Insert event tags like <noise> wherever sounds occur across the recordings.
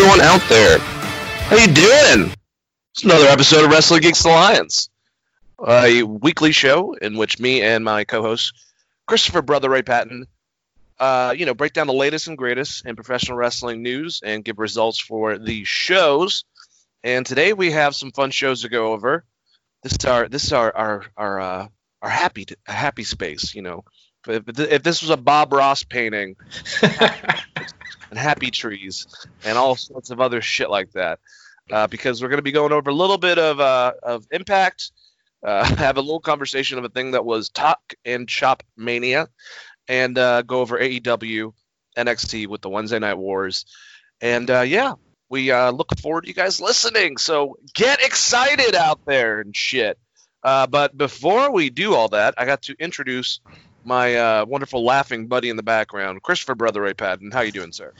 Everyone out there. How you doing? It's another episode of Wrestling Geeks Alliance, a weekly show in which me and my co-host Christopher Brother Ray Patton, uh, you know, break down the latest and greatest in professional wrestling news and give results for the shows. And today we have some fun shows to go over. This is our this is our our our uh, our happy happy space. You know, if, if this was a Bob Ross painting. <laughs> and happy trees and all sorts of other shit like that. Uh, because we're going to be going over a little bit of uh, of impact, uh, <laughs> have a little conversation of a thing that was Talk and Shop Mania, and uh, go over AEW, NXT with the Wednesday Night Wars, and uh, yeah, we uh, look forward to you guys listening. So get excited out there and shit. Uh, but before we do all that, I got to introduce my uh, wonderful laughing buddy in the background, Christopher Brother Ray Patton. How you doing, sir?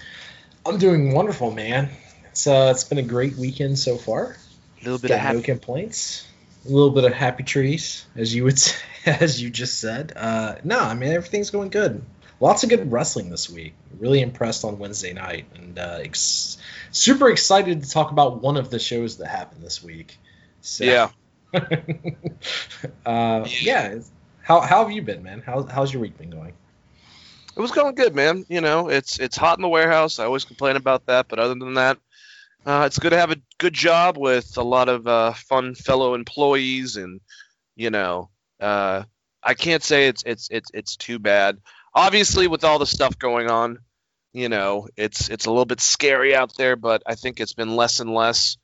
I'm doing wonderful, man. It's uh, it's been a great weekend so far. A little bit Got of happy. no complaints. A little bit of happy trees, as you would <laughs> say, as you just said. Uh, no, I mean everything's going good. Lots of good wrestling this week. Really impressed on Wednesday night, and uh, ex- super excited to talk about one of the shows that happened this week. So, Yeah. <laughs> uh, yeah. How, how have you been, man? How, how's your week been going? It was going good, man. You know, it's it's hot in the warehouse. I always complain about that, but other than that, uh, it's good to have a good job with a lot of uh, fun fellow employees, and you know, uh, I can't say it's it's it's it's too bad. Obviously, with all the stuff going on, you know, it's it's a little bit scary out there, but I think it's been less and less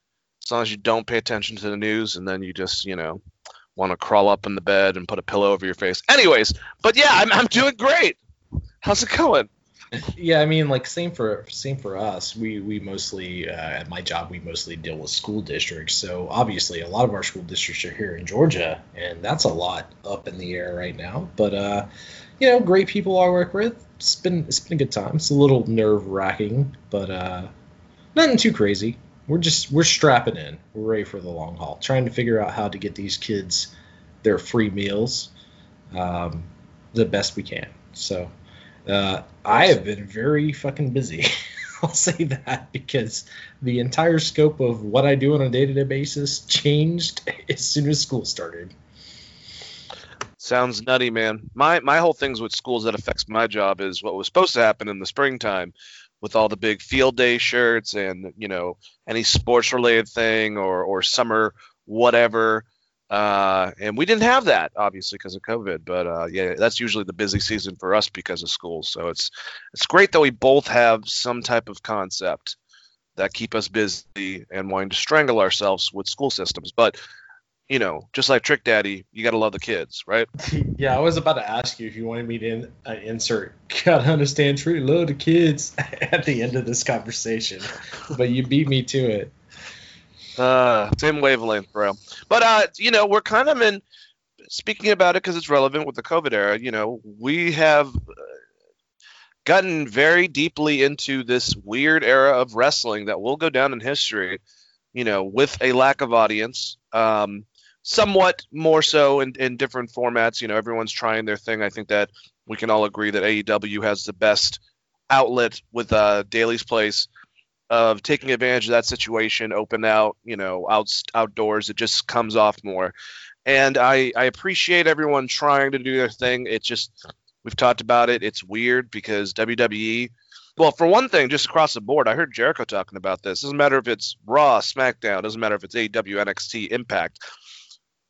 as long as you don't pay attention to the news, and then you just you know want to crawl up in the bed and put a pillow over your face. Anyways, but yeah, I'm I'm doing great. How's it going? Yeah, I mean, like same for same for us. We we mostly uh, at my job we mostly deal with school districts. So obviously, a lot of our school districts are here in Georgia, and that's a lot up in the air right now. But uh, you know, great people I work with. It's been it's been a good time. It's a little nerve wracking, but uh, nothing too crazy. We're just we're strapping in. We're ready for the long haul. Trying to figure out how to get these kids their free meals um, the best we can. So. Uh, I have been very fucking busy. <laughs> I'll say that because the entire scope of what I do on a day to day basis changed <laughs> as soon as school started. Sounds nutty, man. My my whole things with schools that affects my job is what was supposed to happen in the springtime with all the big field day shirts and you know any sports related thing or or summer whatever. Uh, and we didn't have that obviously because of COVID. But uh, yeah, that's usually the busy season for us because of school. So it's it's great that we both have some type of concept that keep us busy and wanting to strangle ourselves with school systems. But you know, just like Trick Daddy, you gotta love the kids, right? <laughs> yeah, I was about to ask you if you wanted me to in, uh, insert <laughs> "gotta understand, truly love the kids" <laughs> at the end of this conversation, but you beat me to it. Uh, same wavelength, bro. But uh, you know, we're kind of in speaking about it because it's relevant with the COVID era. You know, we have uh, gotten very deeply into this weird era of wrestling that will go down in history. You know, with a lack of audience, um, somewhat more so in, in different formats. You know, everyone's trying their thing. I think that we can all agree that AEW has the best outlet with uh, Daily's Place of taking advantage of that situation, open out, you know, out outdoors. It just comes off more, and I I appreciate everyone trying to do their thing. It just we've talked about it. It's weird because WWE. Well, for one thing, just across the board, I heard Jericho talking about this. Doesn't matter if it's Raw, SmackDown, doesn't matter if it's AEW, NXT, Impact.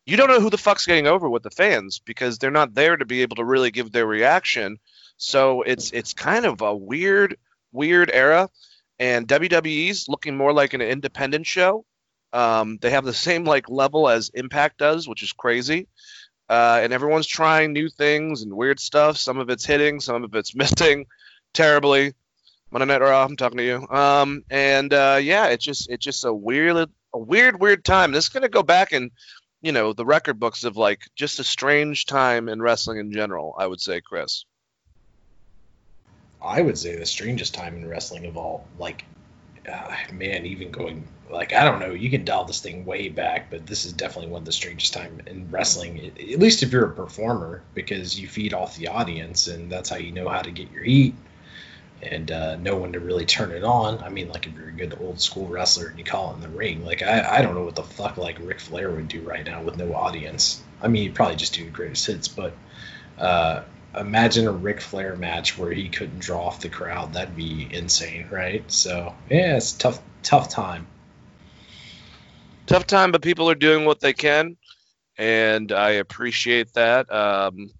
You don't know who the fuck's getting over with the fans because they're not there to be able to really give their reaction. So it's it's kind of a weird, weird era and WWE's looking more like an independent show. Um, they have the same like level as Impact does, which is crazy. Uh, and everyone's trying new things and weird stuff. Some of it's hitting, some of it's <laughs> missing terribly. Monday Night Raw. I'm talking to you. Um, and uh, yeah, it's just it's just a weird, a weird, weird time. This is gonna go back in, you know, the record books of like just a strange time in wrestling in general. I would say, Chris. I would say the strangest time in wrestling of all. Like, uh, man, even going like I don't know, you can dial this thing way back, but this is definitely one of the strangest time in wrestling. At least if you're a performer, because you feed off the audience, and that's how you know how to get your heat and uh, when to really turn it on. I mean, like if you're a good old school wrestler and you call it in the ring, like I, I don't know what the fuck like Ric Flair would do right now with no audience. I mean, he'd probably just do greatest hits, but uh, imagine a Ric Flair match where he couldn't draw off the crowd. That'd be insane, right? So yeah, it's tough, tough time. Tough time, but people are doing what they can, and I appreciate that. Um,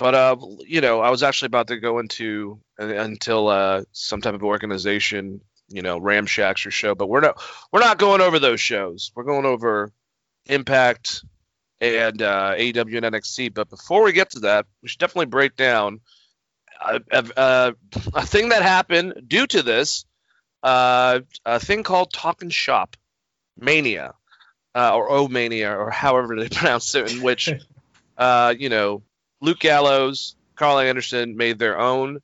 but uh, you know, I was actually about to go into uh, until uh, some type of organization, you know, ramshacks your show, but we're not we're not going over those shows. We're going over Impact and uh, AEW and NXT. But before we get to that, we should definitely break down a, a, a thing that happened due to this, uh, a thing called Talking Shop Mania, uh, or O Mania, or however they <laughs> pronounce it, in which, <laughs> uh, you know, Luke Gallows, Carl Anderson made their own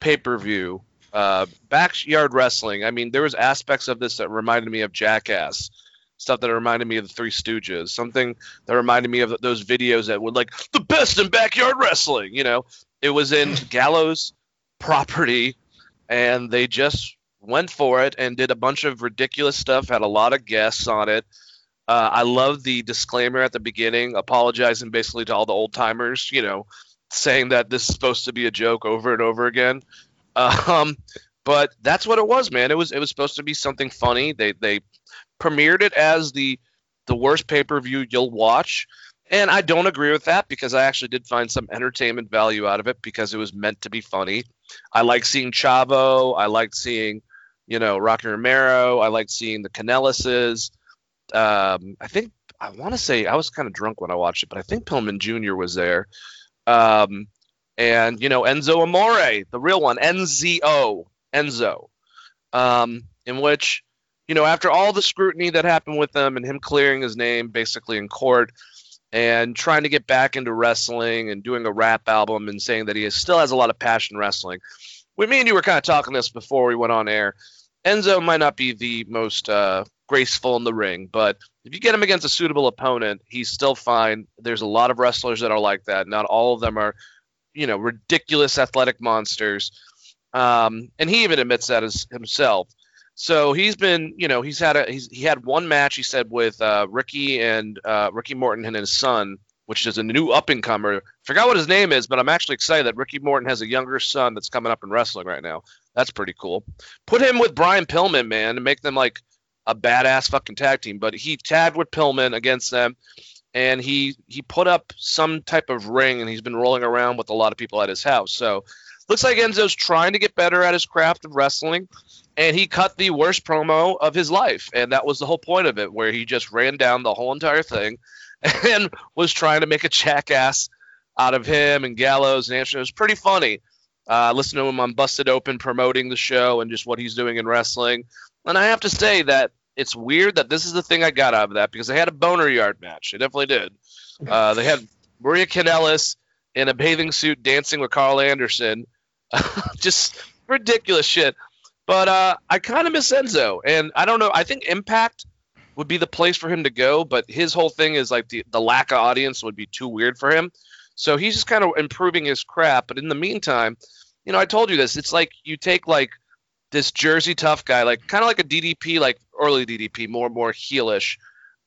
pay per view. Uh, backyard wrestling. I mean, there was aspects of this that reminded me of Jackass, stuff that reminded me of the Three Stooges, something that reminded me of those videos that were like the best in backyard wrestling. You know, it was in <laughs> Gallows property, and they just went for it and did a bunch of ridiculous stuff. Had a lot of guests on it. Uh, I love the disclaimer at the beginning, apologizing basically to all the old timers, you know, saying that this is supposed to be a joke over and over again. <laughs> Um, but that's what it was, man. It was it was supposed to be something funny. They they premiered it as the the worst pay per view you'll watch, and I don't agree with that because I actually did find some entertainment value out of it because it was meant to be funny. I like seeing Chavo. I liked seeing, you know, Rocky Romero. I liked seeing the Kanellises um, I think I want to say I was kind of drunk when I watched it, but I think Pillman Jr. was there. Um, and you know Enzo Amore, the real one, Enzo, Enzo, um, in which you know after all the scrutiny that happened with him and him clearing his name basically in court and trying to get back into wrestling and doing a rap album and saying that he still has a lot of passion wrestling. We, me and you were kind of talking this before we went on air. Enzo might not be the most uh, graceful in the ring. But if you get him against a suitable opponent, he's still fine. There's a lot of wrestlers that are like that. Not all of them are, you know, ridiculous athletic monsters. Um, and he even admits that as himself. So he's been, you know, he's had a he's, he had one match he said with uh, Ricky and uh, Ricky Morton and his son, which is a new up and comer. Forgot what his name is, but I'm actually excited that Ricky Morton has a younger son that's coming up in wrestling right now. That's pretty cool. Put him with Brian Pillman, man, and make them like a badass fucking tag team. But he tagged with Pillman against them, and he he put up some type of ring, and he's been rolling around with a lot of people at his house. So looks like Enzo's trying to get better at his craft of wrestling, and he cut the worst promo of his life, and that was the whole point of it, where he just ran down the whole entire thing, <laughs> and was trying to make a jackass out of him and Gallows and Anderson. It was pretty funny. Uh, listen to him on Busted Open promoting the show and just what he's doing in wrestling. And I have to say that it's weird that this is the thing I got out of that because they had a boner yard match. They definitely did. Uh, they had Maria Kanellis in a bathing suit dancing with Carl Anderson. <laughs> Just ridiculous shit. But uh, I kind of miss Enzo, and I don't know. I think Impact would be the place for him to go, but his whole thing is like the, the lack of audience would be too weird for him. So he's just kind of improving his crap. But in the meantime, you know, I told you this. It's like you take like this Jersey tough guy, like kind of like a DDP, like early DDP, more more heelish,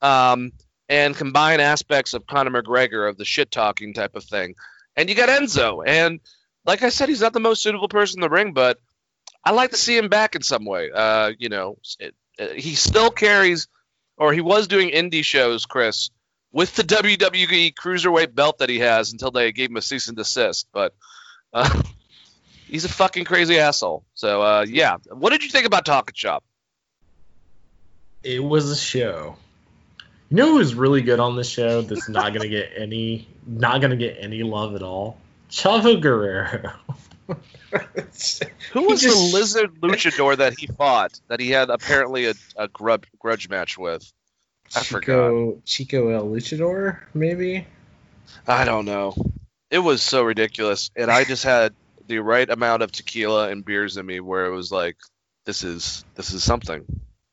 um, and combine aspects of Conor McGregor of the shit talking type of thing. And you got Enzo, and like I said, he's not the most suitable person in the ring, but I like to see him back in some way. Uh, you know, it, it, he still carries, or he was doing indie shows, Chris, with the WWE Cruiserweight belt that he has until they gave him a cease and desist. But uh, <laughs> he's a fucking crazy asshole. So uh, yeah, what did you think about Talking Shop? It was a show. You know who's really good on this show that's not gonna get any not gonna get any love at all? Chavo Guerrero. <laughs> Who was just- the lizard luchador that he fought that he had apparently a, a grub, grudge match with? I forgot. Chico, Chico El Luchador, maybe. I don't know. It was so ridiculous, and I just had the right amount of tequila and beers in me where it was like, this is this is something.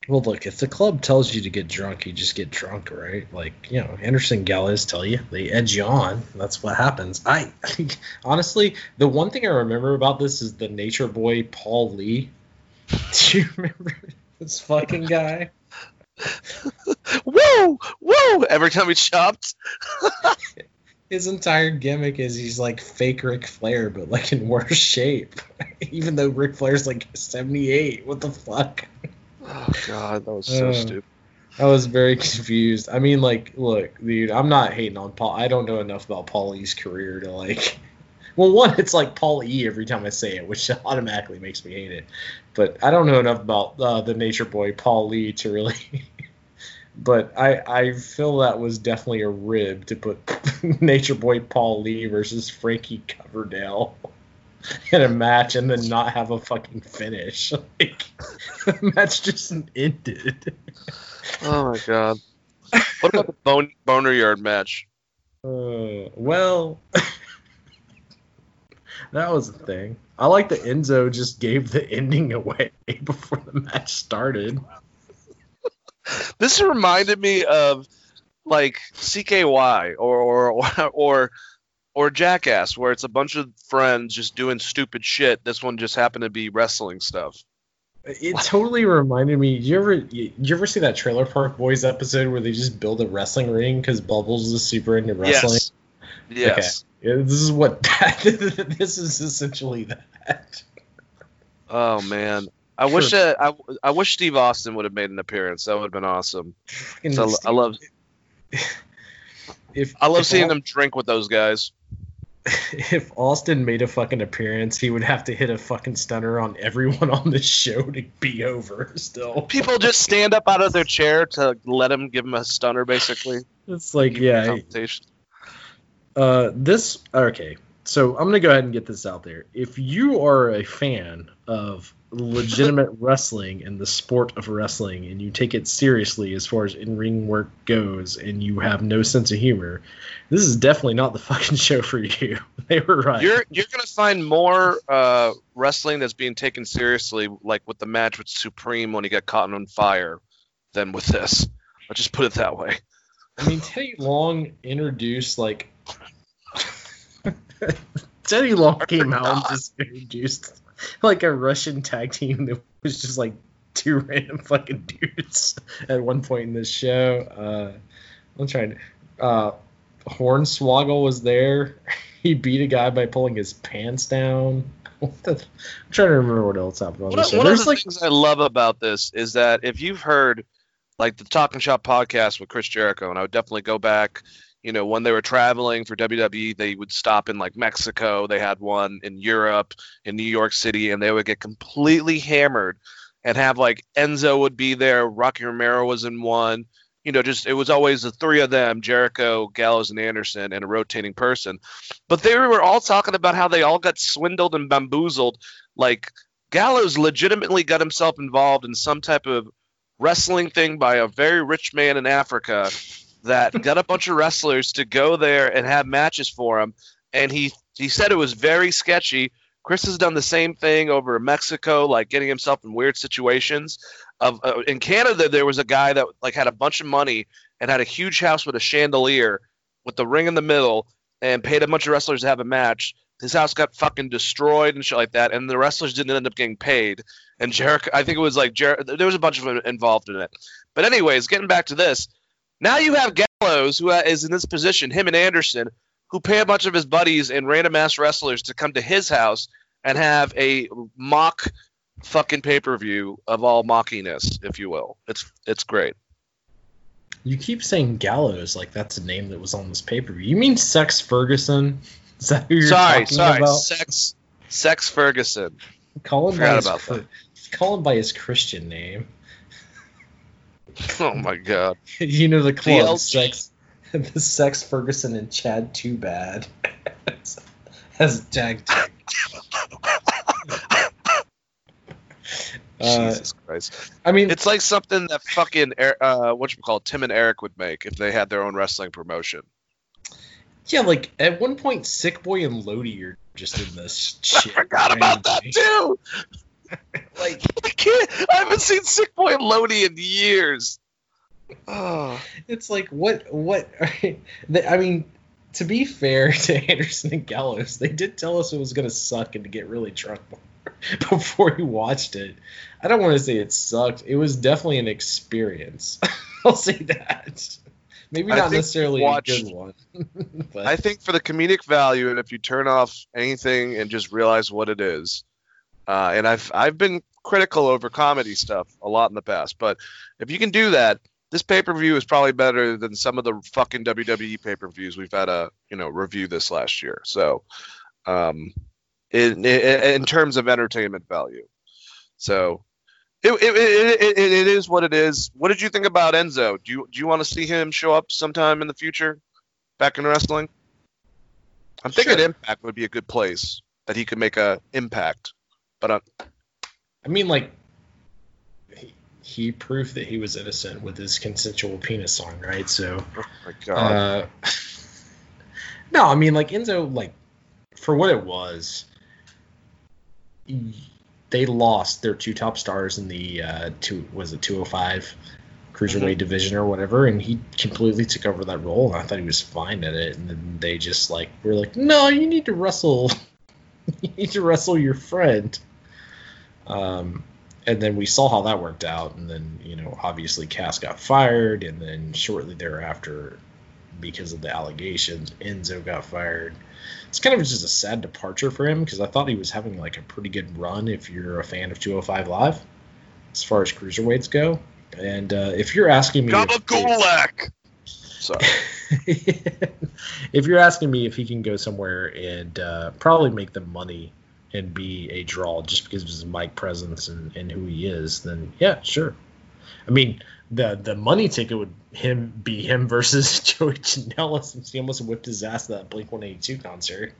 Well, look, if the club tells you to get drunk, you just get drunk, right? Like, you know, Anderson Gallows tell you, they edge you on. That's what happens. I <laughs> honestly, the one thing I remember about this is the Nature Boy Paul Lee. <laughs> Do you remember this fucking guy? <laughs> Whoa, whoa! Every time he chopped, His entire gimmick is he's like fake Ric Flair, but like in worse shape. <laughs> Even though Ric Flair's like 78. What the fuck? oh god, that was so Uh, stupid. I was very confused. I mean, like, look, dude, I'm not hating on Paul. I don't know enough about Paul E's career to like. <laughs> Well, one, it's like Paul E every time I say it, which <laughs> automatically makes me hate it. But I don't know enough about uh, the Nature Boy Paul Lee to really. But I I feel that was definitely a rib to put <laughs> Nature Boy Paul Lee versus Frankie Coverdale <laughs> in a match and then not have a fucking finish. <laughs> Like the match just ended. Oh my god. What about the bone, boner yard match? Uh, well, that was a thing. I like that Enzo just gave the ending away before the match started. <laughs> This reminded me of like CKY or or or <laughs> or, or Jackass, where it's a bunch of friends just doing stupid shit. This one just happened to be wrestling stuff. It totally reminded me. You ever you, you ever see that Trailer Park Boys episode where they just build a wrestling ring because Bubbles is super into wrestling? Yes. Yes. Yeah, this is what <laughs> this is essentially that. Oh man. I wish that I, I wish Steve Austin would have made an appearance. That would have been awesome. So I love if I love if seeing them drink with those guys. <laughs> if Austin made a fucking appearance, he would have to hit a fucking stunner on everyone on the show to be over. Still, People just stand up out of their chair to let him give him a stunner, basically. it's like yeah. Uh, this okay. So I'm gonna go ahead and get this out there. If you are a fan of legitimate wrestling and the sport of wrestling, and you take it seriously as far as in-ring work goes, and you have no sense of humor, this is definitely not the <laughs> fucking show for you. <laughs> they were right. You're you're gonna find more uh, wrestling that's being taken seriously, like with the match with Supreme when he got caught on fire, than with this. I'll just put it that way. I mean, Teddy Long introduced like <laughs> Teddy Long came out and just introduced <laughs> like a Russian tag team that was just like two random fucking dudes at one point in this show. Uh, I'm trying to. Uh, Hornswoggle was there. <laughs> He beat a guy by pulling his pants down. <laughs> The, I'm trying to remember what else happened on One, this show. one of the like things I love about this is that if you've heard like the Talking Shop podcast with Chris Jericho, and I would definitely go back. You know, when they were traveling for WWE, they would stop in like Mexico. They had one in Europe, in New York City, and they would get completely hammered and have like Enzo would be there. Rocky Romero was in one. You know, just it was always the three of them Jericho, Gallows, and Anderson, and a rotating person. But they were all talking about how they all got swindled and bamboozled. Like, Gallows legitimately got himself involved in some type of wrestling thing by a very rich man in Africa that got a bunch of wrestlers to go there and have matches for him. And he he said it was very sketchy. Chris has done the same thing over in Mexico, like getting himself in weird situations. Of uh, in Canada, there was a guy that like had a bunch of money and had a huge house with a chandelier with the ring in the middle, and paid a bunch of wrestlers to have a match. His house got fucking destroyed and shit like that, and the wrestlers didn't end up getting paid. And Jericho, I think it was like Jer- there was a bunch of them involved in it. But anyways, getting back to this, now you have Gallows who uh, in this position, him and Anderson, who pay a bunch of his buddies and random ass wrestlers to come to his house and have a mock fucking pay per view of all mockiness, if you will. It's it's great. You keep saying Gallows like that's a name that was on this pay per view. You mean Sex Ferguson? Is that who you're sorry, talking sorry, about? Sex Sex Ferguson. Call him by his about that. call him by his Christian name. <laughs> Oh my god! <laughs> you know the clone DL- sex, <laughs> the sex Ferguson and Chad too bad as tag uh, Jesus Christ! I mean, it's like something that fucking uh, what you call Tim and Eric would make if they had their own wrestling promotion. Yeah, like at one point, Sick Boy and Lodi are just in this shit. I forgot randomly. about that too. Like, I can't. I haven't seen Sick Boy and Lodi in years. Oh, it's like what what? <laughs> they- I mean, to be fair <laughs> to Anderson and Gallows, they did tell us it was gonna suck and to get really drunk <laughs> before we watched it. I don't want to say it sucked. It was definitely an experience. I'll say that. Maybe not necessarily watched- a good one. but I think for the comedic value, and if you turn off anything and just realize what it is, uh, and I've I've been critical over comedy stuff a lot in the past, but if you can do that, this pay per view is probably better than some of the fucking WWE pay per views we've had a you know review this last year. So, um, in in, in terms of entertainment value, so. It, it, it, it, it is what it is. What did you think about Enzo? Do you do you want to see him show up sometime in the future? back in wrestling? I'm thinking Sure. Impact would be a good place that he could make a impact. But uh, I mean, like, he, he proved that he was innocent with his consensual penis song, right? So, oh my God, uh, <laughs> no, I mean, like Enzo, like for what it was, they lost their two top stars in the uh, two was it 205 cruiserweight division or whatever, and he completely took over that role. And I thought he was fine at it, and then they just like were like, no, you need to wrestle, <laughs> you need to wrestle your friend. Um, and then we saw how that worked out, and then you know obviously Cass got fired, and then shortly thereafter, because of the allegations, Enzo got fired. It's kind of just a sad departure for him because I thought he was having like a pretty good run if you're a fan of 205 Live, as far as cruiserweights go. And uh, if you're asking me, if- Gabagulak. Sorry. <laughs> if you're asking me if he can go somewhere and uh, probably make the money and be a draw just because of his mic presence and, and who he is, then yeah, sure. I mean, the the money ticket would him be him versus <laughs> Joey Janela he almost whipped his ass at that Blink 182 concert.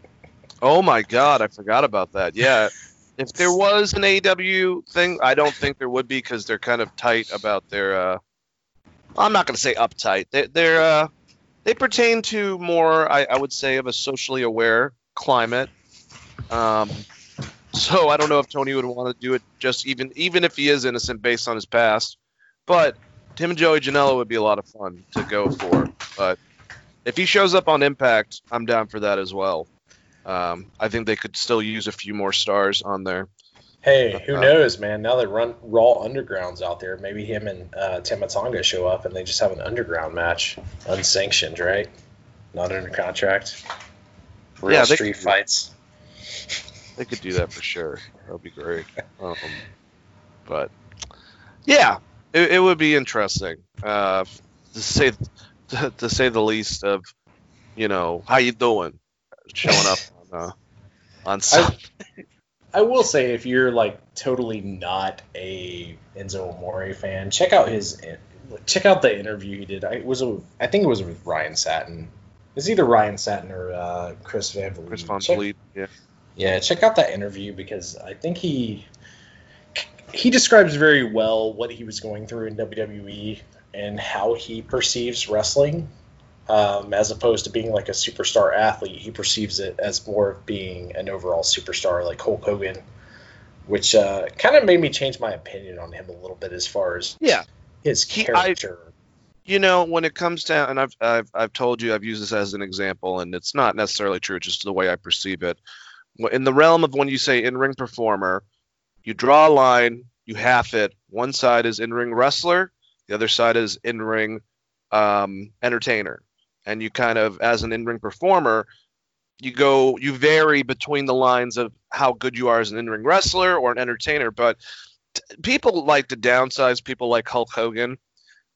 Oh my God, I forgot about that. Yeah. If there was an AEW thing, I don't think there would be because they're kind of tight about their. Uh, I'm not going to say uptight. They, they're uh, they pertain to more, I, I would say, of a socially aware climate. Um, so I don't know if Tony would want to do it just even even if he is innocent based on his past. But him and Joey Janela would be a lot of fun to go for. But if he shows up on Impact, I'm down for that as well. Um, I think they could still use a few more stars on there. Hey, who Uh, knows, man? Now that Run Raw Underground's out there, maybe him and uh, Tama Tonga show up and they just have an underground match, unsanctioned, right? Not under contract. Real Yeah, they street fights. They could do that for sure. That would be great. Um, but yeah, it, it would be interesting uh, to say to, to say the least. Of you know how you doing, showing up on uh, on Sun- <laughs> I will say, if you're like totally not a Enzo Amore fan, check out his check out the interview he did. I it was a, I think it was with Ryan Satin. It's either Ryan Satin or uh, Chris Van Vliet. Chris Check- Vliet. Yeah. Yeah, check out that interview because I think he he describes very well what he was going through in WWE and how he perceives wrestling, um, as opposed to being like a superstar athlete. He perceives it as more of being an overall superstar, like Hulk Hogan, which uh, kind of made me change my opinion on him a little bit as far as Yeah. his He- I- character. you know when it comes down and I've, I've i've told you i've used this as an example and it's not necessarily true it's just the way i perceive it in the realm of when you say in-ring performer you draw a line you half it. One side is in-ring wrestler the other side is in-ring um, entertainer. And you kind of as an in-ring performer you go you vary between the lines of how good you are as an in-ring wrestler or an entertainer. But t- people like to downsize. People like hulk hogan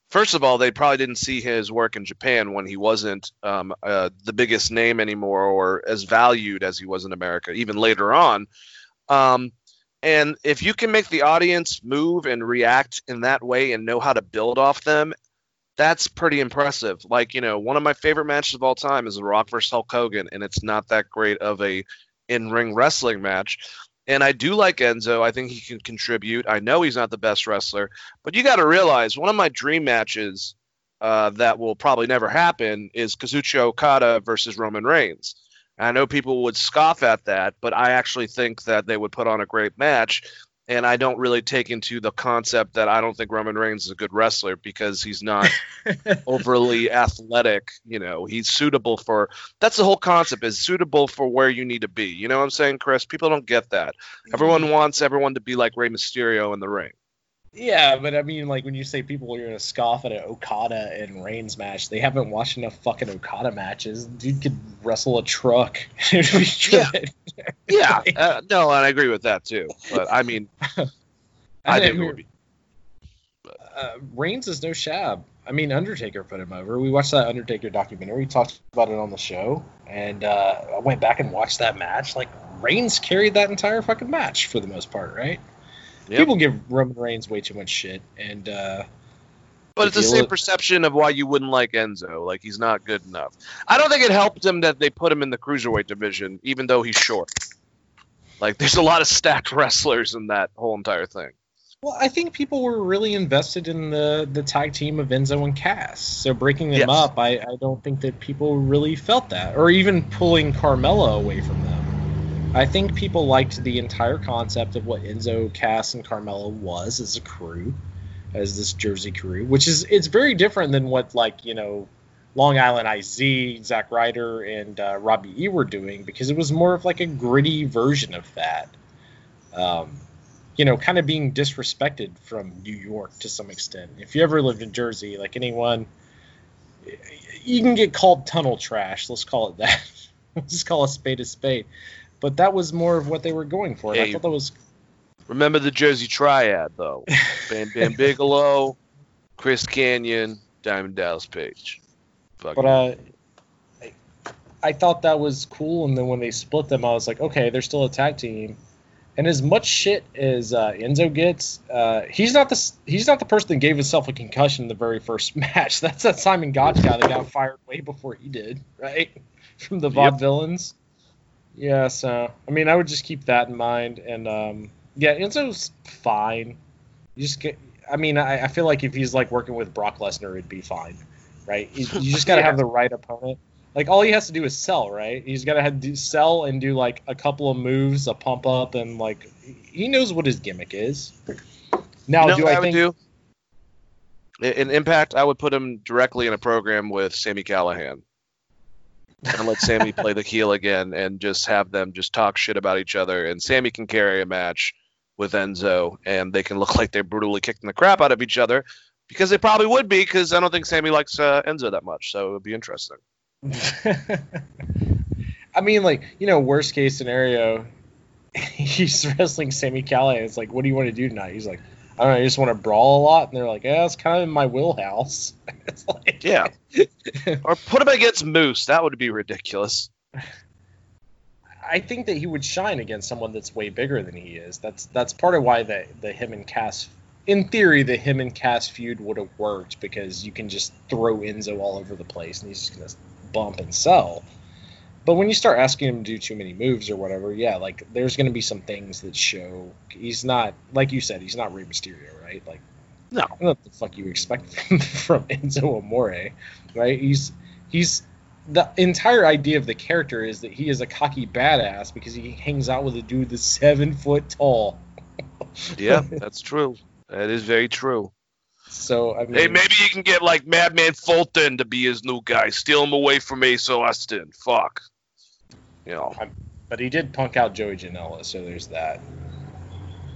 first of all, they probably didn't see his work in Japan when he wasn't um, uh, the biggest name anymore or as valued as he was in America, even later on. Um, and if you can make the audience move and react in that way and know how to build off them, that's pretty impressive. Like, you know, one of my favorite matches of all time is The Rock versus Hulk Hogan, and it's not that great of a in ring wrestling match. And I do like Enzo. I think he can contribute. I know he's not the best wrestler, but you got to realize one of my dream matches uh, that will probably never happen is Kazuchika Okada versus Roman Reigns. I know people would scoff at that, but I actually think that they would put on a great match. And I don't really take into the concept that I don't think Roman Reigns is a good wrestler because he's not <laughs> overly athletic. You know, he's suitable for. That's the whole concept is suitable for where you need to be. You know what I'm saying, Chris? People don't get that. Everyone mm-hmm. wants everyone to be like Rey Mysterio in the ring. Yeah, but I mean, like when you say people are gonna scoff at an Okada and Reigns match, they haven't watched enough fucking Okada matches. Dude could wrestle a truck. <laughs> Yeah. Yeah, <laughs> uh, no, and I agree with that too. But I mean, <laughs> I think it would be. uh, Reigns is no shab. I mean, Undertaker put him over. We watched that Undertaker documentary. We talked about it on the show, and uh, I went back and watched that match. Like Reigns carried that entire fucking match for the most part, right? Yep. People give Roman Reigns way too much shit, and uh, But it's the same look- perception of why you wouldn't like Enzo. Like he's not good enough. I don't think it helped him that they put him in the cruiserweight division, even though he's short. Like there's a lot of stacked <laughs> wrestlers in that whole entire thing. well, I think people were really invested in the the tag team of Enzo and Cass. So breaking them Yes. up, I, I don't think that people really felt that, or even pulling Carmella away from them. I think people liked the entire concept of what Enzo, Cass, and Carmella was as a crew, as this Jersey crew, which is it's very different than what like you know Long Island IZ, Zack Ryder, and uh, Robbie E were doing because it was more of like a gritty version of that. Um, you know, kind of being disrespected from New York to some extent. If you ever lived in Jersey, like anyone, you can get called tunnel trash. Let's call it that. <laughs> Let's just call a spade a spade. But that was more of what they were going for. And I thought that was Remember the Jersey Triad though: <laughs> Bam Bam Bigelow, Chris Kanyon, Diamond Dallas Page. Fucking- But uh, I, I thought that was cool, and then when they split them, I was like, okay, they're still a tag team. And as much shit as uh, Enzo gets, uh, he's not the he's not the person that gave himself a concussion in the very first <laughs> match. That's that Simon Gotch guy that got fired way before he did, right? From the Yep. Vaudevillains. Yeah, so I mean, I would just keep that in mind, and um, yeah, Enzo's fine. You just get. I mean, I, I feel like if he's like working with Brock Lesnar, it'd be fine, right? You, you just <laughs> got to Yeah. have the right opponent. Like all he has to do is sell, right? He's got to do, sell and do like a couple of moves, a pump up, and like he knows what his gimmick is. Now, you know do what I, I, would think? do? In Impact, I would put him directly in a program with Sami Callihan. And let Sami play the heel again and just have them just talk shit about each other. And Sami can carry a match with Enzo and they can look like they're brutally kicking the crap out of each other because they probably would be because I don't think Sami likes uh, Enzo that much. So it would be interesting. <laughs> I mean, like you know, worst case scenario, <laughs> he's wrestling Sami Callihan. It's like, what do you want to do tonight? He's like, I don't know, I just want to brawl a lot. And they're like, yeah, it's kind of in my wheelhouse. <laughs> it's like, Yeah. <laughs> or put him against Moose. That would be ridiculous. I think that he would shine against someone that's way bigger than he is. That's that's part of why the the him and Cass, in theory, the him and Cass feud would have worked because you can just throw Enzo all over the place and he's just gonna bump and sell. But when you start asking him to do too many moves or whatever, yeah, like there's gonna be some things that show he's not like you said, he's not Rey Mysterio, right? Like No. I don't know what the fuck you expect <laughs> from, from Enzo Amore, right? He's he's the entire idea of the character is that he is a cocky badass because he hangs out with a dude that's seven foot tall. <laughs> Yeah, that's true. That is very true. So I mean, Hey, maybe you can get like Madman Fulton to be his new guy. Steal him away from Ace Austin. Fuck. You know. but he did punk out Joey Janela, so there's that.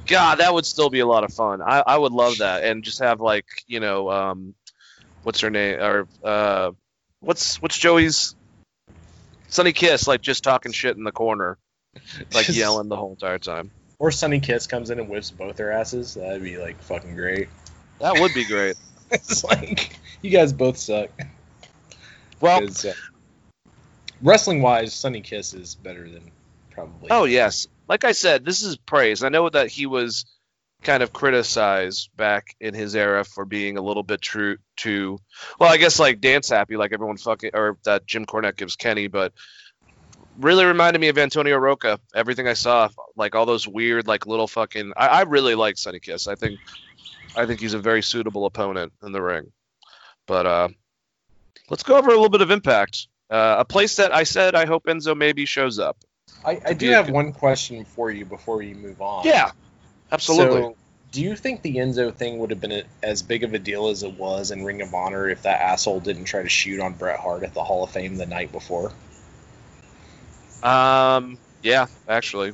God, that would still be a lot of fun. I, I would love that, and just have like you know, um, what's her name or uh, what's what's Joey's Sunny Kiss like just talking shit in the corner, like <laughs> yelling the whole entire time. Or Sunny Kiss comes in and whips both their asses. That'd be like fucking great. That would be great. <laughs> it's like you guys both suck. Well, wrestling wise, Sunny Kiss is better than probably. oh yes, like I said, this is praise. I know that he was kind of criticized back in his era for being a little bit true to, well, I guess like dance happy, like everyone fucking or that Jim Cornette gives Kenny, but really reminded me of Antonio Rocca. Everything I saw, like all those weird, like little fucking. I, I really like Sunny Kiss. I think, I think he's a very suitable opponent in the ring. But uh, let's go over a little bit of Impact. Uh, a place that I said I hope Enzo maybe shows up. I, I do have good- one question for you before we move on. Yeah, absolutely. So, do you think the Enzo thing would have been a, as big of a deal as it was in Ring of Honor if that asshole didn't try to shoot on Bret Hart at the Hall of Fame the night before? Um, yeah, actually,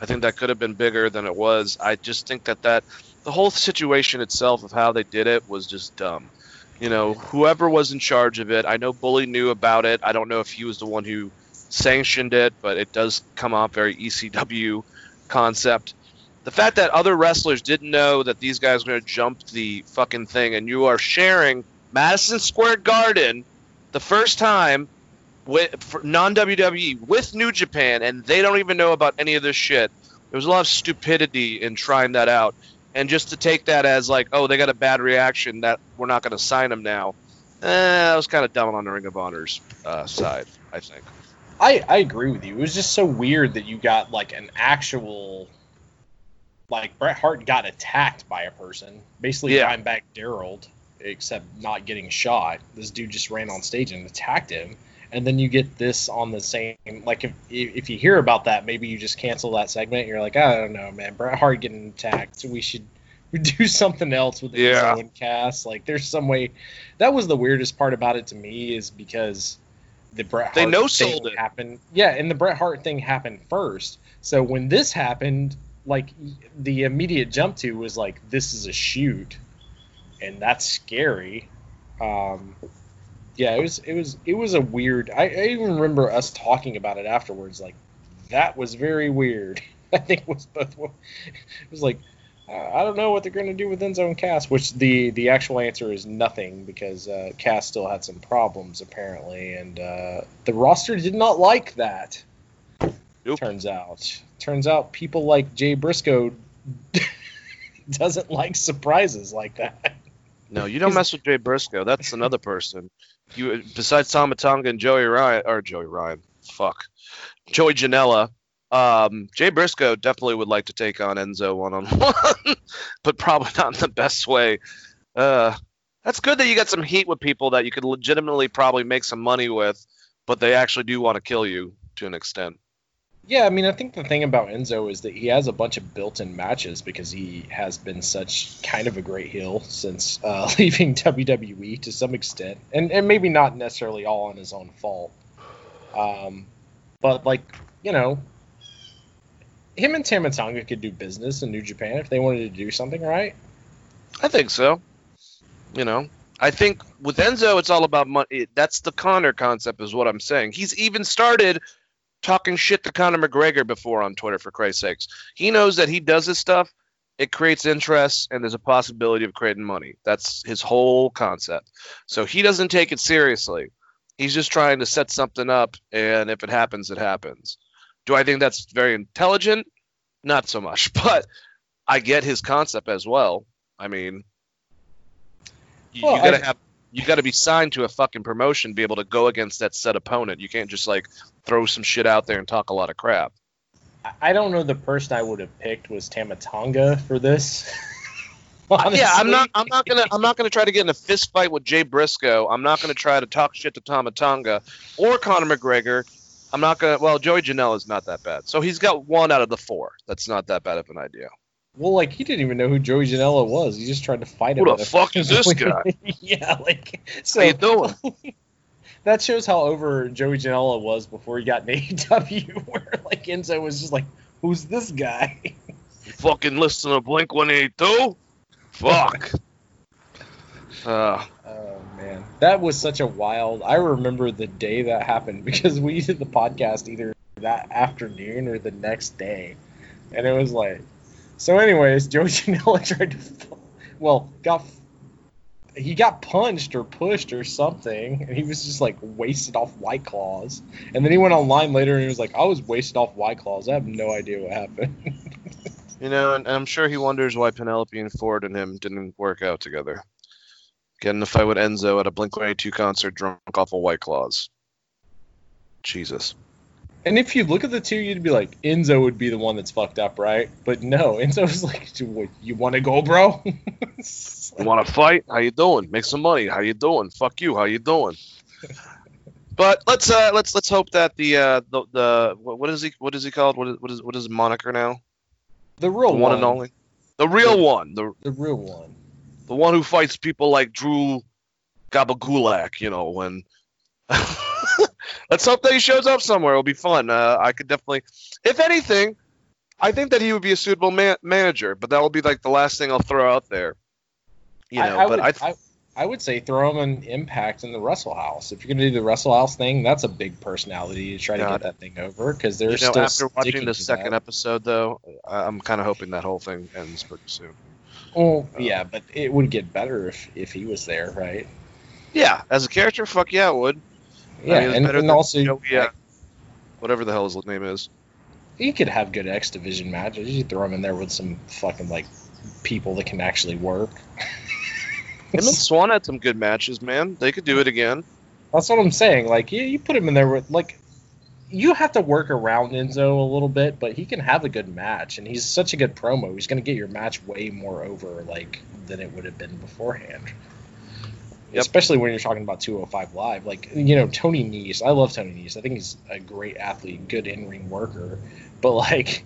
I think that could have been bigger than it was. I just think that that the whole situation itself of how they did it was just dumb. You know, whoever was in charge of it, I know Bully knew about it. I don't know if he was the one who sanctioned it, but it does come off very ECW concept. The fact that other wrestlers didn't know that these guys were going to jump the fucking thing, and you are sharing Madison Square Garden the first time with non WWE with New Japan, and they don't even know about any of this shit. There was a lot of stupidity in trying that out, and just to take that as like, oh, they got a bad reaction that we're not going to sign them now. Eh, that was kind of dumb on the Ring of Honor's uh, side, I think. I, I agree with you. It was just so weird that you got like an actual like Bret Hart got attacked by a person, basically Yeah. Dimebag Daryl, except not getting shot. This dude just ran on stage and attacked him, and then you get this on the same. Like if if you hear about that, maybe you just cancel that segment. You're like, I don't know, man. Bret Hart getting attacked, we should we <laughs> do something else with the Yeah. Cast. Like there's some way. That was the weirdest part about it to me is because the Bret Hart They thing no-sold it. happened. Yeah, and the Bret Hart thing happened first. So when this happened, like the immediate jump to was like, this is a shoot, and that's scary. Um, yeah, it was it was it was a weird. I, I even remember us talking about it afterwards. Like that was very weird. <laughs> I think was both. It was like I don't know what they're going to do with Enzo and Cass. Which the the actual answer is nothing because uh, Cass still had some problems apparently, and uh, the roster did not like that. Nope. Turns out, turns out people like Jay Briscoe <laughs> doesn't like surprises like that. No, you don't mess with Jay Briscoe. That's another person. You besides Tama Tonga and Joey Ryan or Joey Ryan, fuck, Joey Janela. Um, Jay Briscoe definitely would like to take on Enzo one on one, but probably not in the best way. Uh, that's good that you got some heat with people that you could legitimately probably make some money with, but they actually do want to kill you to an extent. Yeah, I mean, I think the thing about Enzo is that he has a bunch of built-in matches because he has been such kind of a great heel since uh, <laughs> leaving WWE to some extent, and and maybe not necessarily all on his own fault. Um, but like you know, him and Tama Tonga could do business in New Japan if they wanted to do something, right? I think so. You know, I think with Enzo, it's all about money. That's the Conor concept, is what I'm saying. He's even started talking shit to Conor McGregor before on Twitter, for Christ's sakes. He knows that he does this stuff, it creates interest, and there's a possibility of creating money. That's his whole concept. So he doesn't take it seriously. He's just trying to set something up, and if it happens, it happens. Do I think that's very intelligent? Not so much, <laughs> but I get his concept as well. I mean, you, Well, you gotta I- have you gotta be signed to a fucking promotion, be able to go against that set opponent. You can't just like throw some shit out there and talk a lot of crap. I- don't know the person I would have picked was Tama Tonga for this. <laughs> Yeah, I'm not. I'm not gonna. I'm not gonna try to get in a fist fight with Jay Briscoe. I'm not gonna try to talk shit to Tama Tonga or Conor McGregor. I'm not gonna. Well, Joey Janela is not that bad. So he's got one out of the four. That's not that bad of an idea. Well, like he didn't even know who Joey Janela was. He just tried to fight him. Who the fuck is this <laughs> guy? yeah, like so. How you doing? <laughs> that shows how over Joey Janela was before he got in AEW, <laughs> where like Enzo was just like, "Who's this guy?" You fucking listen to Blink 182? Fuck. Uh, Oh man, that was such a wild. I remember the day that happened because we did the podcast either that afternoon or the next day, and it was like. So, anyways, Joey <laughs> Janela tried to, well, got he got punched or pushed or something, and he was just like wasted off white claws. And then he went online later and he was like, "I was wasted off white claws. I have no idea what happened." <laughs> you know, and, and I'm sure he wonders why Penelope and Ford and him didn't work out together. Getting in a fight with Enzo at a Blink 182 concert drunk off of White Claws. Jesus. And if you look at the two, you'd be like, Enzo would be the one that's fucked up, right? But no, <laughs> Enzo's like, "What, you want to go, bro? <laughs> You want to fight? How you doing? Make some money. How you doing? Fuck you. How you doing? But let's uh let's let's hope that the uh the, the what is he what is he called what is what is what is his moniker now the real the one and only the real one the The real one. the one who fights people like Drew Gabagulak you know when <laughs> <laughs> let's hope that he shows up somewhere it'll be fun uh, I could definitely if anything I think that he would be a suitable man- manager but that will be like the last thing I'll throw out there you know I, I but would, I I, I would say throw him an impact in the Wrestle House. If you're gonna do the Wrestle House thing, that's a big personality to try to get that thing over because they're you know, still after watching the second that. episode, though, I'm kind of hoping that whole thing ends pretty soon. Well, yeah, but it would get better if if he was there, right? Yeah, as a character, fuck yeah, it would. Yeah, mean, and, and than also uh, like, Whatever the hell his name is. he could have good X Division matches. You throw him in there with some fucking like people that can actually work. Him and <laughs> Swann had some good matches, man. They could do it again. That's what I'm saying. Like, yeah, you put him in there with like, you have to work around Enzo a little bit, but he can have a good match, and he's such a good promo. He's gonna get your match way more over like than it would have been beforehand. Yep. Especially when you're talking about 205 Live, like you know Tony Nese. I love Tony Nese. I think he's a great athlete, good in-ring worker, but like.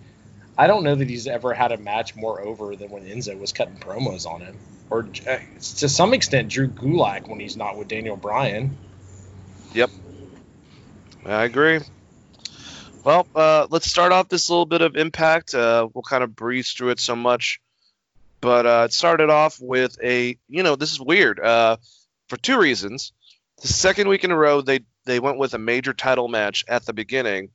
I don't know that he's ever had a match more over than when Enzo was cutting promos on him, or uh, to some extent Drew Gulak when he's not with Daniel Bryan. Yep. I agree. Well, uh, let's start off this little bit of impact. Uh, we'll kind of breeze through it so much, but uh, it started off with a, you know, this is weird uh, for two reasons. The second week in a row, they they went with a major title match at the beginning,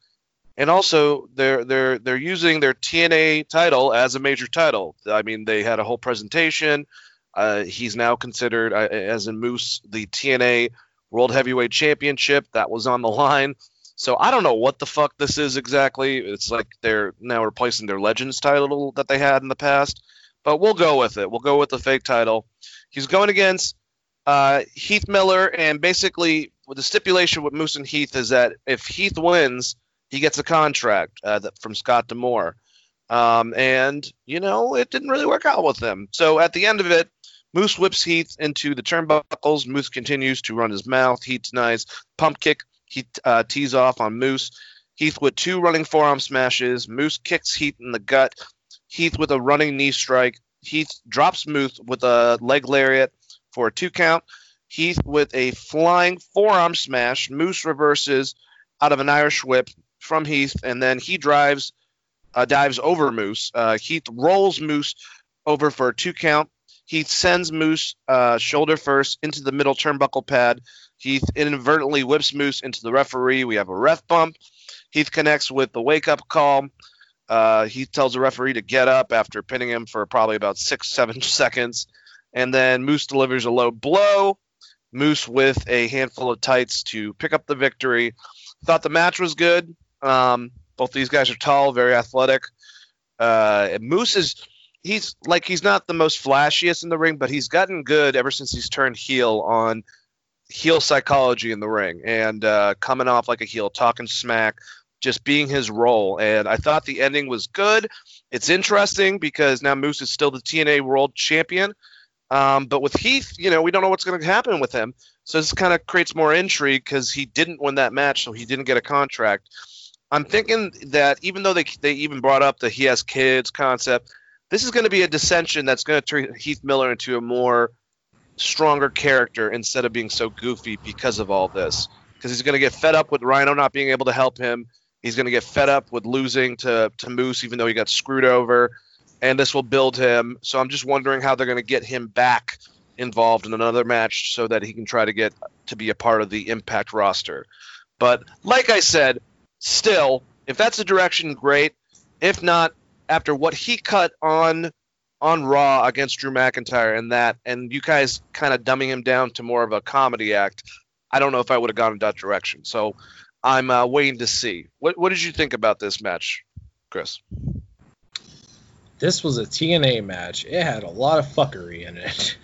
and also they're they're they're using their TNA title as a major title. I mean, they had a whole presentation. Uh, he's now considered, uh, as in Moose, the TNA World Heavyweight Championship that was on the line. So I don't know what the fuck this is exactly. It's like they're now replacing their Legends title that they had in the past, but we'll go with it. We'll go with the fake title. He's going against uh, Heath Miller, and basically with the stipulation with Moose and Heath is that if Heath wins, he gets a contract uh, that, from Scott D'Amore. Um, and you know it didn't really work out with them. So at the end of it, Moose whips Heath into the turnbuckles. Moose continues to run his mouth. Heath denies pump kick. He uh, tees off on Moose. Heath with two running forearm smashes. Moose kicks Heath in the gut. Heath with a running knee strike. Heath drops Moose with a leg lariat for a two count. Heath with a flying forearm smash. Moose reverses out of an Irish whip from Heath, and then he drives, uh, dives over Moose. Uh, Heath rolls Moose over for a two count. Heath sends Moose uh, shoulder first into the middle turnbuckle pad. Heath inadvertently whips Moose into the referee. We have a ref bump. Heath connects with the wake up call. Uh, Heath tells the referee to get up after pinning him for probably about six, seven <laughs> seconds. And then Moose delivers a low blow. Moose with a handful of tights to pick up the victory. Thought the match was good. Um, both these guys are tall, very athletic. Uh, Moose is he's like he's not the most flashiest in the ring, but he's gotten good ever since he's turned heel on heel psychology in the ring and uh, coming off like a heel, talking smack, just being his role. And I thought the ending was good. It's interesting because now Moose is still the TNA World Champion. Um, but with Heath, you know, we don't know what's going to happen with him. So this kind of creates more intrigue because he didn't win that match, so he didn't get a contract. I'm thinking that even though they they even brought up the he has kids concept, this is going to be a dissension that's going to turn Heath Miller into a more stronger character instead of being so goofy because of all this. Because he's going to get fed up with Rhino not being able to help him. He's going to get fed up with losing to, to Moose, even though he got screwed over. And this will build him. So I'm just wondering how they're going to get him back involved in another match so that he can try to get to be a part of the Impact roster. But like I said, still, if that's the direction, great. If not, after what he cut on on Raw against Drew McIntyre and that, and you guys kind of dumbing him down to more of a comedy act, I don't know if I would have gone in that direction. So I'm uh, waiting to see. What What did you think about this match, Chris? This was a TNA match. It had a lot of fuckery in it.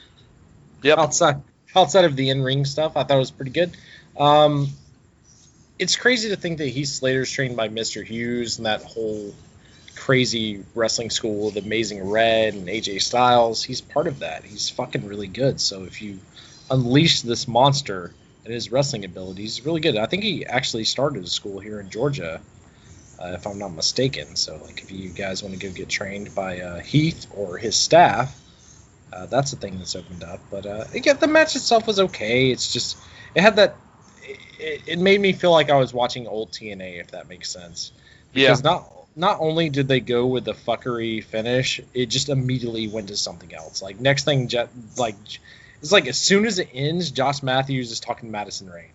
Yep. Outside outside of the in ring stuff, I thought it was pretty good. Um, it's crazy to think that Heath Slater's trained by Mr. Hughes and that whole crazy wrestling school with Amazing Red and AJ Styles. He's part of that. He's fucking really good. So if you unleash this monster and his wrestling abilities, he's really good. I think he actually started a school here in Georgia, uh, if I'm not mistaken. So like if you guys want to go get trained by uh, Heath or his staff, uh, that's the thing that's opened up. But uh, again, the match itself was okay. It's just it had that. It, it made me feel like I was watching old TNA, if that makes sense. Yeah. Because not not only did they go with the fuckery finish, it just immediately went to something else. Like next thing, like it's like as soon as it ends, Josh Matthews is talking Madison Rayne.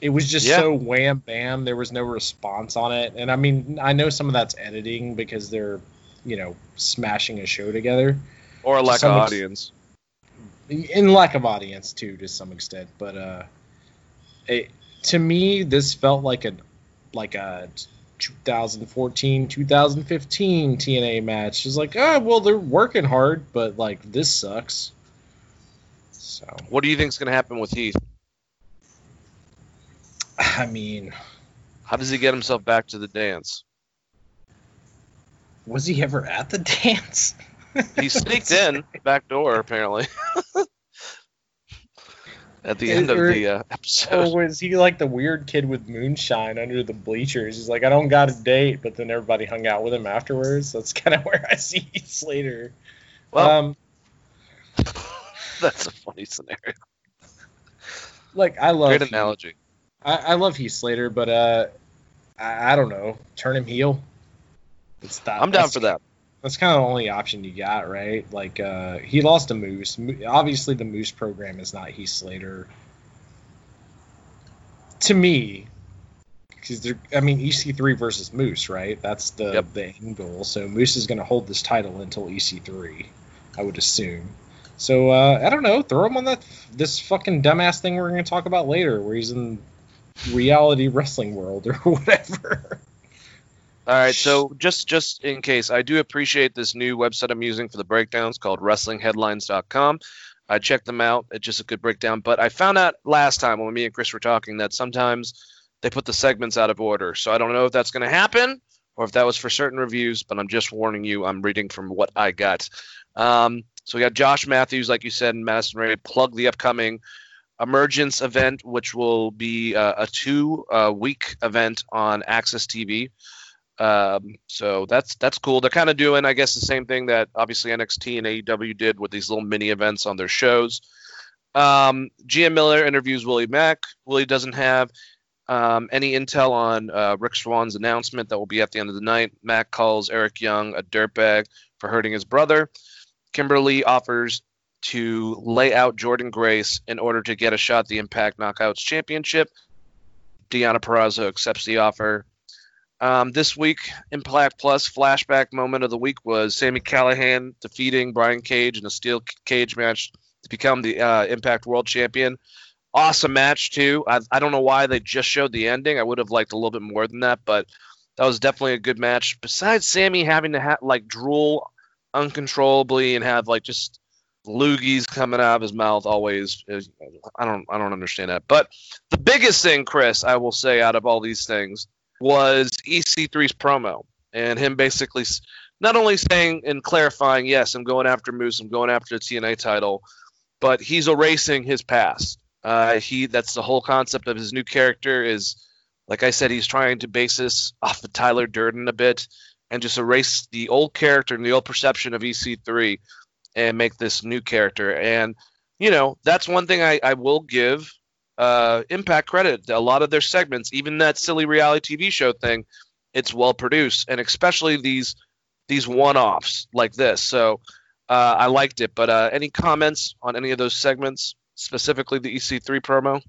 It was just Yeah. so wham bam. There was no response on it, and I mean, I know some of that's editing because they're, you know, smashing a show together. Or a lack of some ex- audience. in lack of audience too to some extent but uh it, to me this felt like a like a 2014 2015 tna match it's like oh well they're working hard but like this sucks so What do you think's going to happen with Heath? I mean How does he get himself back to the dance? was he ever at the <laughs> dance He sneaked in back door apparently. <laughs> At the end of the uh, or episode. was he like the weird kid with moonshine under the bleachers he's like i don't got a date but then everybody hung out with him afterwards that's kind of <laughs> where i see slater Well, um that's a funny scenario. like I love Great analogy. I, I love Heath Slater, but uh, I, I don't know. Turn him heel. It's that, I'm down for that. That's kind of the only option you got, right? Like uh, he lost to Moose. Obviously, the Moose program is not Heath Slater. To me, because I mean EC3 versus Moose, right? That's the Yep. the end goal. So Moose is going to hold this title until EC3, I would assume. So uh, I don't know. Throw him on that this fucking dumbass thing we're going to talk about later, where he's in reality wrestling world or <laughs> whatever. All right, so just just in case, I do appreciate this new website I'm using for the breakdowns called WrestlingHeadlines.com. I checked them out; it's just a good breakdown. But I found out last time when me and Chris were talking that sometimes they put the segments out of order. So I don't know if that's going to happen or if that was for certain reviews. But I'm just warning you. I'm reading from what I got. Um, so we got Josh Matthews, like you said, and Madison Rayne plug the upcoming Emergence event, which will be uh, a two uh, week event on AXS TV. Um, so that's that's cool. They're kind of doing, I guess, the same thing that obviously NXT and AEW did with these little mini events on their shows. Um, GM Miller interviews Willie Mack. Willie doesn't have um, any intel on uh, Rich Swann's announcement that will be at the end of the night. Mack calls Eric Young a dirtbag for hurting his brother. Kimber Lee offers to lay out Jordynne Grace in order to get a shot at the Impact Knockouts Championship. Deonna Purrazzo accepts the offer. Um, this week, Impact Plus flashback moment of the week was Sami Callihan defeating Brian Cage in a steel cage match to become the uh, Impact World Champion. Awesome match too. I, I don't know why they just showed the ending. I would have liked a little bit more than that, but that was definitely a good match. Besides Sami having to ha- like drool uncontrollably and have like just loogies coming out of his mouth always is, I don't I don't understand that. But the biggest thing, Chris, I will say out of all these things was EC3's promo and him basically not only saying and clarifying, yes, I'm going after Moose, I'm going after the TNA title, but he's erasing his past. Uh, he that's the whole concept of his new character is, like I said, he's trying to base this off of Tyler Durden a bit and just erase the old character and the old perception of EC3 and make this new character. And you know that's one thing I, I will give uh, Impact credit. A lot of their segments, even that silly reality TV show thing, it's well produced, and especially these these one-offs like this. So uh, I liked it. But uh, any comments on any of those segments, specifically the EC3 promo?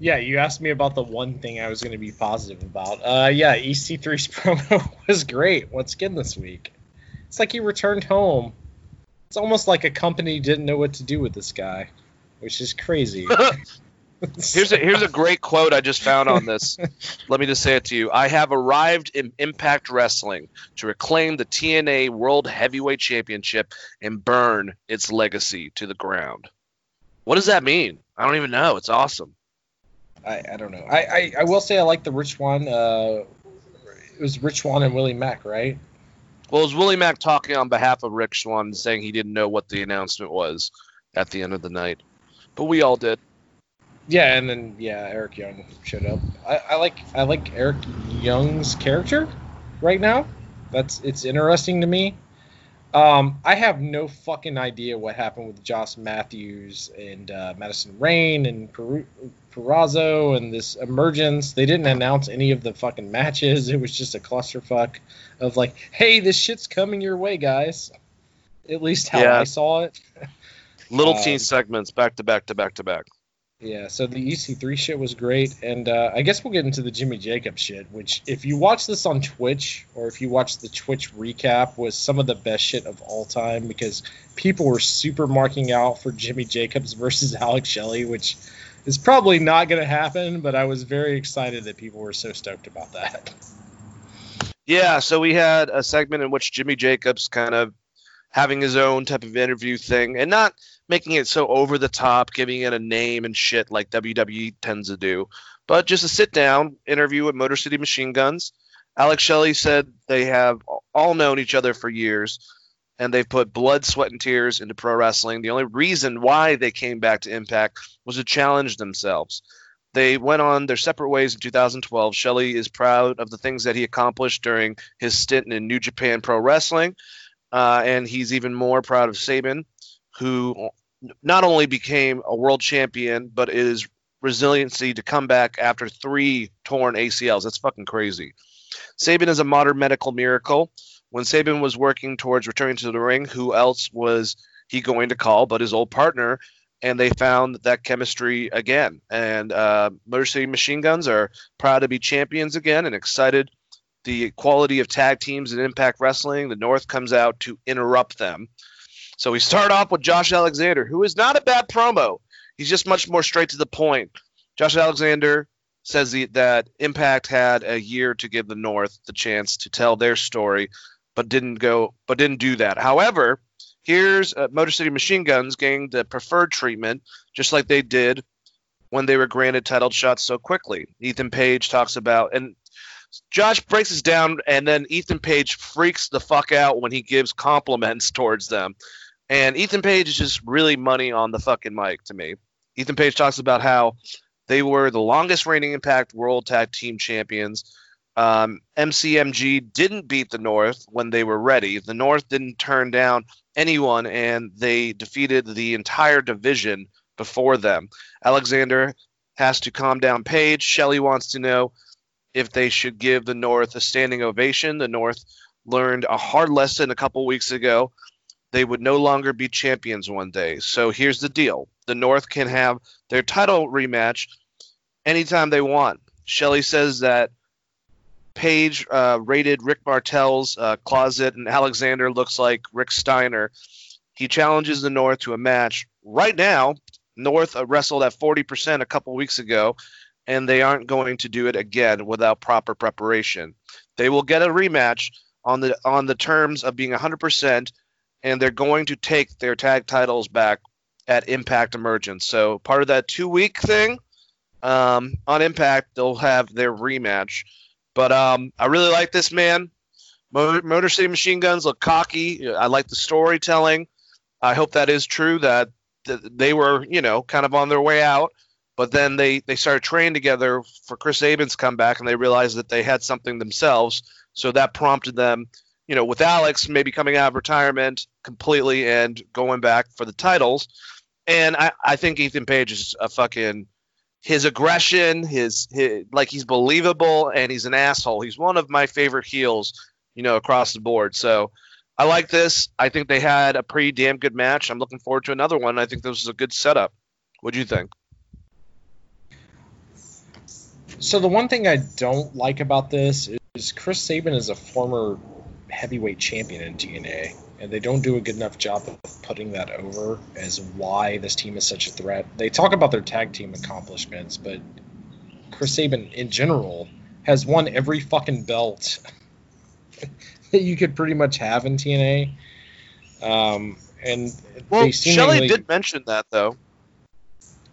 Yeah, you asked me about the one thing I was going to be positive about. Uh, yeah, EC3's <laughs> promo was great once again this week. It's like he returned home. It's almost like a company didn't know what to do with this guy, which is crazy. <laughs> <laughs> Here's a here's a great quote I just found on this. <laughs> Let me just say it to you. I have arrived in Impact Wrestling to reclaim the TNA World Heavyweight Championship and burn its legacy to the ground. What does that mean? I don't even know. It's awesome. I, I don't know. I, I, I will say I like the Rich Swann. Uh, it was Rich Swann and Willie Mack, right? Well, it was Willie Mack talking on behalf of Rich Swann, saying he didn't know what the announcement was at the end of the night, but we all did. Yeah, and then yeah, Eric Young showed up. I, I like I like Eric Young's character right now. That's it's interesting to me. Um, I have no fucking idea what happened with Josh Matthews and uh, Madison Rayne and Peru- Purrazzo and this emergence. They didn't announce any of the fucking matches. <laughs> It was just a clusterfuck of like, hey, this shit's coming your way, guys. At least how Yeah. I saw it. <laughs> Little Um, teen segments back to back to back to back. Yeah, so the EC3 shit was great, and uh, I guess we'll get into the Jimmy Jacobs shit. Which, if you watch this on Twitch or if you watch the Twitch recap, was some of the best shit of all time because people were super marking out for Jimmy Jacobs versus <laughs> Alex Shelley, which is probably not going to happen. But I was very excited that people were so stoked about that. Yeah, so we had a segment in which Jimmy Jacobs kind of having his own type of interview thing and not making it so over the top, giving it a name and shit like WWE tends to do, but just a sit down interview with Motor City Machine Guns. Alex Shelley said they have all known each other for years and they've put blood, sweat, and tears into pro wrestling. The only reason why they came back to Impact was to challenge themselves. They went on their separate ways in 2012. Shelley is proud of the things that he accomplished during his stint in New Japan Pro Wrestling, uh, and he's even more proud of Sabin, who not only became a world champion, but is resiliency to come back after three torn ACLs. That's fucking crazy. Sabin is a modern medical miracle. When Sabin was working towards returning to the ring, who else was he going to call but his old partner? And they found that chemistry again. And uh, Motor City Machine Guns are proud to be champions again and excited. The quality of tag teams in Impact Wrestling, the North comes out to interrupt them. So we start off with Josh Alexander, who is not a bad promo. He's just much more straight to the point. Josh Alexander says the, that Impact had a year to give the North the chance to tell their story, but didn't go, but didn't do that. However, here's uh, Motor City Machine Guns getting the preferred treatment, just like they did when they were granted titled shots so quickly. Ethan Page talks about and Josh breaks this down, and then Ethan Page freaks the fuck out when he gives compliments <laughs> towards them. And Ethan Page is just really money on the fucking mic to me. Ethan Page talks about how they were the longest reigning Impact World Tag Team Champions. Um, MCMG didn't beat the North when they were ready. The North didn't turn down anyone, and they defeated the entire division before them. Alexander has to calm down Page. Shelley wants to know if they should give the North a standing ovation. The North learned a hard lesson a couple weeks ago. They would no longer be champions one day. So here's the deal the North can have their title rematch anytime they want. Shelley says that Page uh, rated Rick Martel's uh, closet, and Alexander looks like Rick Steiner. He challenges the North to a match. Right now, North uh, wrestled at 40% a couple weeks ago, and they aren't going to do it again without proper preparation. They will get a rematch on the on the terms of being 100%, and they're going to take their tag titles back at Impact Emergence. So part of that two week thing um, on Impact, they'll have their rematch. But um, I really like this man. Motor, Motor City Machine Guns look cocky. I like the storytelling. I hope that is true. That, that they were, you know, kind of on their way out, but then they they started training together for Chris Sabin's comeback, and they realized that they had something themselves. So that prompted them, you know, with Alex maybe coming out of retirement completely and going back for the titles. And I, I think Ethan Page is a fucking his aggression, his, his like he's believable and he's an asshole. He's one of my favorite heels, you know, across the board. So I like this. I think they had a pretty damn good match. I'm looking forward to another one. I think this was a good setup. What do you think? So the one thing I don't like about this is Chris Sabin is a former heavyweight champion in TNA, and they don't do a good enough job of putting that over as why this team is such a threat. They talk about their tag team accomplishments, but Chris Sabin in general has won every fucking belt <laughs> that you could pretty much have in TNA. Um, and Well, seemingly, did mention that though.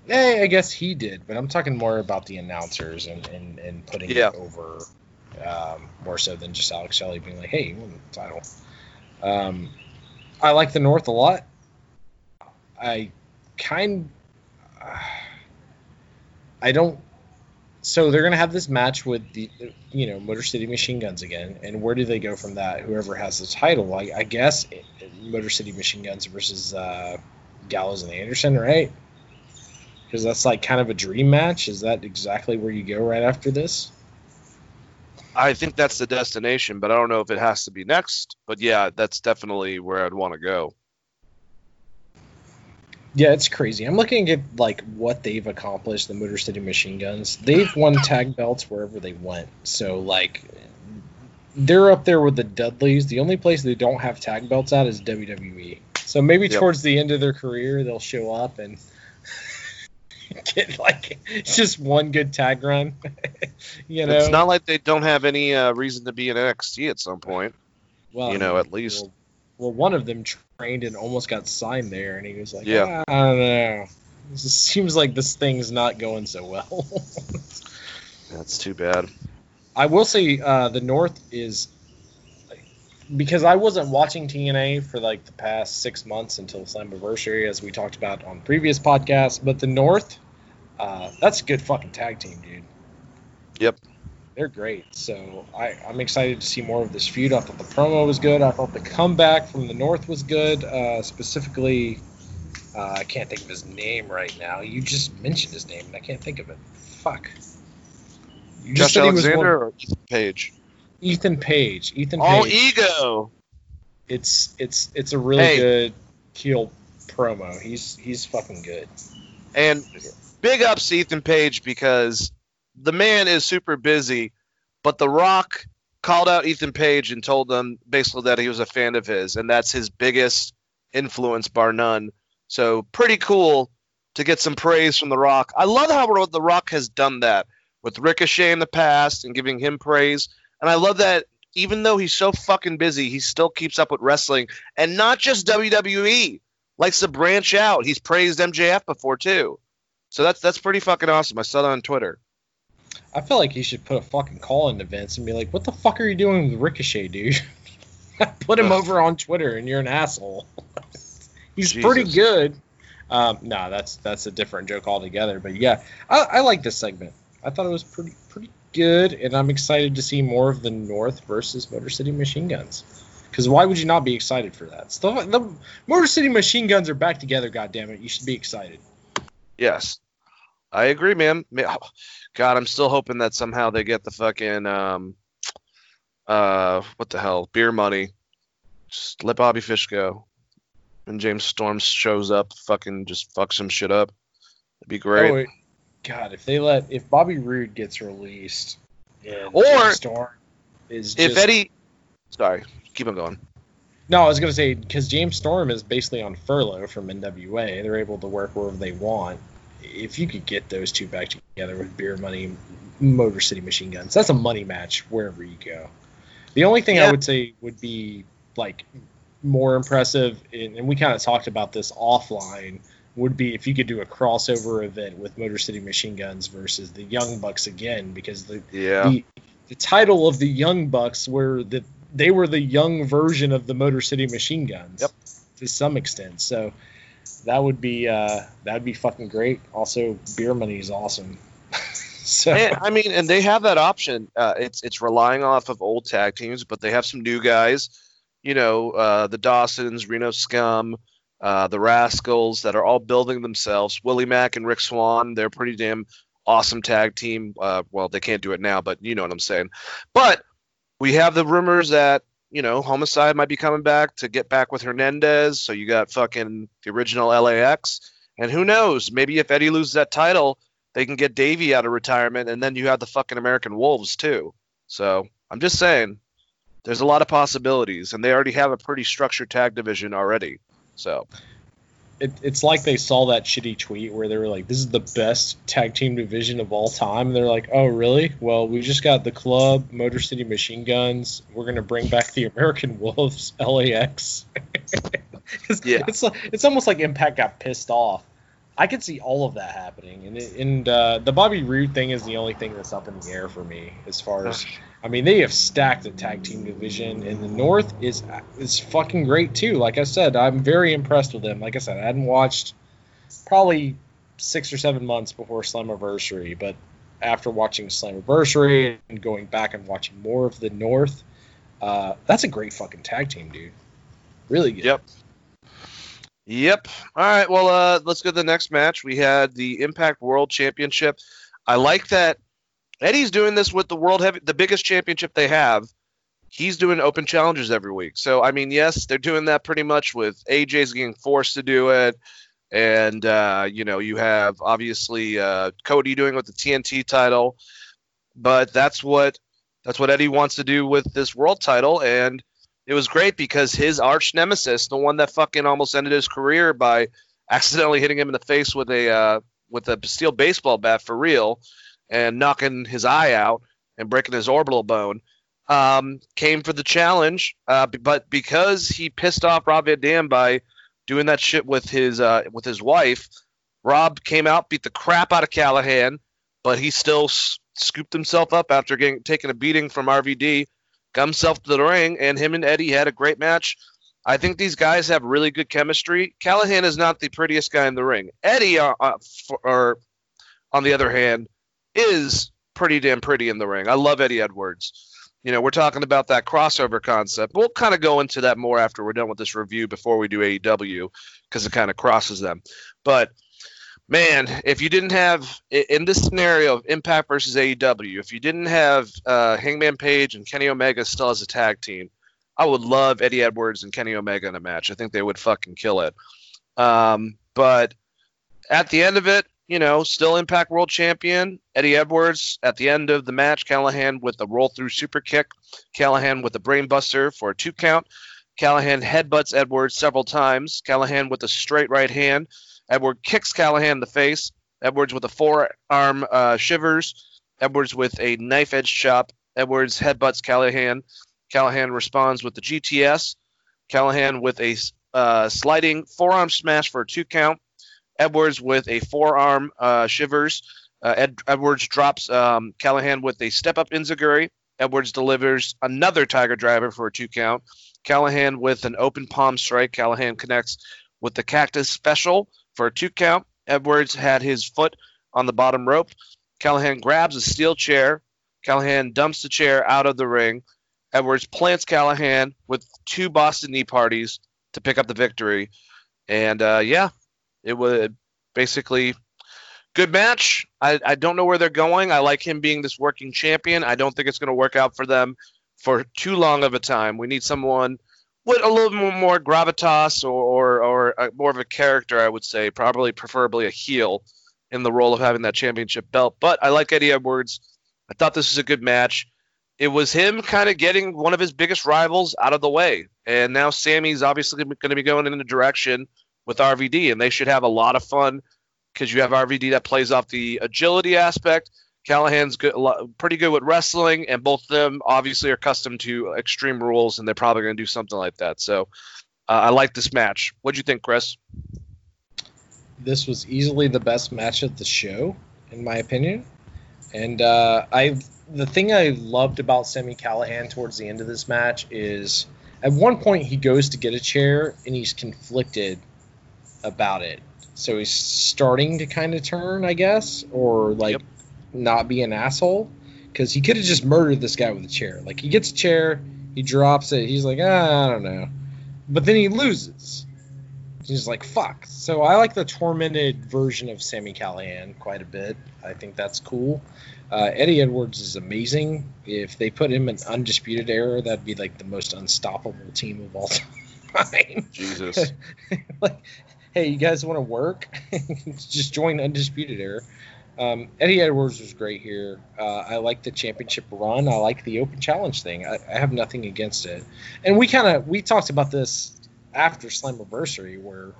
Eh, I guess he did, but I'm talking more about the announcers and, and, and putting Yeah. it over um, more so than just Alex Shelley being like, hey, you won the title. Um, I like the North a lot. I kind I don't. So they're gonna have this match with the, you know, Motor City Machine Guns again, and where do they go from that? Whoever has the title, I, I guess, Motor City Machine Guns versus uh, Gallows and Anderson, right? Because that's like kind of a dream match. Is that exactly where you go right after this? I think that's the destination, but I don't know if it has to be next. But yeah, that's definitely where I'd want to go. Yeah, it's crazy. I'm looking at like what they've accomplished. The Motor City Machine Guns. They've won tag belts wherever they went. So like, they're up there with the Dudleys. The only place they don't have tag belts at is WWE. So maybe Yep. towards the end of their career, they'll show up and <laughs> get like just one good tag run. <laughs> you know, It's not like they don't have any uh, reason to be in NXT at some point. well, you know, at least. Well, well, one of them trained and almost got signed there, and he was like, Yeah. "Ah, I don't know. It seems like this thing's not going so well. <laughs> That's too bad. I will say uh, the North is because I wasn't watching TNA for like the past six months until Slammiversary, as we talked about on previous podcasts. But the North, uh, that's a good fucking tag team, dude. Yep. They're great. So I, I'm excited to see more of this feud. I thought the promo was good. I thought the comeback from the North was good. Uh, specifically, uh, I can't think of his name right now. You just mentioned his name, and I can't think of it. Fuck. You Josh said he was one- Alexander or Ethan Page? Ethan Page. Ethan Page All Page. ego. it's it's it's a really Hey. good heel promo. He's he's fucking good. And big ups to Ethan Page because the man is super busy, but The Rock called out Ethan Page and told them basically that he was a fan of his, and that's his biggest influence, bar none. So pretty cool to get some praise from The Rock. I love how The Rock has done that with Ricochet in the past and giving him praise. And I love that even though he's so fucking busy, he still keeps up with wrestling and not just WWE. Likes to branch out. He's praised MJF before too. So that's that's pretty fucking awesome. I saw that on Twitter. I feel like he should put a fucking call into Vince and be like, "What the fuck are you doing with Ricochet, dude? <laughs> put him Ugh. over on Twitter, and you're an asshole." <laughs> He's Jesus. pretty good. Um, no, that's that's a different joke altogether. But yeah, I, I like this segment. I thought it was pretty pretty good, and I'm excited to see more of the North versus Motor City Machine Guns. Because why would you not be excited for that? Stuff the Motor City Machine Guns are back together. God damn it, you should be excited. Yes. I agree, man. God, I'm still hoping that somehow they get the fucking um uh what the hell? Beer money. Just let Bobby Fish go. And James Storm shows up, fucking just fucks some shit up. It'd be great. Oh. God, if they let if Bobby Roode gets released, Or- James Storm is if just, Eddie sorry, keep on going. No, I was gonna say because James Storm is basically on furlough from NWA, they're able to work wherever they want. If you could get those two back together with Beer Money, Motor City Machine Guns, that's a money match wherever you go. The only thing I would say would be like more impressive, and and we kind of talked about this offline, would be if you could do a crossover event with Motor City Machine Guns versus the Young Bucks again, because the Yeah. the, the title of the Young Bucks were the they were the young version of the Motor City Machine Guns. Yep. To some extent, so that would be uh, that would be fucking great. Also, beer money is awesome. <laughs> so And, I mean, and they have that option. Uh, it's it's relying off of old tag teams, but they have some new guys. You know, uh, the Dawsons, Reno Scum, uh, the Rascalz, that are all building themselves. Willie Mack and Rich Swann, they're pretty damn awesome tag team. Uh, well, they can't do it now, but you know what I'm saying. But we have the rumors that you know Homicide might be coming back to get back with Hernandez. So you got fucking the original LAX, and who knows? Maybe if Eddie loses that title they can get Davey out of retirement, and then you have the fucking American Wolves too. So I'm just saying, there's a lot of possibilities, and they already have a pretty structured tag division already. So it, it's like they saw that shitty tweet where they were like, "This is the best tag team division of all time," and they're like, "Oh, really? Well, we just got the club, Motor City Machine Guns. We're gonna bring back the <laughs> American Wolves, LAX." it's, <laughs> Yeah. it's it's almost like Impact got pissed off I could see all of that happening, and it, and uh, the Bobby Roode thing is the only thing that's up in the air for me as far as. I mean, they have stacked the tag team division, and the North is is fucking great too. Like I said, I'm very impressed with them. Like I said, I hadn't watched probably six or seven months before Slammiversary, but after watching Slammiversary and going back and watching more of the North, uh, that's a great fucking tag team, dude. Really good. Yep. Yep. All right. Well, uh, let's go to the next match. We had the Impact World Championship. I like that Eddie's doing this with the World Heavy, the biggest championship they have. He's doing open challenges every week. So I mean, yes, they're doing that pretty much with AJ's getting forced to do it, and uh, you know you have obviously uh, Cody doing with the TNT title, but that's what that's what Eddie wants to do with this world title, and it was great because his arch nemesis, the one that fucking almost ended his career by accidentally hitting him in the face with a uh, with a steel baseball bat for real, and knocking his eye out and breaking his orbital bone, um, came for the challenge. Uh, but because he pissed off Rob Van Dam by doing that shit with his uh, with his wife, Rob came out, beat the crap out of Callihan, but he still s- scooped himself up after getting taking a beating from RVD, got himself to the ring, and him and Eddie had a great match. I think these guys have really good chemistry. Callihan is not the prettiest guy in the ring. Eddie, uh, uh, for, or on the other hand, is pretty damn pretty in the ring. I love Eddie Edwards. You know, we're talking about that crossover concept. We'll kind of go into that more after we're done with this review before we do AEW because it kind of crosses them. But man, if you didn't have in this scenario of Impact versus AEW, if you didn't have uh, Hangman Page and Kenny Omega still as a tag team, I would love Eddie Edwards and Kenny Omega in a match. I think they would fucking kill it. Um, but at the end of it, you know, still Impact World Champion Eddie Edwards at the end of the match. Callihan with a roll through super kick. Callihan with the brainbuster for a two count. Callihan headbutts Edwards several times. Callihan with a straight right hand. Edwards kicks Callihan in the face. Edwards with a forearm uh, shivers. Edwards with a knife edge chop. Edwards headbutts Callihan. Callihan responds with the GTS. Callihan with a uh, sliding forearm smash for a two count. Edwards with a forearm uh, shivers. Uh, Ed, Edwards drops um, Callihan with a step up Enzuigiri. Edwards delivers another Tiger Driver for a two count. Callihan with an open palm strike. Callihan connects with the Cactus Special for a two count. Edwards had his foot on the bottom rope. Callihan grabs a steel chair. Callihan dumps the chair out of the ring. Edwards plants Callihan with two Boston knee parties to pick up the victory. And uh, yeah, it was basically good match. I, I don't know where they're going. I like him being this working champion. I don't think it's going to work out for them for too long of a time. We need someone with a little more gravitas or or, or a, more of a character, I would say, probably preferably a heel in the role of having that championship belt. But I like Eddie Edwards. I thought this was a good match. It was him kind of getting one of his biggest rivals out of the way. And now Sami's obviously going to be going in a direction with RVD, and they should have a lot of fun because you have RVD that plays off the agility aspect. Callihan's good, pretty good with wrestling, and both of them obviously are accustomed to extreme rules, and they're probably going to do something like that. So uh, I like this match. What do you think, Chris? This was easily the best match of the show, in my opinion. And uh, I, the thing I loved about Sami Callihan towards the end of this match is, at one point he goes to get a chair and he's conflicted about it. So he's starting to kind of turn, I guess, or like Yep. not be an asshole because he could have just murdered this guy with a chair. Like he gets a chair, he drops it, he's like, ah, I don't know, but then he loses. He's like, fuck. So I like the tormented version of Sami Callihan quite a bit. I think that's cool. Uh, Eddie Edwards is amazing. If they put him in Undisputed Era, that'd be like the most unstoppable team of all <laughs> time. Jesus. <laughs> like, hey, you guys want to work? <laughs> Just join Undisputed Era. Um, Eddie Edwards was great here. Uh, I like the championship run. I like the open challenge thing. I, I have nothing against it. And we kind of we talked about this after Slammiversary, where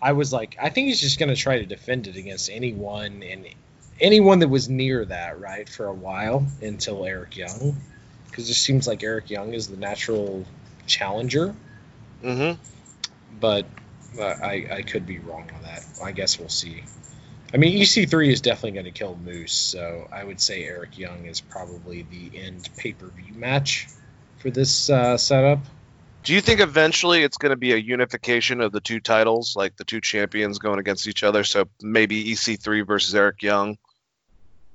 I was like, I think he's just going to try to defend it against anyone and anyone that was near that, right, for a while until Eric Young, because it seems like Eric Young is the natural challenger mm-hmm. but uh, I, I could be wrong on that. I guess we'll see. I mean, EC3 is definitely going to kill Moose, so I would say Eric Young is probably the end pay per view match for this uh, setup. Do you think eventually it's going to be a unification of the two titles, like the two champions going against each other? So maybe EC3 versus Eric Young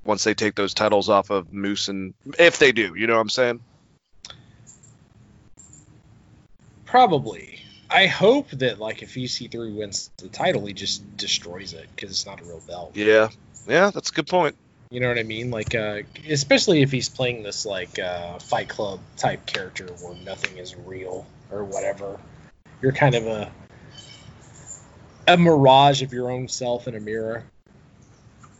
once they take those titles off of Moose, and if they do, you know what I'm saying? Probably. I hope that like if EC3 wins the title, he just destroys it because it's not a real belt. Yeah, yeah, that's a good point. You know what I mean? Like, uh, especially if he's playing this like uh, Fight Club type character where nothing is real or whatever. You're kind of a a mirage of your own self in a mirror.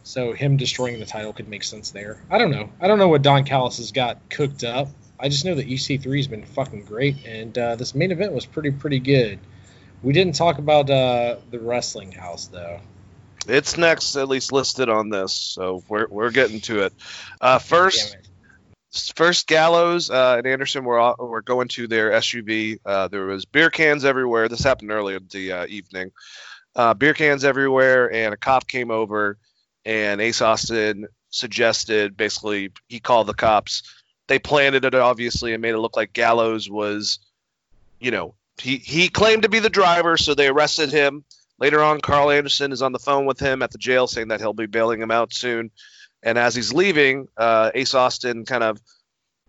So him destroying the title could make sense there. I don't know. I don't know what Don Callis has got cooked up. I just know that EC3 has been fucking great, and uh, this main event was pretty pretty good. We didn't talk about uh, the wrestling house though. It's next, at least listed on this, so we're we're getting to it. Uh, first, it. first Gallows uh, and Anderson were all, were going to their SUV. Uh, there was beer cans everywhere. This happened earlier in the uh, evening. Uh, beer cans everywhere, and a cop came over, and Ace Austin suggested basically he called the cops. They planted it obviously and made it look like Gallows was, you know, he he claimed to be the driver, so they arrested him. Later on, Karl Anderson is on the phone with him at the jail, saying that he'll be bailing him out soon. And as he's leaving, uh, Ace Austin kind of,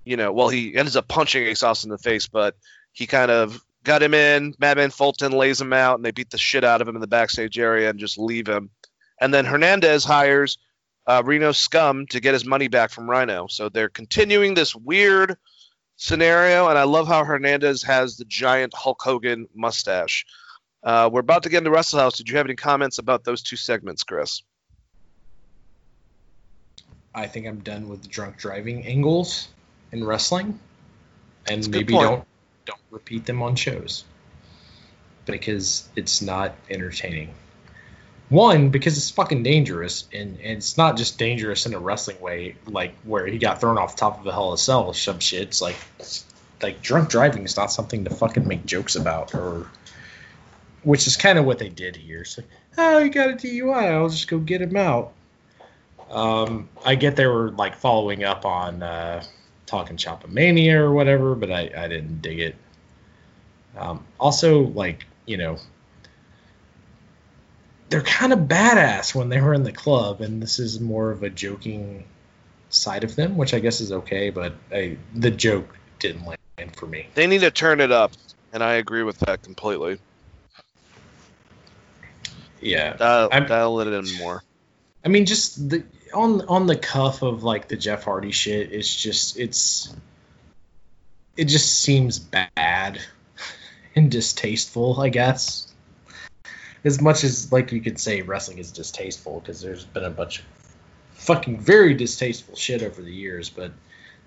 you know, well, he ends up punching Ace Austin in the face, but he kind of got him in. Madman Fulton lays him out, and they beat the shit out of him in the backstage area and just leave him. And then Hernandez hires uh, Reno Scum to get his money back from Rhino. So they're continuing this weird scenario, and I love how Hernandez has the giant Hulk Hogan mustache. Uh, we're about to get into Wrestle House. Did you have any comments about those two segments, Chris? I think I'm done with the drunk driving angles in wrestling, and maybe don't don't repeat them on shows because it's not entertaining. One, because it's fucking dangerous, and, and it's not just dangerous in a wrestling way, like where he got thrown off top of a hell of a cell or some shit. It's like like drunk driving is not something to fucking make jokes about, or which is kind of what they did here. So, oh, you got a DUI, I'll just go get him out. Um, I get they were like following up on uh, Talk and Shop Mania or whatever, but I, I didn't dig it. Um, also, like you know, they're kind of badass when they were in the club, and this is more of a joking side of them, which I guess is okay. But I, the joke didn't land for me. They need to turn it up, and I agree with that completely. Yeah, Dial, I'm- dial it in more. I mean, just the on on the cuff of like the Jeff Hardy shit. It's just it's it just seems bad <laughs> and distasteful. I guess as much as like you could say wrestling is distasteful because there's been a bunch of fucking very distasteful shit over the years, but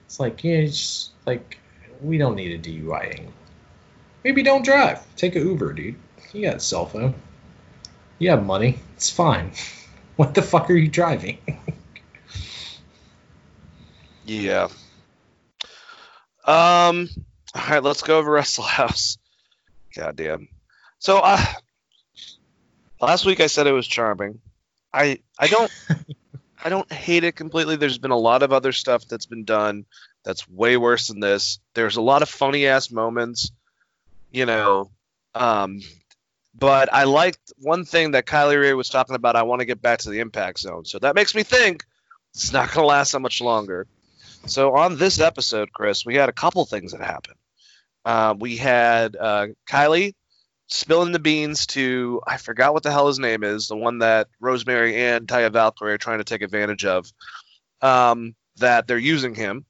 it's like yeah, it's just like we don't need a DUI. Maybe don't drive. Take a Uber, dude. You got a cell phone. You have money. It's fine. <laughs> What the fuck are you driving? <laughs> Yeah. Um. All right, let's go over Wrestle House. Goddamn. So, uh, last week I said it was charming. I I don't <laughs> I don't hate it completely. There's been a lot of other stuff that's been done that's way worse than this. There's a lot of funny ass moments, you know. Um, but I liked one thing that Kylie Rae was talking about. I want to get back to the impact zone. So that makes me think it's not going to last that much longer. So on this episode, Chris, we had a couple things that happened. Uh, we had uh, Kylie spilling the beans to I forgot what the hell his name is, the one that Rosemary and Taya Valkyrie are trying to take advantage of. Um, that they're using him.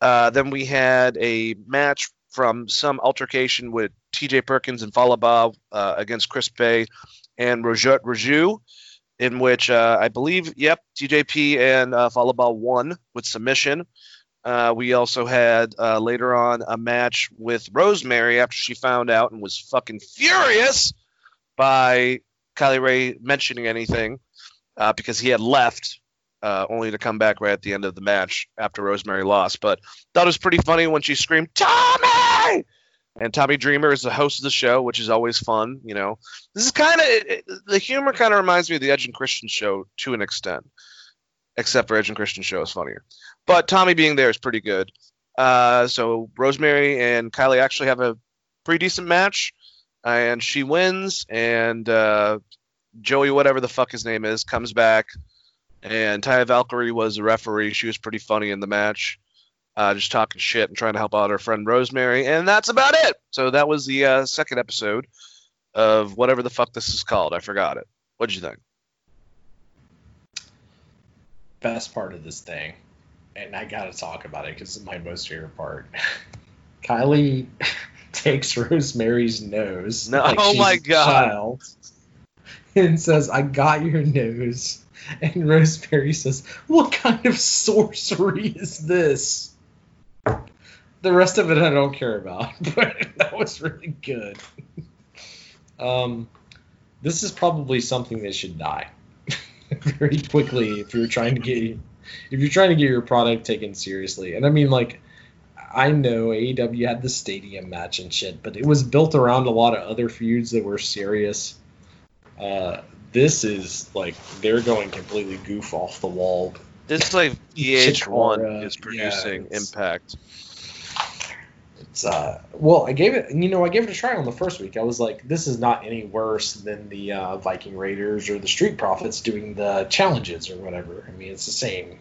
Uh, then we had a match from some altercation with T.J. Perkins and Fallah Bahh uh, against Chris Bey and Rohit Raju, in which uh, I believe, yep, TJP and uh, Fallah Bahh won with submission. Uh, we also had uh, later on a match with Rosemary after she found out and was fucking furious by Kylie Rae mentioning anything uh, because he had left, uh, only to come back right at the end of the match after Rosemary lost. But that was pretty funny when she screamed, Tommy! And Tommy Dreamer is the host of the show, which is always fun. You know, this is kind of the humor. Kind of reminds me of the Edge and Christian show to an extent, except for Edge and Christian show is funnier. But Tommy being there is pretty good. Uh, so Rosemary and Kylie actually have a pretty decent match, and she wins. And uh, Joey, whatever the fuck his name is, comes back, and Taya Valkyrie was the referee. She was pretty funny in the match uh, just talking shit and trying to help out our friend Rosemary, and that's about it. So that was the uh, second episode of whatever the fuck this is called. I forgot it. What'd you think? Best part of this thing, and I gotta talk about it because it's my most favorite part. <laughs> Kylie <laughs> takes Rosemary's nose. No, like oh my God. child, <laughs> and says, "I got your nose." And Rosemary says, "What kind of sorcery is this?" The rest of it I don't care about, but that was really good. Um, this is probably something that should die <laughs> very quickly if you're trying to get if you're trying to get your product taken seriously. And I mean, like, I know AEW had the stadium match and shit, but it was built around a lot of other feuds that were serious. Uh, this is like they're going completely goof off the wall. This <laughs> is like VH1 is producing it's- Impact. It's uh, well, I gave it, you know, I gave it a try on the first week. I was like, this is not any worse than the uh, Viking Raiders or the Street Profits doing the challenges or whatever. I mean, it's the same.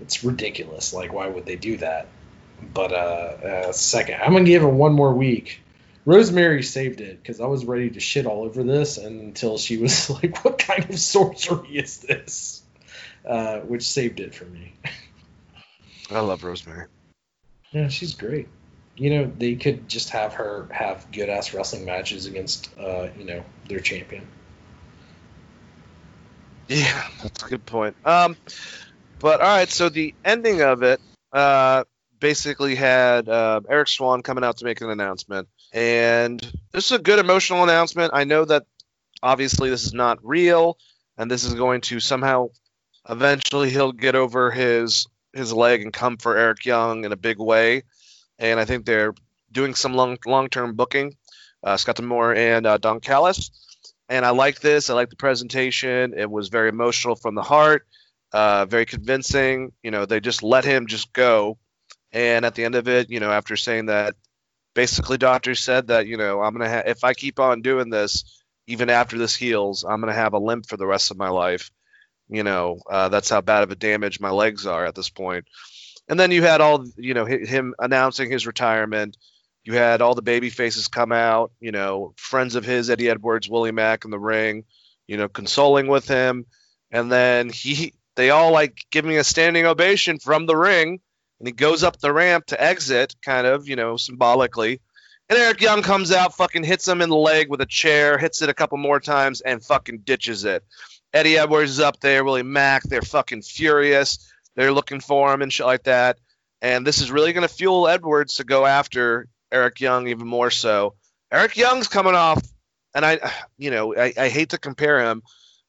It's ridiculous. Like, why would they do that? But uh, uh second, I'm gonna give it one more week. Rosemary saved it because I was ready to shit all over this until she was <laughs> like, "What kind of sorcery is this?" Uh, which saved it for me. I love Rosemary. Yeah, she's great. You know, they could just have her have good ass wrestling matches against, uh, you know, their champion. Yeah, that's a good point. Um, but all right, so the ending of it uh, basically had uh, Rich Swann coming out to make an announcement, and this is a good emotional announcement. I know that obviously this is not real, and this is going to somehow eventually he'll get over his his leg and come for Eric Young in a big way, and I think they're doing some long long term booking. Uh, Scott D'Amore and uh, Don Callis and I like this. I like the presentation. It was very emotional from the heart, uh, very convincing. You know, they just let him just go, and at the end of it, you know, after saying that, basically, doctors said that you know I'm gonna ha- if I keep on doing this, even after this heals, I'm gonna have a limp for the rest of my life. You know, uh, that's how bad of a damage my legs are at this point. And then you had all, you know, him announcing his retirement. You had all the baby faces come out, you know, friends of his, Eddie Edwards, Willie Mack in the ring, you know, consoling with him. And then he, they all like give me a standing ovation from the ring. And he goes up the ramp to exit, kind of, you know, symbolically. And Eric Young comes out, fucking hits him in the leg with a chair, hits it a couple more times, and fucking ditches it. Eddie Edwards is up there, Willie Mack, they're fucking furious. They're looking for him and shit like that. And this is really going to fuel Edwards to go after Eric Young even more so. Eric Young's coming off, and I, you know, I, I hate to compare him,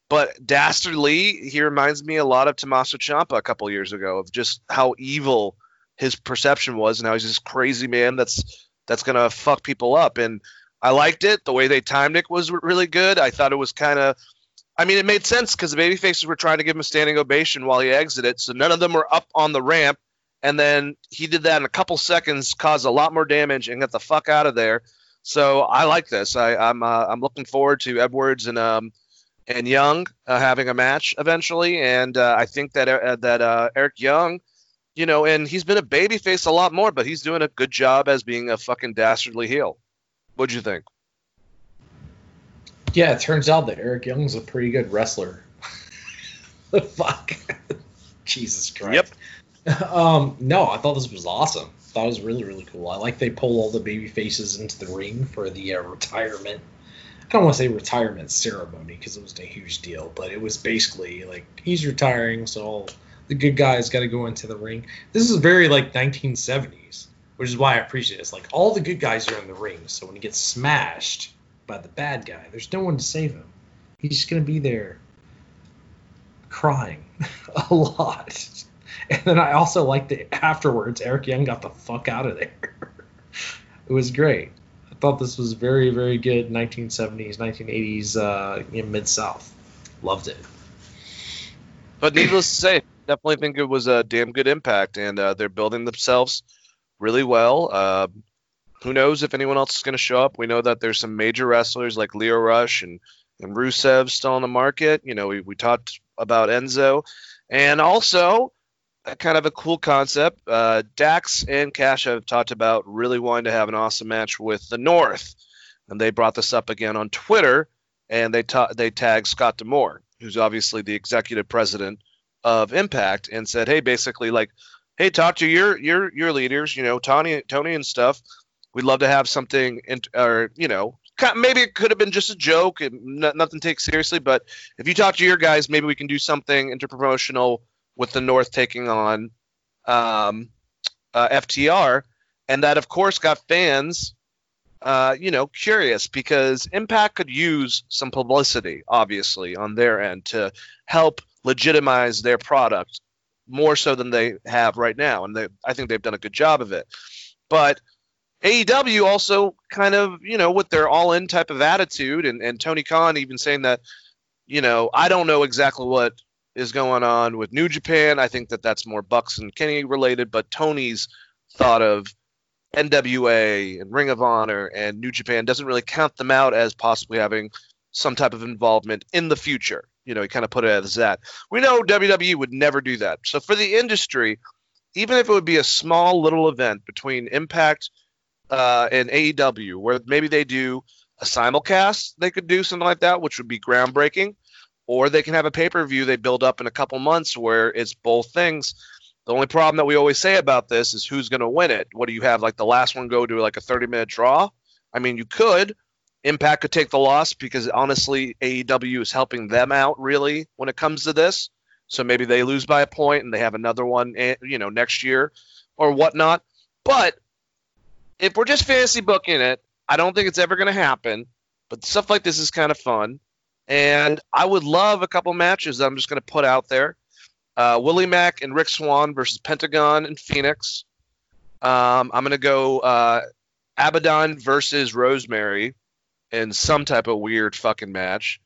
but Dastardly, he reminds me a lot of Tommaso Ciampa a couple years ago of just how evil his perception was, and how he's this crazy man that's that's gonna fuck people up. And I liked it. The way they timed it was really good. I thought it was kind of, I mean, it made sense because the babyfaces were trying to give him a standing ovation while he exited, so none of them were up on the ramp and then he did that in a couple seconds, caused a lot more damage, and got the fuck out of there. So I like this. I, I'm uh, I'm looking forward to Edwards and um and Young uh, having a match eventually, and uh, I think that uh, that uh, Eric Young, you know, and he's been a babyface a lot more, but he's doing a good job as being a fucking dastardly heel. What'd you think? Yeah, it turns out that Eric Young's a pretty good wrestler. <laughs> The fuck. <laughs> Jesus Christ. Yep. <laughs> Um, no, I thought this was awesome. Thought it was really, really cool. I like they pull all the baby faces into the ring for the uh, retirement. I don't want to say retirement ceremony because it was a huge deal, but it was basically like he's retiring, so all the good guys got to go into the ring. This is very like 1970s, which is why I appreciate it. It's like all the good guys are in the ring, so when he gets smashed by the bad guy, there's no one to save him. He's just gonna be there crying <laughs> a lot. And then I also liked that afterwards, Eric Young got the fuck out of there. <laughs> It was great. I thought this was very, very good 1970s, 1980s uh, Mid South. Loved it. But needless to say, definitely think it was a damn good impact, and uh, they're building themselves really well. Uh, who knows if anyone else is going to show up? We know that there's some major wrestlers like Lio Rush and and Rusev still on the market. You know, we, we talked about Enzo, and also uh, kind of a cool concept. Uh, Dax and Cash have talked about really wanting to have an awesome match with the North, and they brought this up again on Twitter, and they ta- they tagged Scott D'Amore, who's obviously the executive president of Impact, and said, hey, basically like, hey, talk to your your your leaders, you know, Tony Tony and stuff. We'd love to have something, in, or you know, maybe it could have been just a joke and n- nothing to take seriously. But if you talk to your guys, maybe we can do something interpromotional with the North taking on um, uh, FTR, and that of course got fans, uh, you know, curious because Impact could use some publicity, obviously, on their end to help legitimize their product more so than they have right now, and they, I think they've done a good job of it. But AEW also kind of, you know, with their all-in type of attitude, and, and Tony Khan even saying that, you know, I don't know exactly what is going on with New Japan. I think that that's more Bucks and Kenny related, but Tony's thought of NWA and Ring of Honor and New Japan doesn't really count them out as possibly having some type of involvement in the future. You know, he kind of put it as that. We know WWE would never do that. So for the industry, even if it would be a small little event between Impact uh, and AEW, where maybe they do a simulcast, they could do something like that, which would be groundbreaking. Or they can have a pay per view they build up in a couple months where it's both things. The only problem that we always say about this is who's going to win it. What do you have? Like the last one go to like a 30 minute draw? I mean, you could. Impact could take the loss because honestly, AEW is helping them out really when it comes to this. So maybe they lose by a point and they have another one, eh, you know, next year or whatnot. But if we're just fantasy booking it, I don't think it's ever going to happen. But stuff like this is kind of fun. And I would love a couple matches that I'm just going to put out there. Uh, Willie Mack and Rich Swann versus Pentagon and Fenix. Um, I'm going to go uh, Abaddon versus Rosemary in some type of weird fucking match.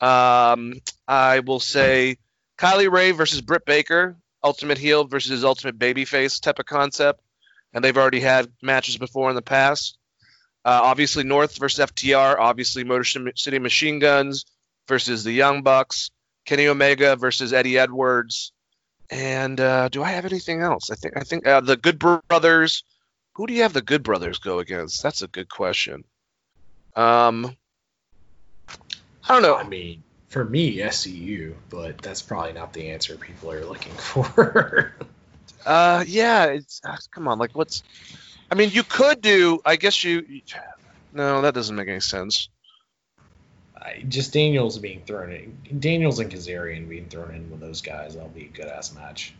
Um, I will say Kylie Rae versus Britt Baker, Ultimate Heel versus Ultimate Babyface type of concept. And they've already had matches before in the past. Uh, obviously, North versus FTR. Obviously, Motor City Machine Guns versus the Young Bucks. Kenny Omega versus Eddie Edwards. And uh, do I have anything else? I think I think uh, the Good Brothers. Who do you have the Good Brothers go against? That's a good question. Um, I don't know. I mean, for me, SCU, but that's probably not the answer people are looking <laughs> for. Uh, yeah. It's uh, come on. Like, what's? I mean, you could do. I guess you. No, that doesn't make any sense. I, just Daniels being thrown in, Daniels and Kazarian being thrown in with those guys, that'll be a good ass match.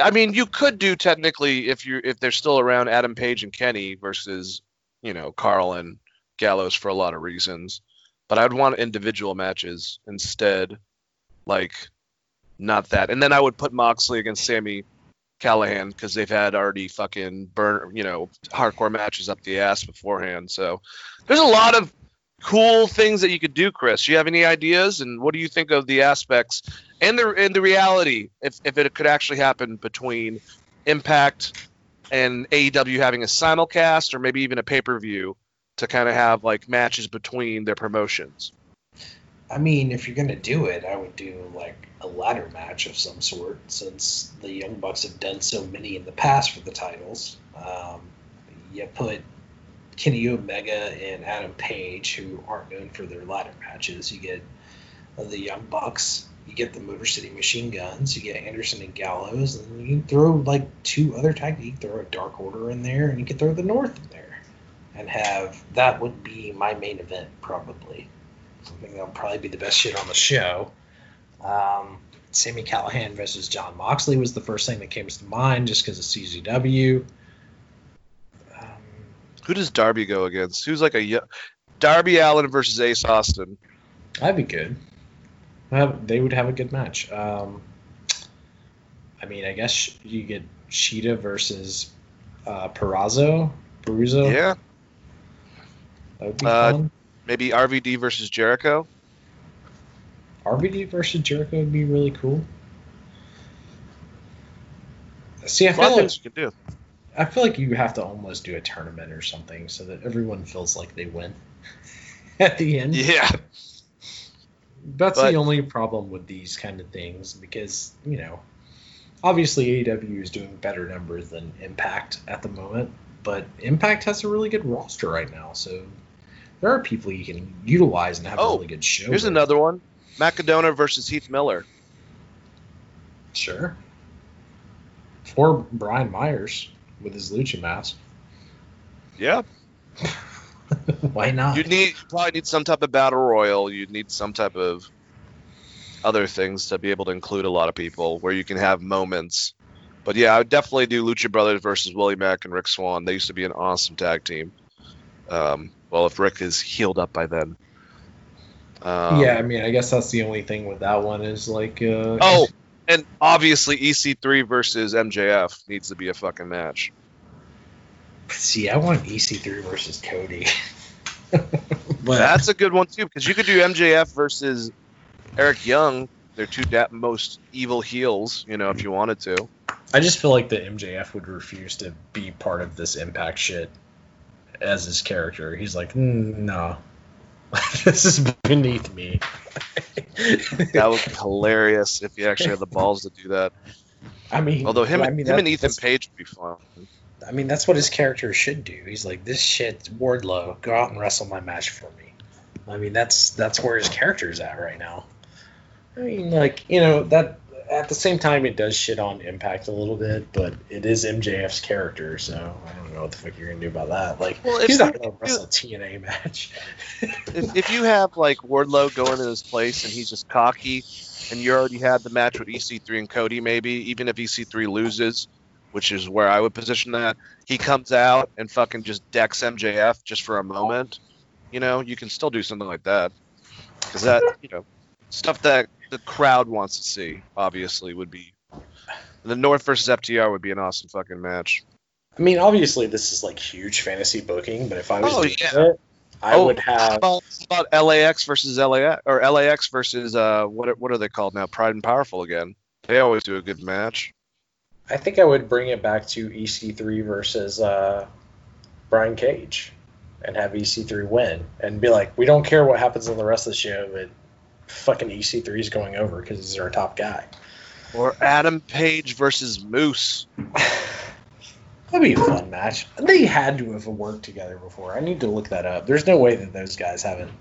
I mean, you could do technically if you if they're still around Adam Page and Kenny versus you know Karl and Gallows for a lot of reasons, but I'd want individual matches instead, like not that. And then I would put Moxley against Sami Callihan because they've had already fucking burn you know hardcore matches up the ass beforehand. So there's a lot of cool things that you could do, Chris. Do You have any ideas, and what do you think of the aspects and the and the reality if if it could actually happen between Impact and AEW having a simulcast or maybe even a pay per view to kind of have like matches between their promotions? I mean, if you're gonna do it, I would do like a ladder match of some sort, since the Young Bucks have done so many in the past for the titles. Um, you put Kenny Omega and Adam Page, who aren't known for their ladder matches. You get the Young Bucks, you get the Motor City Machine Guns, you get Anderson and Gallows, and you throw like two other tag. You throw a Dark Order in there, and you can throw the North in there, and have that would be my main event probably. Something that'll probably be the best shit on the show. Um, Sami Callihan versus Jon Moxley was the first thing that came to mind, just because of CZW. Um, Who does Darby go against? Who's like a Darby Allin versus Ace Austin? That'd be good. Have, they would have a good match. Um, I mean, I guess you get Shida versus uh, Purrazzo. Caruso. Yeah, that would be Uh, fun. Maybe RVD versus Jericho. RVD versus Jericho would be really cool. See, I A lot of feel like you can do. I feel like you have to almost do a tournament or something so that everyone feels like they win <laughs> at the end. Yeah, That's But- the only problem with these kind of things because, you know, obviously AEW is doing better numbers than Impact at the moment, but Impact has a really good roster right now. So there are people you can utilize and have a Oh, really good show. here's with. another one: Macadona versus Heath Miller. Sure. Or Brian Myers with his Lucha mask. Yeah, <laughs> Why not? you'd need probably need some type of battle royal. You'd need some type of other things to be able to include a lot of people where you can have moments. But yeah, I would definitely do Lucha Brothers versus Willie Mack and Rich Swann. They used to be an awesome tag team. Um, well, if Rich is healed up by then. Um, yeah, I mean, I guess that's the only thing with that one is like. Uh, Oh, and obviously EC3 versus MJF needs to be a fucking match. see, I want EC3 versus Cody. <laughs> but That's a good one too because you could do MJF versus Eric Young. They're two da- most evil heels, you know, if you wanted to. I just feel like the MJF would refuse to be part of this Impact shit as his character. He's like, mm, no, <laughs> this is beneath me. <laughs> That would be hilarious if he actually had the balls to do that. I mean, Although him, I mean, him that- and Ethan Page would be fun. I mean, that's what his character should do. He's like, this shit, Wardlow, go out and wrestle my match for me. I mean, that's that's where his character's at right now. I mean, like, you know, that at the same time, it does shit on Impact a little bit, but it is MJF's character, so I don't know what the fuck you're gonna do about that. Like, Well, he's not you- gonna wrestle a TNA match. If, if you have like Wardlow going to this place and he's just cocky, and you already had the match with EC3 and Cody, maybe even if EC3 loses, which is where I would position that, he comes out and fucking just decks MJF just for a moment. You know, you can still do something like that because that you know stuff that the crowd wants to see. Obviously, would be the North versus FTR would be an awesome fucking match. I mean, obviously, this is like huge fantasy booking, but if I was Oh, doing yeah. it, I Oh, would have. about, about LAX versus LAX or LAX versus uh what are- what are they called now? Pride and Powerful again. They always do a good match. I think I would bring it back to EC3 versus uh, Brian Cage and have EC3 win and be like, we don't care what happens on the rest of the show, but fucking EC3 is going over because he's our top guy. Or Adam Page versus Moose. <sighs> That'd be a fun match. They had to have worked together before. I need to look that up. There's no way that those guys haven't. <laughs>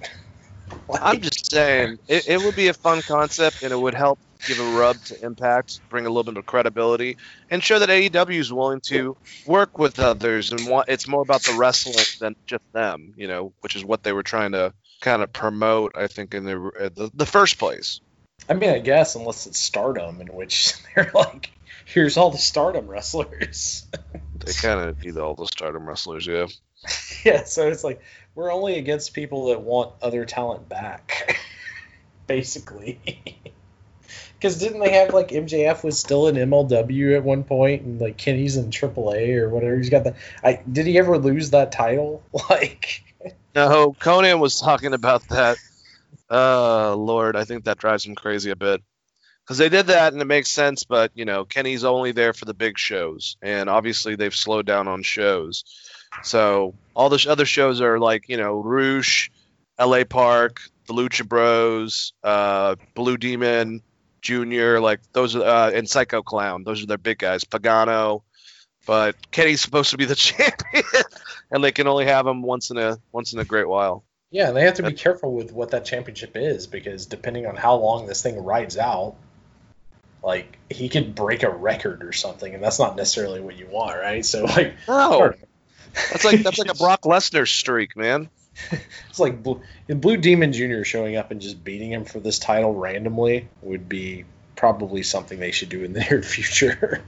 Like, I'm just saying, it, it would be a fun concept and it would help give a rub to Impact, bring a little bit of credibility, and show that AEW is willing to work with others and want, it's more about the wrestling than just them, you know, which is what they were trying to kind of promote, I think, in the uh, the, the first place. I mean, I guess unless it's Stardom, in which <laughs> they're like, here's all the Stardom wrestlers. <laughs> They kind of need all the Stardom wrestlers, yeah. <laughs> yeah, so it's like we're only against people that want other talent back, basically. Because didn't they have like MJF was still in MLW at one point, and like Kenny's in AAA or whatever. He's got the. I did he ever lose that title? Like, No, Konnan was talking about that. Uh, Lord, I think that drives him crazy a bit. Because they did that and it makes sense, but you know, Kenny's only there for the big shows, and obviously they've slowed down on shows. So all the other shows are like you know, Rush, L.A. Park, the Lucha Bros, uh, Blue Demon Junior, like those are uh, and Psycho Clown. Those are their big guys. Pagano, but Kenny's supposed to be the <laughs> champion, and they can only have him once in a once in a great while. yeah, and they have to be careful with what that championship is because depending on how long this thing rides out, like he could break a record or something, and that's not necessarily what you want, right? So like, No, <laughs> that's like that's like a Brock Lesnar streak, man. <laughs> It's like Blue, Blue Demon Jr. showing up and just beating him for this title randomly would be probably something they should do in the near future.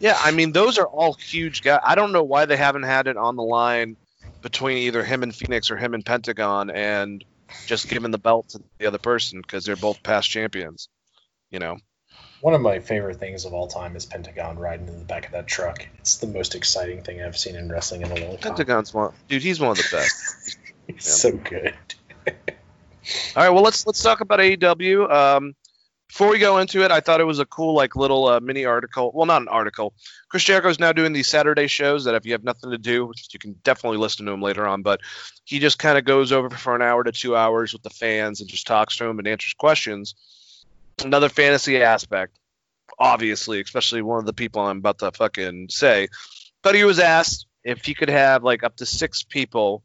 Yeah, I mean those are all huge guys. I don't know why they haven't had it on the line between either him and Fenix or him and Pentagon, and just giving the belt to the other person because they're both past champions. You know, one of my favorite things of all time is Pentagon riding in the back of that truck. It's the most exciting thing I've seen in wrestling in a long time. Pentagon's one, dude. He's one of the best. <laughs> It's so good. <laughs> All right, well let's let's talk about AEW. Um, before we go into it, I thought it was a cool like little uh, mini article. Well, not an article. Chris Jericho is now doing these Saturday shows that if you have nothing to do, you can definitely listen to him later on. But he just kind of goes over for an hour to two hours with the fans and just talks to them and answers questions. Another fantasy aspect, obviously, especially one of the people I'm about to fucking say. But he was asked if he could have like up to six people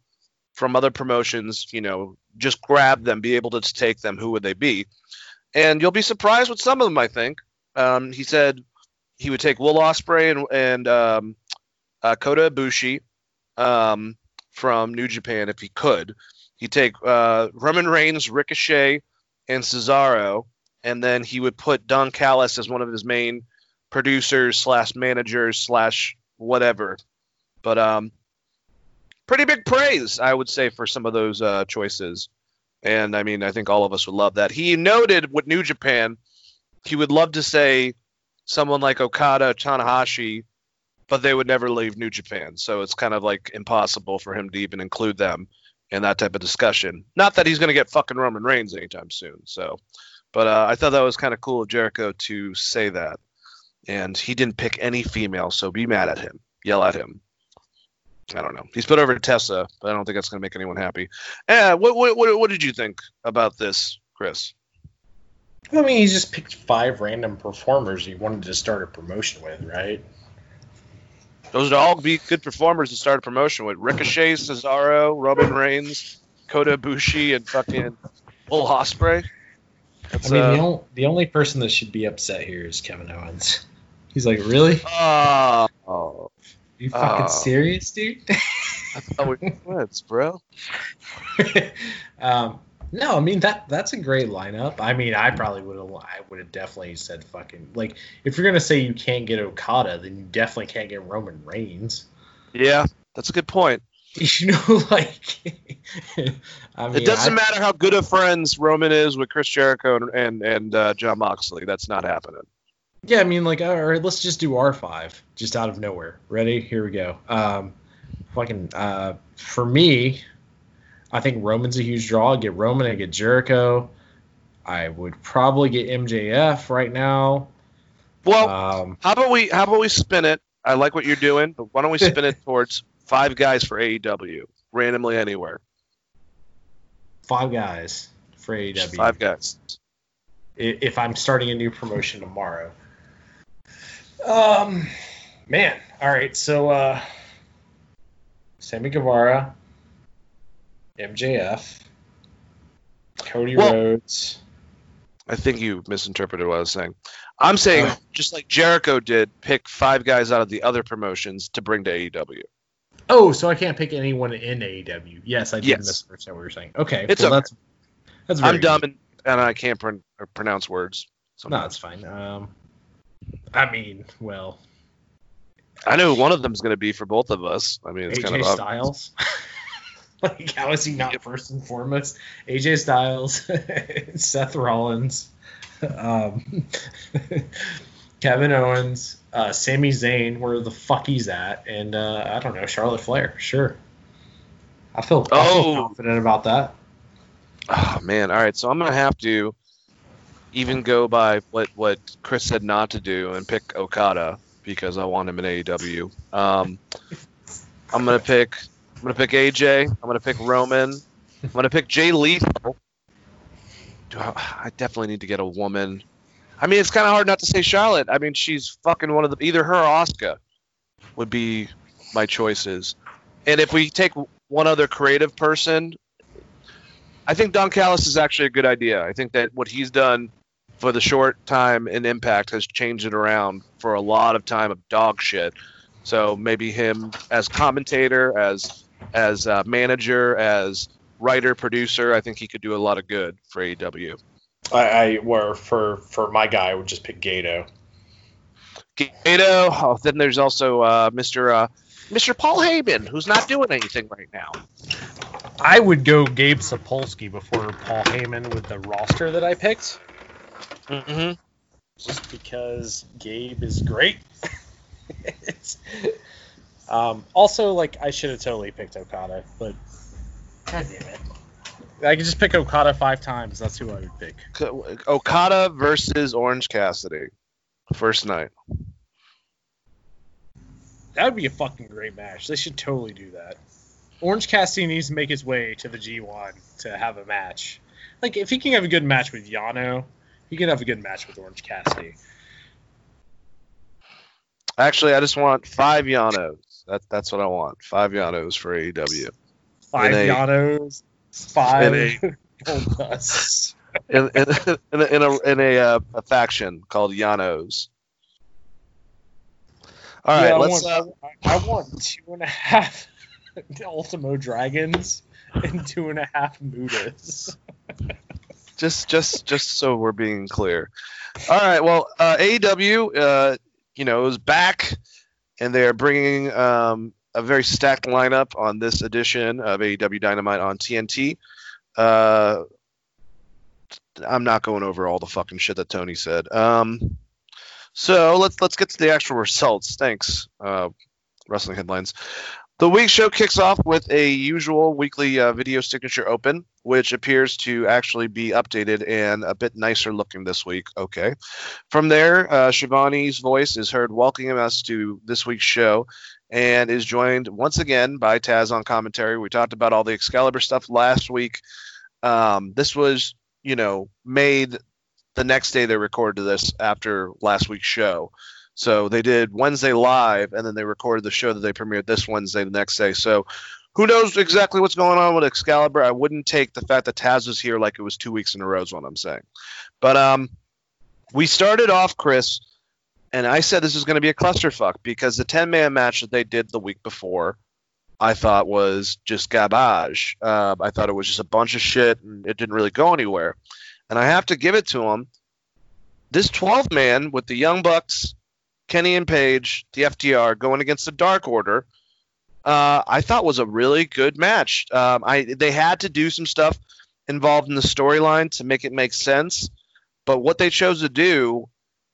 from other promotions, you know, just grab them, be able to take them, who would they be? And you'll be surprised with some of them, I think. Um, he said he would take Will Ospreay and, and um, uh, Kota Ibushi um, from New Japan if he could. He'd take uh, Roman Reigns, Ricochet, and Cesaro, and then he would put Don Callis as one of his main producers slash managers slash whatever. But um, pretty big praise, I would say, for some of those uh, choices. And I mean, I think all of us would love that. He noted with New Japan, he would love to say someone like Okada, Tanahashi, but they would never leave New Japan. So it's kind of like impossible for him to even include them in that type of discussion. Not that he's going to get fucking Roman Reigns anytime soon. So, but uh, I thought that was kind of cool of Jericho to say that. And he didn't pick any female, so be mad at him, yell at him. I don't know. He's put over Tessa, but I don't think that's going to make anyone happy. Uh, what, what, what, what did you think about this, Chris? I mean, he just picked five random performers he wanted to start a promotion with, right? Those would all be good performers to start a promotion with. Ricochet, Cesaro, Roman Reigns, Kota Ibushi, and fucking Will Ospreay. I mean, uh, the, only, the only person that should be upset here is Kevin Owens. <laughs> He's like, really? Oh, oh, you fucking Oh. serious, dude? I thought we were friends, bro. <laughs> um, no, I mean that that's a great lineup. I mean, I probably would have I would have definitely said fucking like if you're gonna say you can't get Okada, then you definitely can't get Roman Reigns. Yeah, that's a good point. <laughs> You know, <laughs> like I mean, it doesn't I- matter how good of friends Roman is with Chris Jericho and and, and uh, Jon Moxley. That's not happening. Yeah, I mean, like, all right, let's just do R five, just out of nowhere. Ready? Here we go. Um, fucking, uh, for me, I think Roman's a huge draw. I get Roman, I get Jericho. I would probably get MJF right now. Well, Um, how about we how about we spin it? I like what you're doing, but why don't we spin it <laughs> towards five guys for AEW randomly anywhere? five guys for Just AEW. Five guys. if I'm starting a new promotion tomorrow. Um, man, all right. So, uh, Sammy Guevara, MJF, Cody Well- Rhodes. I think you misinterpreted what I was saying. I'm saying Oh. just like Jericho did, pick five guys out of the other promotions to bring to AEW. Oh, so I can't pick anyone in AEW. Yes, I did Yes. misunderstand what you were saying. Okay, It's well, okay. that's that's very I'm dumb and, and I can't or pronounce words. No, sometimes. it's fine. Um, I mean, well, I know one of them's going to be for both of us. I mean, it's AJ kind of. Styles. <laughs> like, how is he not first and foremost? AJ Styles, <laughs> Seth Rollins, um, <laughs> Kevin Owens, uh, Sami Zayn, where the fuck he's at, and uh, I don't know, Charlotte Flair. Sure. I feel, I feel Oh. confident about that. Oh man! All right, so I'm gonna have to even go by what what Chris said not to do and pick Okada because I want him in AEW. Um, I'm gonna pick I'm gonna pick AJ. I'm gonna pick Roman. I'm gonna pick Jay Lethal. Do I, I definitely need to get a woman. I mean, it's kind of hard not to say Charlotte. I mean, she's fucking one of the either her or Oscar would be my choices. And if we take one other creative person, I think Don Callis is actually a good idea. I think that what he's done for the short time in Impact has changed it around for a lot of time of dog shit. So maybe him as commentator, as as uh, manager, as writer, producer, I think he could do a lot of good for AEW. I, I were for for my guy, I would just pick Gato. Gato. Oh, then there's also uh, Mr. Uh, Mr. Paul Heyman, who's not doing anything right now. I would go Gabe Sapolsky before Paul Heyman with the roster that I picked. Mm-hmm. just because Gabe is great. <laughs> Um, also, like I should have totally picked Okada, but god damn it, I could just pick Okada five times. That's who I would pick. Okada versus Orange Cassidy, first night. That would be a fucking great match. They should totally do that. Orange Cassidy needs to make his way to the G1 to have a match. Like if he can have a good match with Yano, he can have a good match with Orange Cassidy. Actually, I just want five Yanos. That, that's what I want. Five Yanos for AEW. Five In a- Yanos, five <laughs> in Dusts. In, in, in a, in a, in a, uh, a faction called Yanos. All right, Yeah, I let's. want, Uh, I want two and a half <laughs> Ultimo Dragons and two and a half Mutas. <laughs> just just just so we're being clear. All right, well, uh, AEW, uh, you know, is back, and they're bringing um, a very stacked lineup on this edition of AEW Dynamite on TNT. Uh, I'm not going over all the fucking shit that Tony said. Um, so let's let's get to the actual results. Thanks, uh, wrestling headlines. The week show kicks off with a usual weekly uh, video signature open, which appears to actually be updated and a bit nicer looking this week. Okay. From there, uh, Schiavone's voice is heard welcoming us to this week's show and is joined once again by Taz on commentary. We talked about all the Excalibur stuff last week. Um, this was, you know, made the next day they recorded this after last week's show. So they did Wednesday live, and then they recorded the show that they premiered this Wednesday the next day. So who knows exactly what's going on with Excalibur? I wouldn't take the fact that Taz was here like it was two weeks in a row. Is what I'm saying. But um, we started off, Chris, and I said this is going to be a clusterfuck because the 10 man match that they did the week before, I thought was just garbage. Uh, I thought it was just a bunch of shit, and it didn't really go anywhere. And I have to give it to them. This 12 man with the Young Bucks, Kenny and Page, the FTR, going against the Dark Order, uh, I thought was a really good match. Um, I they had to do some stuff involved in the storyline to make it make sense, but what they chose to do,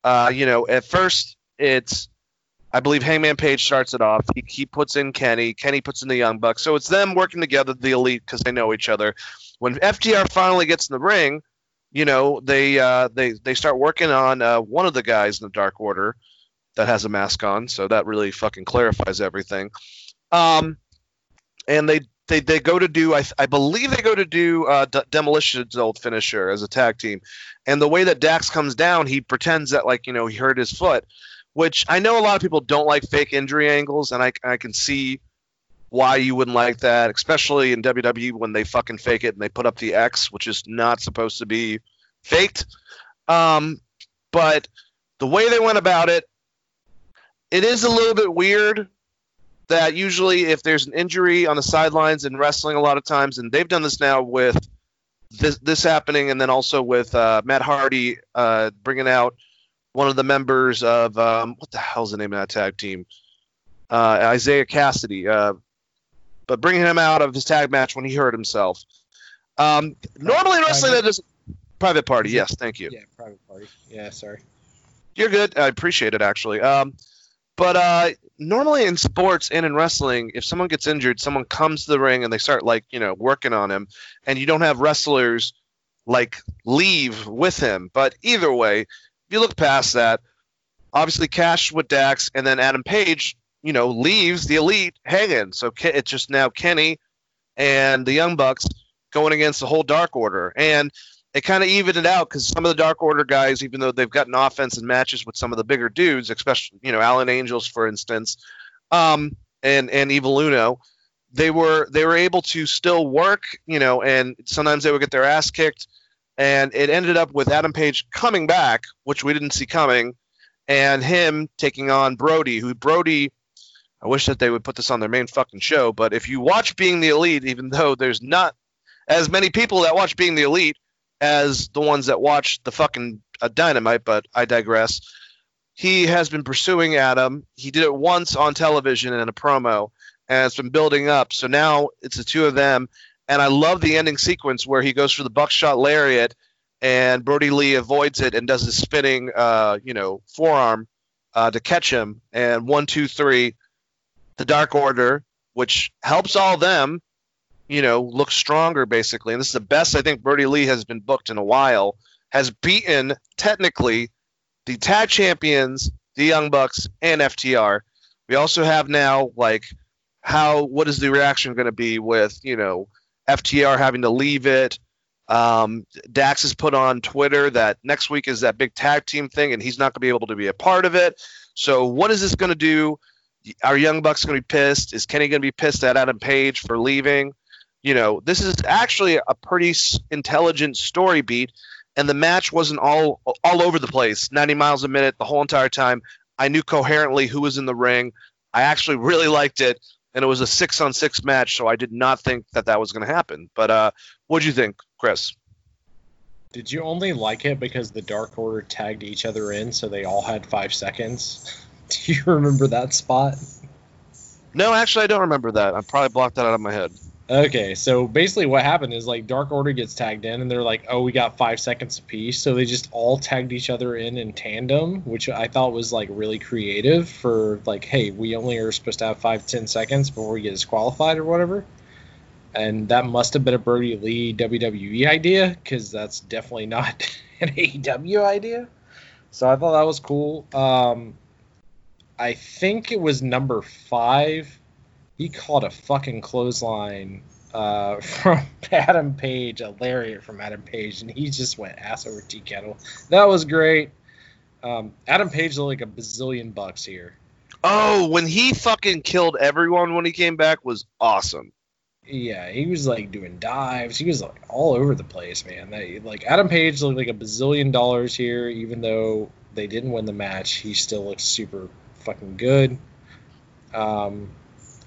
uh, you know, at first it's I believe Hangman Page starts it off. He, he puts in Kenny. Kenny puts in the Young Bucks. So it's them working together, the Elite, because they know each other. When FTR finally gets in the ring, you know they uh, they they start working on uh, one of the guys in the Dark Order that has a mask on. So that really fucking clarifies everything. Um, and they they they go to do I, I believe they go to do uh, D- Demolition's old finisher as a tag team, and the way that Dax comes down, he pretends that like you know he hurt his foot, which I know a lot of people don't like fake injury angles, and I I can see why you wouldn't like that, especially in WWE when they fucking fake it and they put up the X, which is not supposed to be faked. Um, but the way they went about it, it is a little bit weird that usually if there's an injury on the sidelines in wrestling a lot of times, and they've done this now with this this happening, and then also with uh, Matt Hardy uh, bringing out one of the members of um, what the hell's the name of that tag team? Uh, Isiah Kassidy, uh, but bringing him out of his tag match when he hurt himself. Um, normally in wrestling, that is private party. Yes, thank you. Yeah, private party. Yeah, sorry. You're good. I appreciate it actually. Um, but uh, normally in sports and in wrestling, if someone gets injured, someone comes to the ring and they start like you know working on him, and you don't have wrestlers like leave with him. But either way, if you look past that, obviously Cash with Dax, and then Adam Page, you know, leaves the Elite hanging. So it's just now Kenny and the Young Bucks going against the whole Dark Order, and it kind of evened it out because some of the Dark Order guys, even though they've gotten offense and matches with some of the bigger dudes, especially you know Alan Angels for instance, um, and and Evil Uno, they were they were able to still work, you know, and sometimes they would get their ass kicked, and it ended up with Adam Page coming back, which we didn't see coming, and him taking on Brodie, who Brodie. I wish that they would put this on their main fucking show, but if you watch Being the Elite, even though there's not as many people that watch Being the Elite, as the ones that watch the fucking uh, Dynamite, but I digress. He has been pursuing Adam. He did it once on television in a promo, and it's been building up. So now it's the two of them, and I love the ending sequence where he goes for the buckshot lariat, and Brodie Lee avoids it and does a spinning, uh, you know, forearm uh, to catch him. And one, two, three, the Dark Order, which helps all them, you know, look stronger basically. And this is the best I think Brodie Lee has been booked in a while. Has beaten technically the tag champions, the Young Bucks, and FTR. We also have now like how what is the reaction going to be with you know FTR having to leave it. Um, Dax has put on Twitter that next week is that big tag team thing, and he's not going to be able to be a part of it. So, what is this going to do? Are Young Bucks going to be pissed? Is Kenny going to be pissed at Adam Page for leaving? You know, this is actually a pretty intelligent story beat, and the match wasn't all all over the place, 90 miles a minute the whole entire time. I knew coherently who was in the ring. I actually really liked it, and it was a six on six match, so I did not think that that was going to happen. But uh, what'd you think, Chris? Did you only like it because the Dark Order tagged each other in, so they all had five seconds? <laughs> Do you remember that spot? No, actually, I don't remember that. I probably blocked that out of my head. Okay, so basically what happened is like Dark Order gets tagged in, and they're like, "Oh, we got five seconds apiece," so they just all tagged each other in in tandem, which I thought was like really creative for like, hey, we only are supposed to have five ten seconds before we get disqualified or whatever. And that must have been a Brodie Lee WWE idea because that's definitely not <laughs> an AEW idea. So I thought that was cool. Um, I think it was number five he caught a fucking clothesline uh, <laughs> from Adam Page, a lariat from Adam Page, and he just went ass over tea kettle. That was great. Um, Adam Page looked like a bazillion bucks here. Oh, when he fucking killed everyone when he came back was awesome. Yeah, he was like doing dives. He was like all over the place, man. That, like Adam Page looked like a bazillion dollars here, even though they didn't win the match. He still looks super fucking good. Um,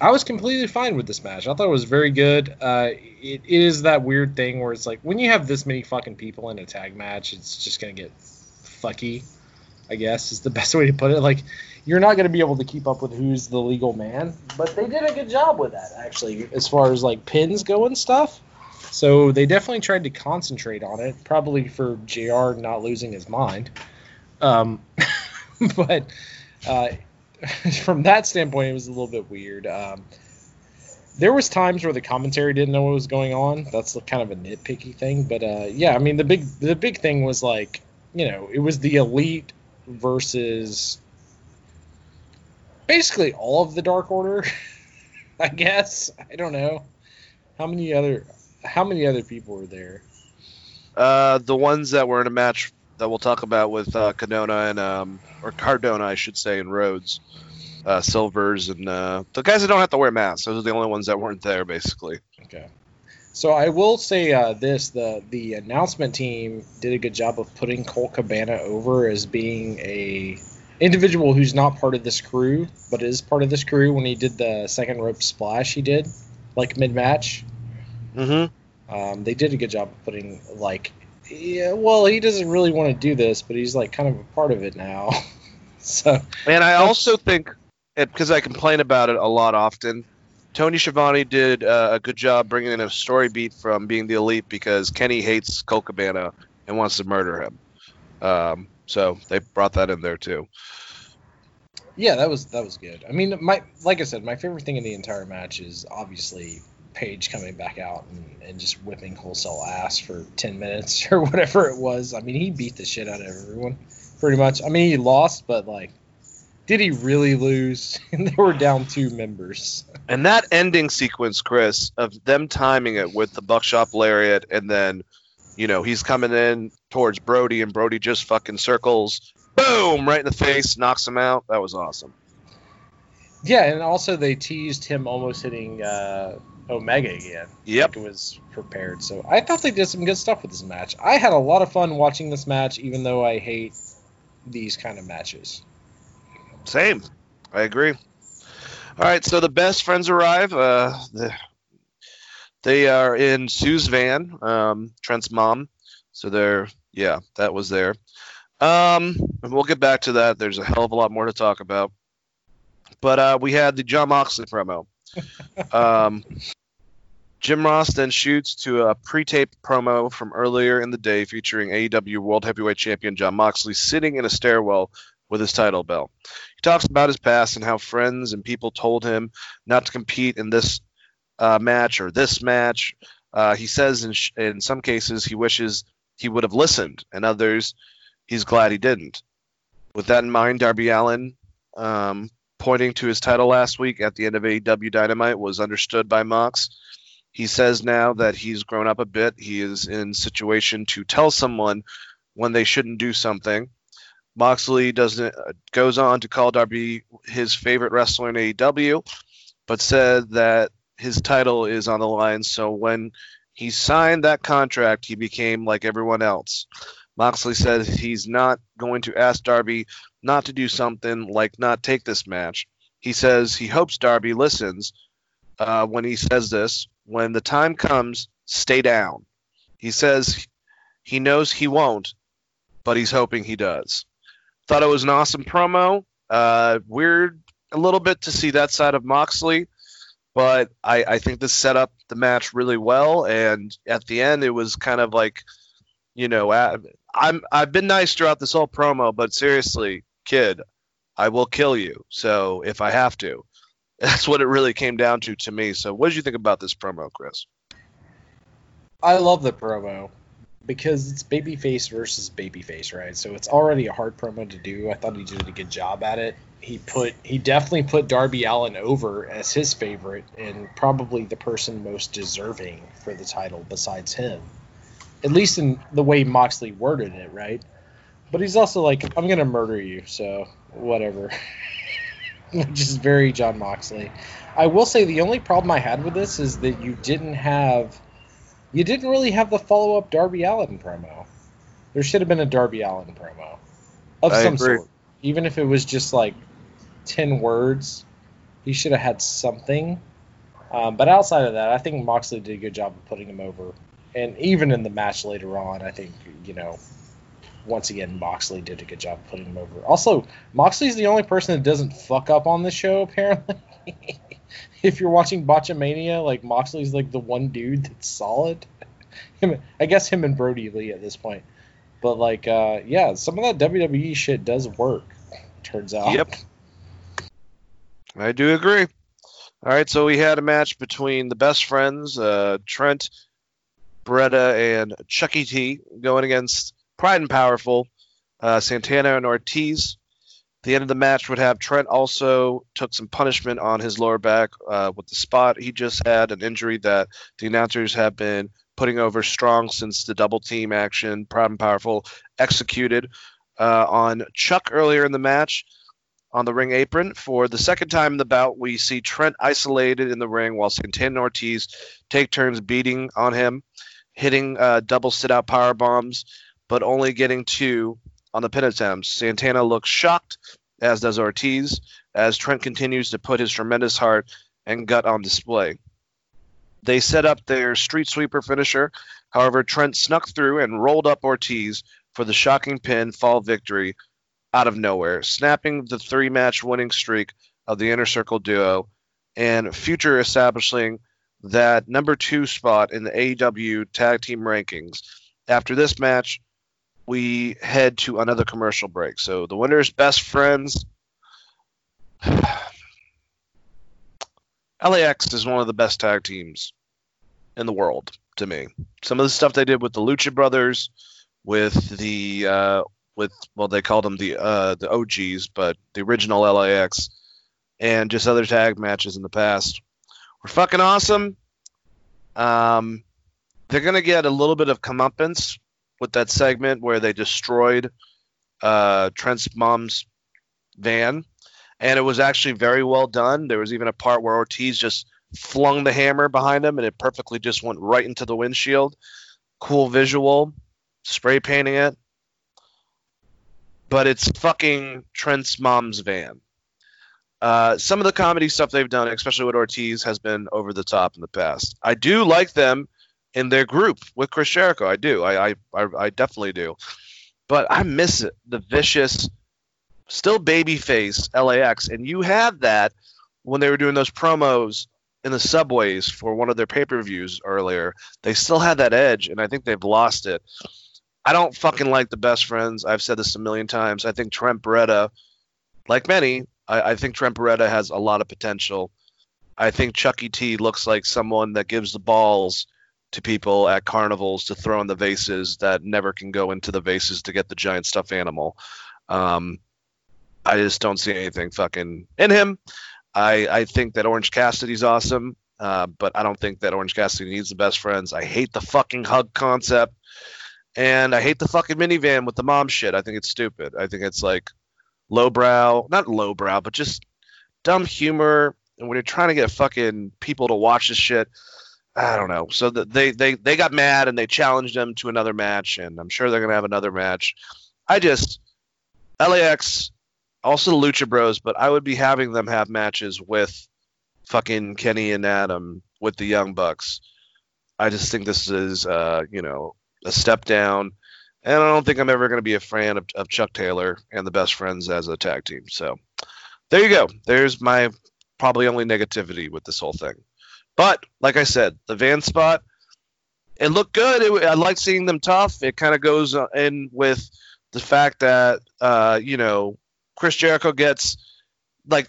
I was completely fine with this match. I thought it was very good. Uh, it is that weird thing where it's like when you have this many fucking people in a tag match, it's just gonna get fucky. I guess is the <laughs> best way to put it. Like you're not gonna be able to keep up with who's the legal man, but they did a good job with that actually, as far as like pins go and stuff. So they definitely tried to concentrate on it, probably for Jr. not losing his mind. Um, <laughs> but uh, <laughs> from that standpoint, it was a little bit weird. Um, there was times where the commentary didn't know what was going on. That's kind of a nitpicky thing, but uh, yeah, I mean the big the big thing was like you know it was the elite versus basically all of the Dark Order. <laughs> I guess I don't know how many other how many other people were there. Uh, the ones that were in a match that we'll talk about with uh, Cadona and um, or Cardona, I should say, and Rhodes, uh, Silvers, and uh, the guys that don't have to wear masks. Those are the only ones that weren't there, basically. Okay. So I will say uh, this: the the announcement team did a good job of putting Colt Cabana over as being a individual who's not part of this crew, but is part of this crew. When he did the second rope splash, he did like mid match. Mm-hmm. Um, they did a good job of putting like, yeah, well, he doesn't really want to do this, but he's like kind of a part of it now. <laughs> so And I also think, because I complain about it a lot often, Tony Schiavone did uh, a good job bringing in a story beat from being the elite because Kenny hates Colt Cabana and wants to murder him. Um, so they brought that in there too. yeah, that was that was good. I mean, my like I said, my favorite thing in the entire match is obviously Page coming back out and, and just whipping wholesale ass for ten minutes <laughs> or whatever it was. I mean, he beat the shit out of everyone, pretty much. I mean, he lost, but like, did he really lose? <laughs> And they were down two members. And that ending sequence, Chris, of them timing it with the buckshot lariat, and then, you know, he's coming in towards Brodie, and Brodie just fucking circles, boom, right in the face, knocks him out. That was awesome. Yeah, and also they teased him almost hitting uh, Omega again. Yep. Like it was prepared. So I thought they did some good stuff with this match. I had a lot of fun watching this match, even though I hate these kind of matches. Same. I agree. All right, so the best friends arrive. Uh, the, they are in Sue's van, um, Trent's mom. So they're, yeah, that was there. Um, and we'll get back to that. There's a hell of a lot more to talk about. But uh, we had the Jon Moxley promo. <laughs> um, Jim Ross then shoots to a pre-taped promo from earlier in the day featuring AEW World Heavyweight Champion Jon Moxley sitting in a stairwell with his title belt. He talks about his past and how friends and people told him not to compete in this uh, match or this match. Uh, he says in, sh- in some cases he wishes he would have listened, and others he's glad he didn't. With that in mind, Darby Allin um, pointing to his title last week at the end of AEW Dynamite was understood by Mox. He says now that he's grown up a bit. He is in situation to tell someone when they shouldn't do something. Moxley doesn't uh, goes on to call Darby his favorite wrestler in AEW, but said that his title is on the line. So when he signed that contract, he became like everyone else. Moxley said he's not going to ask Darby not to do something like not take this match. He says he hopes Darby listens uh, when he says this. When the time comes, stay down. He says he knows he won't, but he's hoping he does. Thought it was an awesome promo. Uh, weird a little bit to see that side of Moxley, but I, I think this set up the match really well. And at the end, it was kind of like, you know, I, I'm I've been nice throughout this whole promo, but seriously, kid, I will kill you. So if I have to, <laughs> that's what it really came down to to me. So what did you think about this promo, Chris? I love the promo because it's babyface versus babyface, right? So it's already a hard promo to do. I thought he did a good job at it. He put he definitely put Darby Allin over as his favorite and probably the person most deserving for the title besides him. At least in the way Moxley worded it, right? But he's also like, I'm gonna murder you, so whatever. <laughs> Which is very Jon Moxley. I will say the only problem I had with this is that you didn't have you didn't really have the follow up Darby Allin promo. There should have been a Darby Allin promo of I some agree. sort, even if it was just like ten words. He should have had something. Um, but outside of that, I think Moxley did a good job of putting him over. And even in the match later on, I think you know, once again, Moxley did a good job putting him over. Also, Moxley's the only person that doesn't fuck up on this show, <laughs> apparently. if you're watching Botchamania, like Moxley's like the one dude that's solid. Him, I guess him and Brodie Lee at this point. But like, uh, yeah, some of that WWE shit does work. Turns out. Yep. I do agree. All right, so we had a match between the best friends, uh, Trent, Beretta, and Chucky T, going against Pride and Powerful, uh, Santana and Ortiz. The end of the match would have Trent also took some punishment on his lower back uh, with the spot he just had, an injury that the announcers have been putting over strong since the double team action Proud and Powerful executed uh, on Chuck earlier in the match on the ring apron. For the second time in the bout, we see Trent isolated in the ring while Santana and Ortiz take turns beating on him, hitting uh, double sit out power bombs, but only getting two on the pin attempts. Santana looks shocked, as does Ortiz, as Trent continues to put his tremendous heart and gut on display. They set up their street sweeper finisher. However, Trent snuck through and rolled up Ortiz for the shocking pin fall victory out of nowhere, snapping the three match winning streak of the Inner Circle duo and future establishing that number two spot in the AEW tag team rankings. After this match, we head to another commercial break. So the winner's best friends. <sighs> LAX is one of the best tag teams in the world to me. Some of the stuff they did with the Lucha Brothers, with the uh, with well they called them the uh, the OGs, but the original LAX, and just other tag matches in the past were fucking awesome. Um, they're gonna get a little bit of comeuppance with that segment where they destroyed uh, Trent's mom's van, and it was actually very well done. There was even a part where Ortiz just flung the hammer behind him, and it perfectly just went right into the windshield. Cool visual, spray painting it, but it's fucking Trent's mom's van. Uh, some of the comedy stuff they've done, especially with Ortiz, has been over the top in the past. I do like them in their group with Chris Jericho. I do. I I, I, definitely do. But I miss it. The vicious, still babyface LAX, and you had that when they were doing those promos in the subways for one of their pay per views earlier, they still had that edge, and I think they've lost it. I don't fucking like the best friends. I've said this a million times. I think Trent Beretta, like many, I, I think Trent Beretta has a lot of potential. I think Chucky T looks like someone that gives the balls to people at carnivals to throw in the vases that never can go into the vases to get the giant stuffed animal. Um, I just don't see anything fucking in him. I I think that Orange Cassidy's awesome, uh, but I don't think that Orange Cassidy needs the best friends. I hate the fucking hug concept, and I hate the fucking minivan with the mom shit. I think it's stupid. I think it's like lowbrow, not lowbrow, but just dumb humor. And when you're trying to get fucking people to watch this shit, I don't know. So the, they they they got mad and they challenged them to another match, and I'm sure they're gonna have another match. I just LAX, also the Lucha Bros, but I would be having them have matches with fucking Kenny and Adam with the Young Bucks. I just think this is uh, you know a step down, and I don't think I'm ever to be a fan of, of Chuck Taylor and the Best Friends as a tag team. So there you go. There's my probably only negativity with this whole thing. But like I said, the van spot, it looked good. It, I like seeing them tough. It kind of goes uh, in with the fact that uh, you know Chris Jericho gets like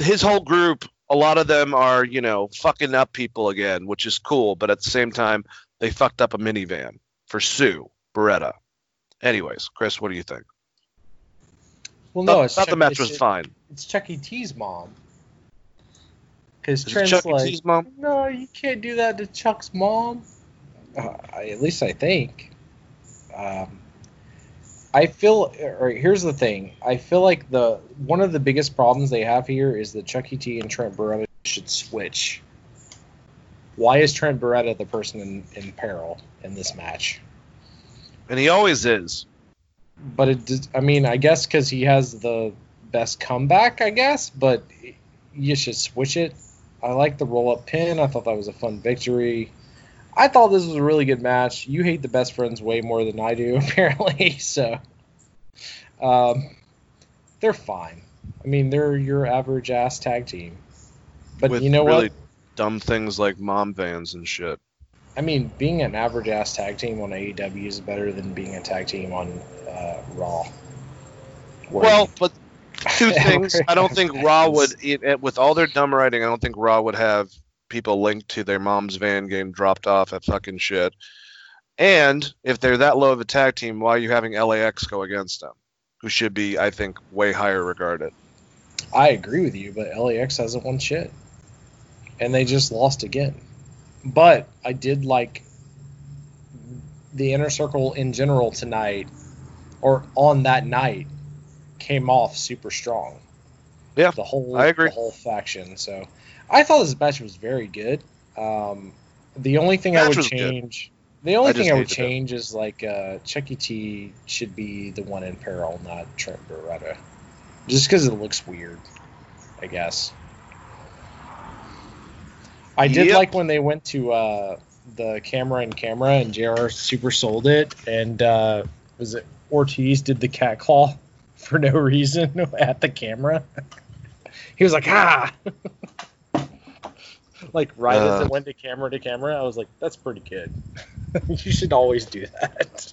his whole group. A lot of them are you know fucking up people again, which is cool. But at the same time, they fucked up a minivan for Sue Beretta. Anyways, Chris, what do you think? Well, no, it's thought the match was fine. It's Chucky T's mom. Because Trent's Chuck E. like, mom? no, you can't do that to Chuck's mom. Uh, at least I think. Um, I feel. Or here's the thing. I feel like the one of the biggest problems they have here is that Chucky T and Trent Beretta should switch. Why is Trent Beretta the person in, in peril in this match? And he always is. but it does, I mean, I guess because he has the best comeback, I guess, but you should switch it. I like the roll up pin. I thought that was a fun victory. I thought this was a really good match. You hate the best friends way more than I do, <laughs> apparently. So, um, they're fine. I mean, they're your average ass tag team. But with you know really what? dumb things like mom vans and shit. I mean, being an average ass tag team on AEW is better than being a tag team on uh, Raw. Well, but two <laughs> things. I don't think Raw would, it- eh, with all their dumb writing, I don't think Raw would have people linked to their mom's van getting dropped off at fucking shit. And if they're that low of a tag team, why are you having LAX go against them? Who should be, I think, way higher regarded. I agree with you, but LAX hasn't won shit. And they just lost again. But I did like the inner circle in general tonight, or on that night, came off super strong. Yeah, the whole I agree. the whole faction. So I thought this match was very good. Um, the only thing I would was good. change, the only I thing I would change is like uh, Chucky T should be the one in peril, not Trent Beretta, just because it looks weird. I guess. I did Yep. like when they went to uh, the camera and camera, and Jr. super sold it, and uh, was it Ortiz did the cat claw <laughs> for no reason <laughs> at the camera. <laughs> he was like, ah. like right as Uh. it went to camera to camera, I was like, that's pretty good. you should always do that.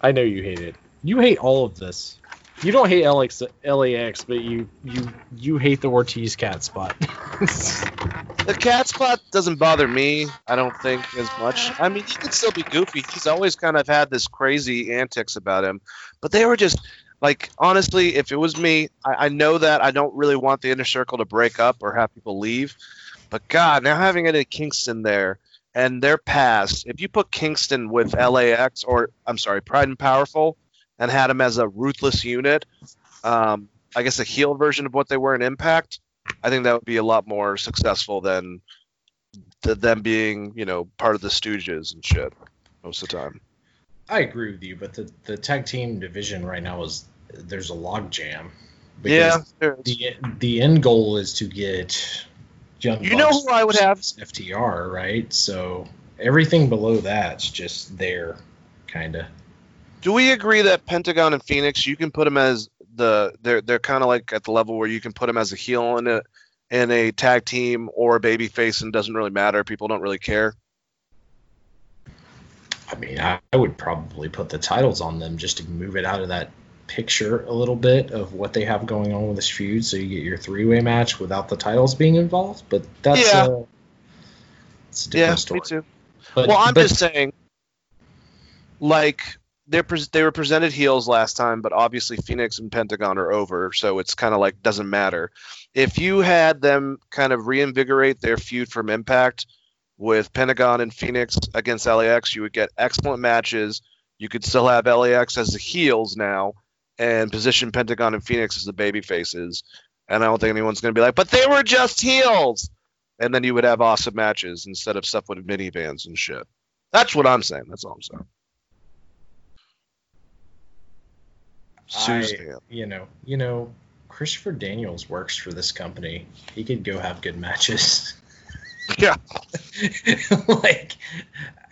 I know you hate it. You hate all of this. You don't hate LX, LAX, but you you you hate the Ortiz cat spot. <laughs> The cat spot doesn't bother me, I don't think, as much. I mean, he can still be goofy. He's always kind of had this crazy antics about him. But they were just, like, honestly, if it was me, I, I know that I don't really want the inner circle to break up or have people leave. But God, now having it at Kingston there and their past, if you put Kingston with LAX or, I'm sorry, Pride and Powerful and had them as a ruthless unit, um, I guess a heel version of what they were in Impact, I think that would be a lot more successful than th- them being, you know, part of the Stooges and shit most of the time. I agree with you, but the, the tag team division right now is there's a log jam. Yeah, The the end goal is to get young. You know who I would have? FTR, right? So everything below that's just there, kind of. Do we agree that Pentagon and Fenix, you can put them as the they're they're kind of like at the level where you can put them as a heel in a in a tag team or a baby face and doesn't really matter. People don't really care. I mean, I, I would probably put the titles on them just to move it out of that picture a little bit of what they have going on with this feud, so you get your three-way match without the titles being involved. But that's Yeah. uh, it's a Yeah, different story. me too. But, well, I'm but- just saying, like they're pres they were presented heels last time, but obviously Fenix and Pentagon are over, so it's kind of like doesn't matter. If you had them kind of reinvigorate their feud from Impact with Pentagon and Fenix against LAX, you would get excellent matches. You could still have LAX as the heels now, and position Pentagon and Fenix as the baby faces. And I don't think anyone's going to be like, but they were just heels. And then you would have awesome matches instead of stuff with minivans and shit. That's what I'm saying. That's all I'm saying. I, you know, you know, Christopher Daniels works for this company. He could go have good matches. <laughs> Yeah. <laughs> like,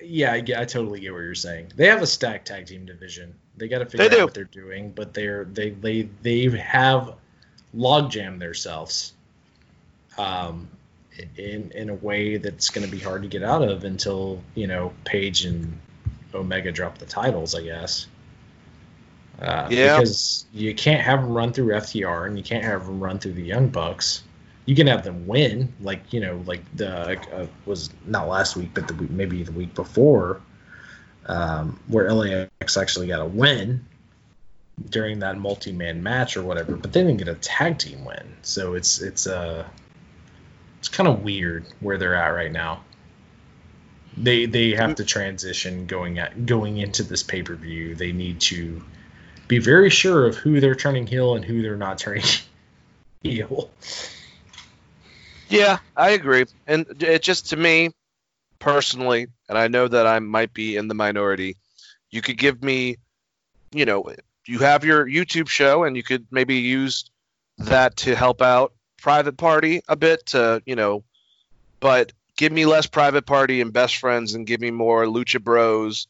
yeah, I, I totally get what you're saying. They have a stacked tag team division. They got to figure They out do. what they're doing, but they're they they they have logjam themselves, um, in in a way that's going to be hard to get out of until you know Page and Omega drop the titles, I guess. Uh, Yeah. Because you can't have them run through FTR and you can't have them run through the Young Bucks. You can have them win, like you know, like the uh, was not last week, but the week, maybe the week before, um, where LAX actually got a win during that multi-man match or whatever, but they didn't get a tag team win. So it's it's uh it's kind of weird where they're at right now. They they have to transition going at going into this pay per view. They need to be very sure of who they're turning heel and who they're not turning <laughs> heel. Yeah, I agree. And it just to me personally, and I know that I might be in the minority, you could give me, you know, you have your YouTube show and you could maybe use that to help out private party a bit to, you know, but give me less private party and best friends and give me more Lucha Bros,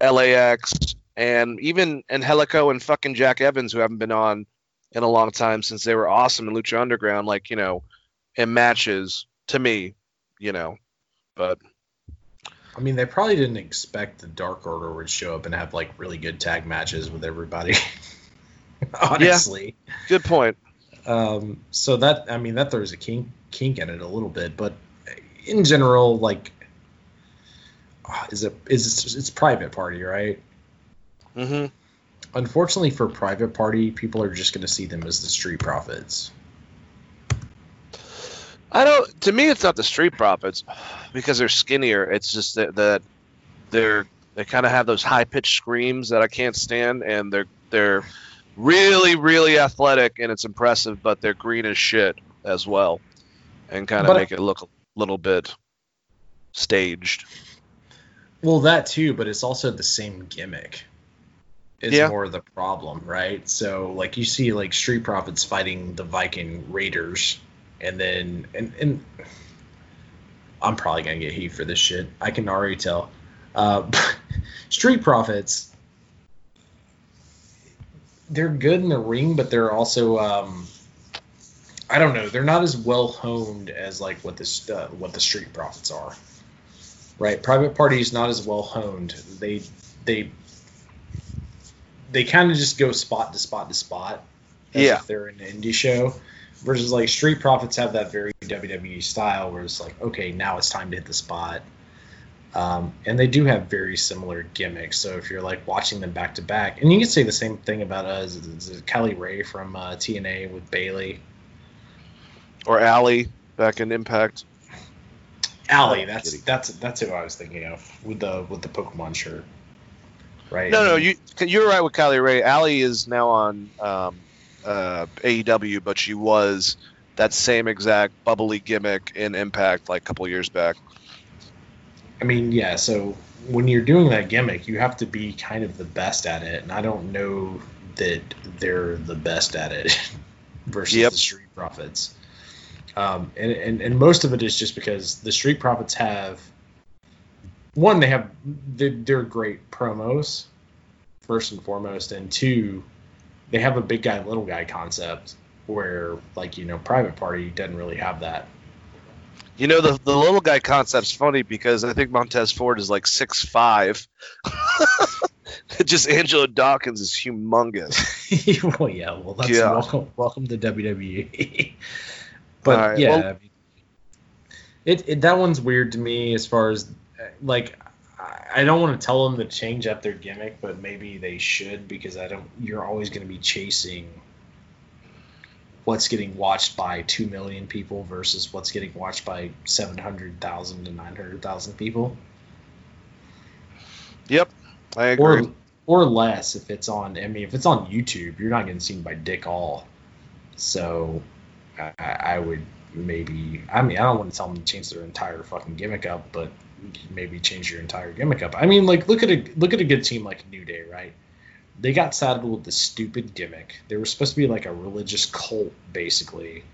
LAX, and even Angelico and fucking Jack Evans who haven't been on in a long time since they were awesome in Lucha Underground, like, you know, in matches to me, you know. But I mean, they probably didn't expect the Dark Order would show up and have like really good tag matches with everybody. <laughs> Honestly. good point. Um, so that I mean that throws a kink kink in it a little bit, but in general, like, is it is it's, it's private party, right? Hmm Unfortunately for private party, people are just going to see them as the street profits. I don't. To me, it's not the Street Profits because they're skinnier. It's just that, that they're they kind of have those high pitched screams that I can't stand, and they're they're really really athletic and it's impressive, but they're green as shit as well, and kind of make it look a little bit staged. Well, that too, but it's also the same gimmick. Is Yeah. more the problem, right? So like you see like Street Profits fighting the Viking Raiders, and then and and I'm probably gonna get heat for this shit. I can already tell. Uh, <laughs> Street Profits, they're good in the ring, but they're also um, I don't know. They're not as well honed as like what this uh, what the Street Profits are right private party is not as well honed they they they kind of just go spot to spot to spot as Yeah. if they're an indie show versus like street profits have that very wwe style where it's like okay now it's time to hit the spot um, and they do have very similar gimmicks so if you're like watching them back to back and you can say the same thing about uh, is it- is kelly ray from uh, tna with bailey Or Allie back in Impact. Allie, that's that's that's who I was thinking of with the with the Pokemon shirt. Right? No, no, you you're right with Kylie Rae. Allie is now on um, uh, AEW, but she was that same exact bubbly gimmick in Impact like a couple years back. I mean, yeah. So when you're doing that gimmick, you have to be kind of the best at it, and I don't know that they're the best at it <laughs> versus Yep. the Street Profits. Um, and, and and most of it is just because the Street Profits have one, they have they're, great promos first and foremost, and two, they have a big guy little guy concept where like you know Private Party doesn't really have that. You know the the little guy concept's funny because I think Montez Ford is like six five. <laughs> Just Angelo Dawkins is humongous. <laughs> well, yeah, well that's Yeah. welcome welcome to WWE. <laughs> but right, yeah, well- I mean, it, it that one's weird to me as far as like I- don't want to tell them to change up their gimmick, but maybe they should because I don't. You're always going to be chasing what's getting watched by two million people versus what's getting watched by seven hundred thousand to nine hundred thousand people, Yep, I agree. or or less if it's on. I mean, if it's on YouTube, you're not getting seen by Dick All. So I, I would maybe. I mean, I don't want to tell them to change their entire fucking gimmick up, but maybe change your entire gimmick up. I mean, like look at a look at a good team like New Day, right? They got saddled with the stupid gimmick. They were supposed to be like a religious cult, basically,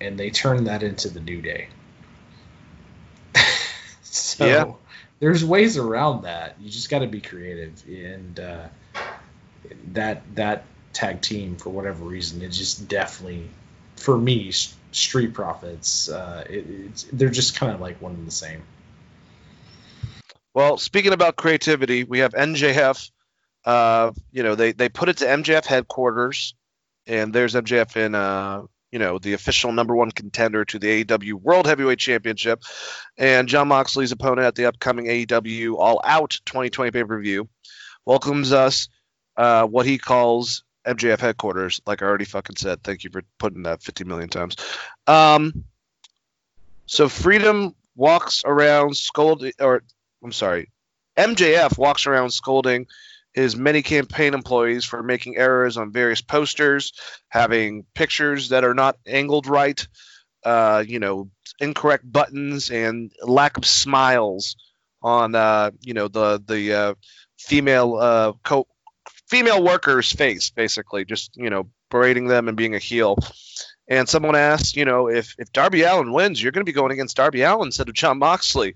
and they turned that into the New Day. <laughs> so Yeah. there's ways around that. You just got to be creative, and uh, that that tag team for whatever reason, it just definitely, for me, Street Profits, uh, it, it's they're just kind of like one and the same. Well, speaking about creativity, we have MJF. Uh, you know, they they put it to MJF headquarters, and there's MJF in uh, you know, the official number one contender to the AEW World Heavyweight Championship, and Jon Moxley's opponent at the upcoming AEW All Out 2020 pay per view welcomes us. Uh, what he calls MJF headquarters, like I already fucking said. Thank you for putting that 50 million times. Um, so Friedman walks around scolding, or I'm sorry, MJF walks around scolding his many campaign employees for making errors on various posters, having pictures that are not angled right, uh, you know, incorrect buttons, and lack of smiles on, uh, you know, the the uh, female uh, co- female worker's face, basically, just you know, berating them and being a heel. And someone asked, you know, if if Darby Allin wins, you're going to be going against Darby Allin instead of Jon Moxley.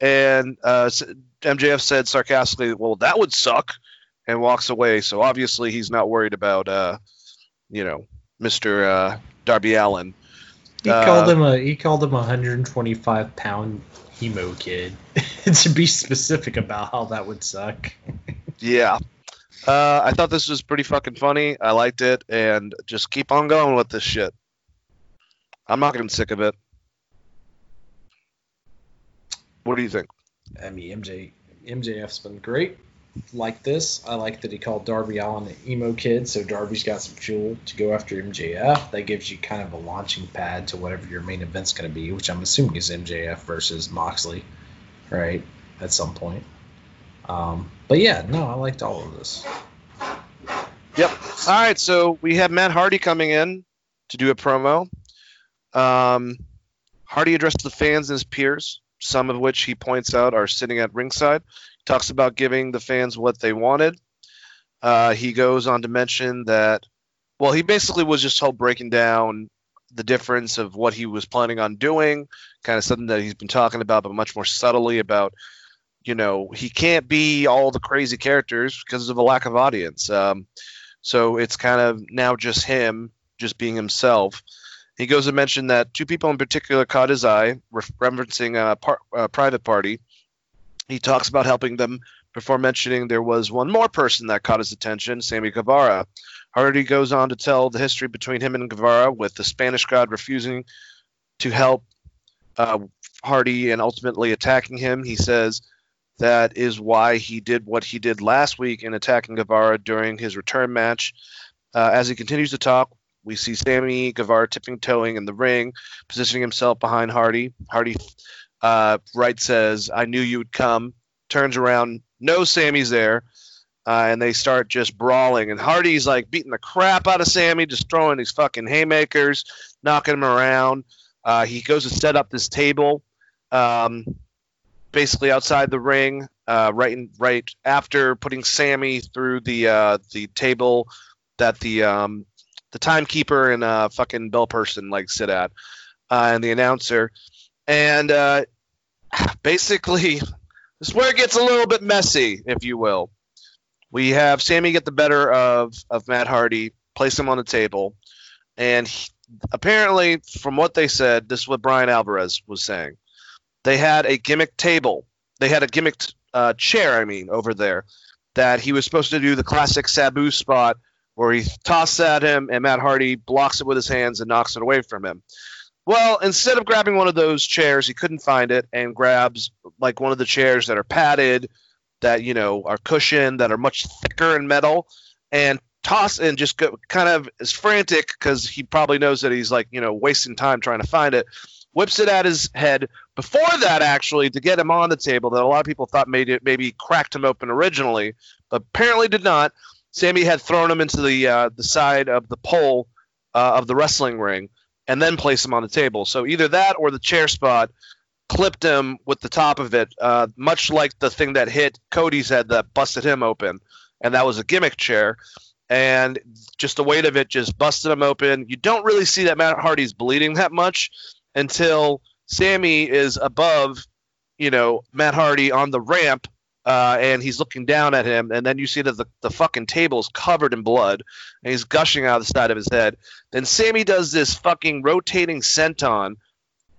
And uh, MJF said sarcastically, "Well, that would suck," and walks away. So obviously, he's not worried about, uh, you know, Mister uh, Darby Allin. He Uh, called him a he called him a 125 pound emo kid. <laughs> to be specific about how that would suck. <laughs> Yeah. Uh, I thought this was pretty fucking funny. I liked it, and just keep on going with this shit. I'm not getting sick of it. What do you think? I mean, MJ MJF's been great. Like this, I like that he called Darby Allin an emo kid, so Darby's got some fuel to go after MJF. That gives you kind of a launching pad to whatever your main event's going to be, which I'm assuming is MJF versus Moxley, right? At some point. Um, but yeah, no, I liked all of this. Yep. All right, so we have Matt Hardy coming in to do a promo. Um, Hardy addressed the fans and his peers, some of which he points out are sitting at ringside. He talks about giving the fans what they wanted. Uh, he goes on to mention that, well, he basically was just told breaking down the difference of what he was planning on doing, kind of something that he's been talking about, but much more subtly about you know he can't be all the crazy characters because of a lack of audience um, so it's kind of now just him just being himself he goes to mention that two people in particular caught his eye referencing a par- uh, private party. He talks about helping them before mentioning there was one more person that caught his attention sammy guevara. Hardy goes on to tell the history between him and guevara with the spanish god refusing to help uh, hardy and ultimately attacking him. He says that is why he did what he did last week in attacking Guevara during his return match. Uh, as he continues to talk, we see Sammy Guevara tipping toeing in the ring, positioning himself behind Hardy. Hardy uh, right says, I knew you would come, turns around, no Sammy's there, uh, and they start just brawling. And Hardy's like beating the crap out of Sammy, just throwing these fucking haymakers, knocking him around. Uh, he goes to set up this table. Um, basically outside the ring, uh, right in, right after putting Sammy through the uh, the table that the um, the timekeeper and uh, fucking bell person like sit at, uh, and the announcer, and uh, <sighs> basically this is where it gets a little bit messy, if you will. We have Sammy get the better of of Matt Hardy, place him on the table, and he, apparently, from what they said, this is what Bryan Alvarez was saying. They had a gimmick table. They had a gimmick uh, chair, I mean, over there that he was supposed to do the classic Sabu spot where he tosses at him and Matt Hardy blocks it with his hands and knocks it away from him. Well, instead of grabbing one of those chairs, he couldn't find it and grabs like one of the chairs that are padded, that you know are cushioned, that are much thicker in metal, and toss and just go, kind of is frantic because he probably knows that he's like you know wasting time trying to find it. Whips it at his head. Before that, actually, to get him on the table, that a lot of people thought made it maybe cracked him open originally, but apparently did not. Sammy had thrown him into the uh, the side of the pole uh, of the wrestling ring and then placed him on the table. So either that or the chair spot clipped him with the top of it, uh, much like the thing that hit Cody's head that busted him open, and that was a gimmick chair. And just the weight of it just busted him open. You don't really see that Matt Hardy's bleeding that much until Sammy is above, you know, Matt Hardy on the ramp, uh, and he's looking down at him, and then you see that the, the fucking table's covered in blood, and he's gushing out of the side of his head. Then Sammy does this fucking rotating senton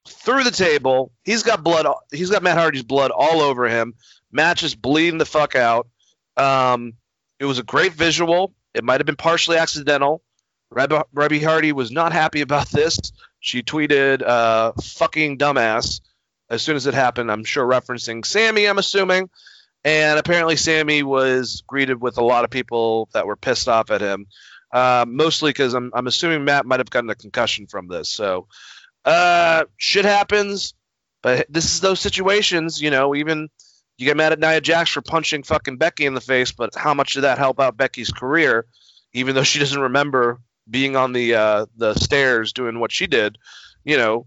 through the table. He's got blood. He's got Matt Hardy's blood all over him. Matt just bleeding the fuck out. Um, it was a great visual. It might have been partially accidental. Reb- Hardy was not happy about <laughs> this. She tweeted, uh, "Fucking dumbass." As soon as it happened, I'm sure referencing Sammy. I'm assuming. And apparently, Sammy was greeted with a lot of people that were pissed off at him, uh, mostly because I'm, I'm assuming Matt might have gotten a concussion from this. So, uh, shit happens, but this is those situations, you know, even you get mad at Nia Jax for punching fucking Becky in the face, but how much did that help out Becky's career, even though she doesn't remember being on the uh, the stairs doing what she did, you know,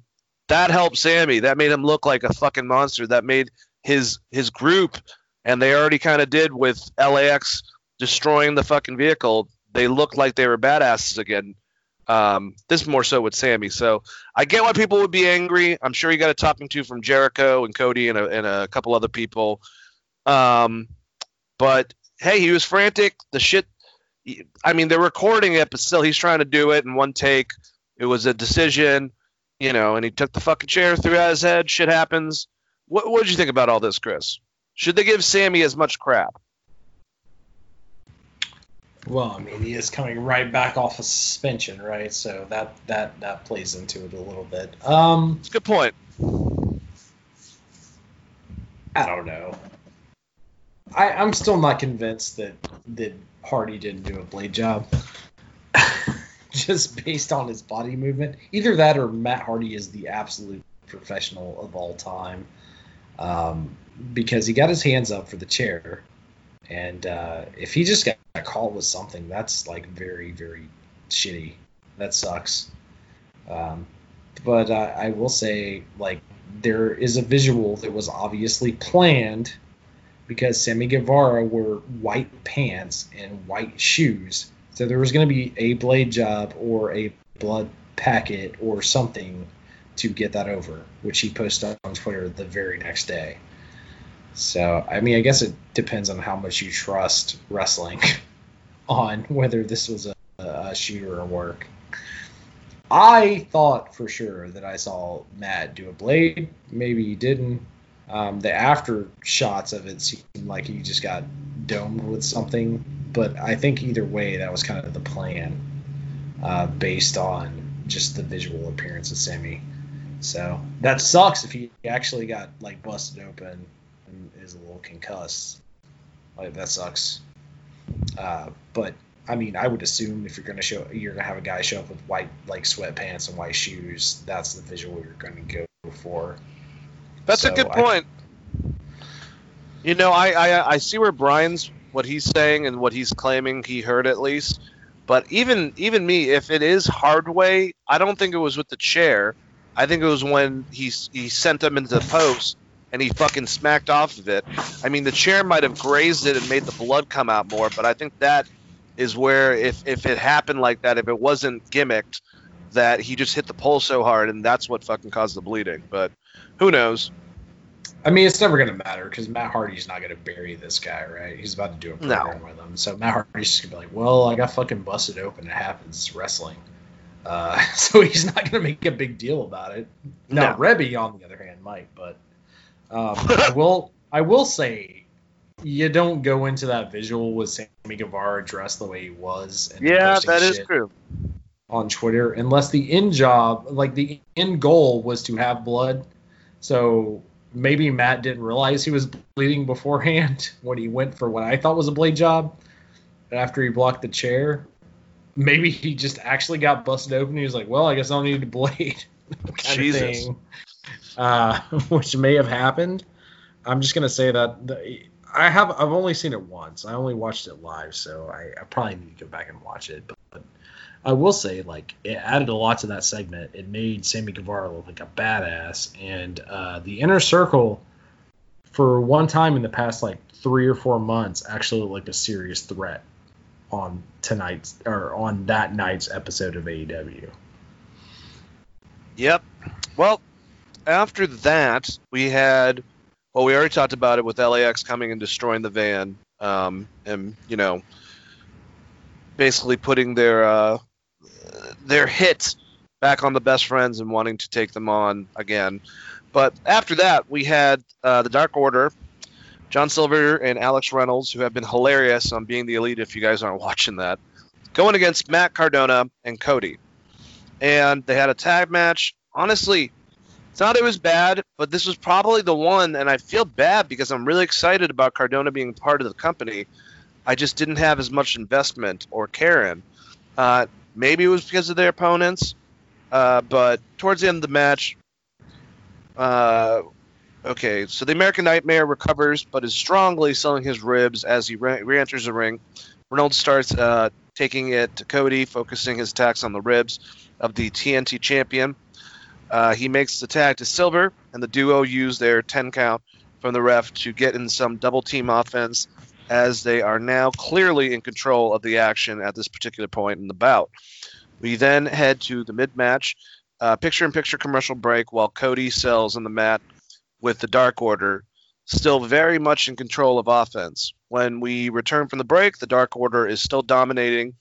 that helped Sammy. That made him look like a fucking monster. That made his his group, and they already kind of did with LAX destroying the fucking vehicle. They looked like they were badasses again. Um, this more so with Sammy. So I get why people would be angry. I'm sure he got a talking to from Jericho and Cody and a, and a couple other people. Um, but hey, he was frantic. The shit. I mean, they're recording it, but still, he's trying to do it in one take. It was a decision, you know, and he took the fucking chair, threw out his head. Shit happens. What What did you think about all this, Chris? Should they give Sammy as much crap? Well, I mean, he is coming right back off of suspension, right? So that that that plays into it a little bit. Um, It's a good point. I don't know. I I'm still not convinced that that Hardy didn't do a blade job. <laughs> Just based on his body movement, either that or Matt Hardy is the absolute professional of all time, um, because he got his hands up for the chair, and uh, if he just got caught with something, that's like very, very shitty. That sucks. Um, but uh, I will say, like, there is a visual that was obviously planned because Sammy Guevara wore white pants and white shoes. So there was going to be a blade job or a blood packet or something to get that over, which he posted on Twitter the very next day. So, I mean, I guess it depends on how much you trust wrestling <laughs> on whether this was a, a shooter or work. I thought for sure that I saw Matt do a blade. Maybe he didn't. Um, the after shots of it seemed like he just got domed with something. But I think either way, that was kind of the plan uh, based on just the visual appearance of Sammy. So that sucks if he actually got like busted open is a little concussed. Like that sucks. Uh, but I mean, I would assume if you're gonna show, you're gonna have a guy show up with white like sweatpants and white shoes. That's the visual you're gonna go for. That's So a good I- point. You know, I, I I see where Brian's what he's saying and what he's claiming he heard at least. But even even me, if it is Hardway, I don't think it was with the chair. I think it was when he he sent him into the post and he fucking smacked off of it. I mean, the chair might have grazed it and made the blood come out more, but I think that is where if if it happened like that, if it wasn't gimmicked, that he just hit the pole so hard and that's what fucking caused the bleeding. But who knows? I mean, it's never gonna matter because Matt Hardy's not gonna bury this guy, right? He's about to do a No. program with him, so Matt Hardy's just gonna be like, "Well, I got fucking busted open. It happens. It's wrestling." Uh, <laughs> so he's not going to make a big deal about it. Now, No. Reby, on the other hand, might. But um, <laughs> I will. I will say, you don't go into that visual with Sammy Guevara dressed the way he was. And Yeah, that is true. On Twitter, unless the end job, like the end goal, was to have blood. So maybe Matt didn't realize he was bleeding beforehand <laughs> when he went for what I thought was a blade job. And after he blocked the chair, maybe he just actually got busted open. He was like, "Well, I guess I'll need a <laughs> blade." Jesus. Uh, <laughs> which may have happened. I'm just gonna say that the, I have I've only seen it once. I only watched it live, so I, I probably need to go back and watch it. But, but I will say, like, it added a lot to that segment. It made Sammy Guevara look like a badass, and uh, the inner circle, for one time in the past like three or four months, actually like a serious threat on tonight's or on that night's episode of AEW. Yep. Well, after that, we had. Well, we already talked about it with LAX coming and destroying the van, um, and you know, basically putting their uh, their hit back on the best friends and wanting to take them on again. But after that, we had uh, the Dark Order, John Silver and Alex Reynolds, who have been hilarious on being the elite. If you guys aren't <laughs> watching that, going against Matt Cardona and Cody and they had a tag match. Honestly, not it was bad, but this was probably the one, and I feel bad because I'm really excited about Cardona being part of the company. I just didn't have as much investment or care in. Uh, maybe it was because of their opponents, uh, but towards the end of the match, uh, okay, so the American Nightmare recovers, but is strongly selling his ribs as he re- re-enters the ring. Reynolds starts uh, taking it to Cody, focusing his attacks on the ribs of the TNT champion. Uh, he makes the tag to Silver, and the duo use their 10 count from the ref to get in some double team offense as they are now clearly in control of the action at this particular point in the bout. We then head to the mid match, uh, picture in picture commercial break while Cody sells on the mat with the Dark Order, still very much in control of offense. When we return from the break, the Dark Order is still dominating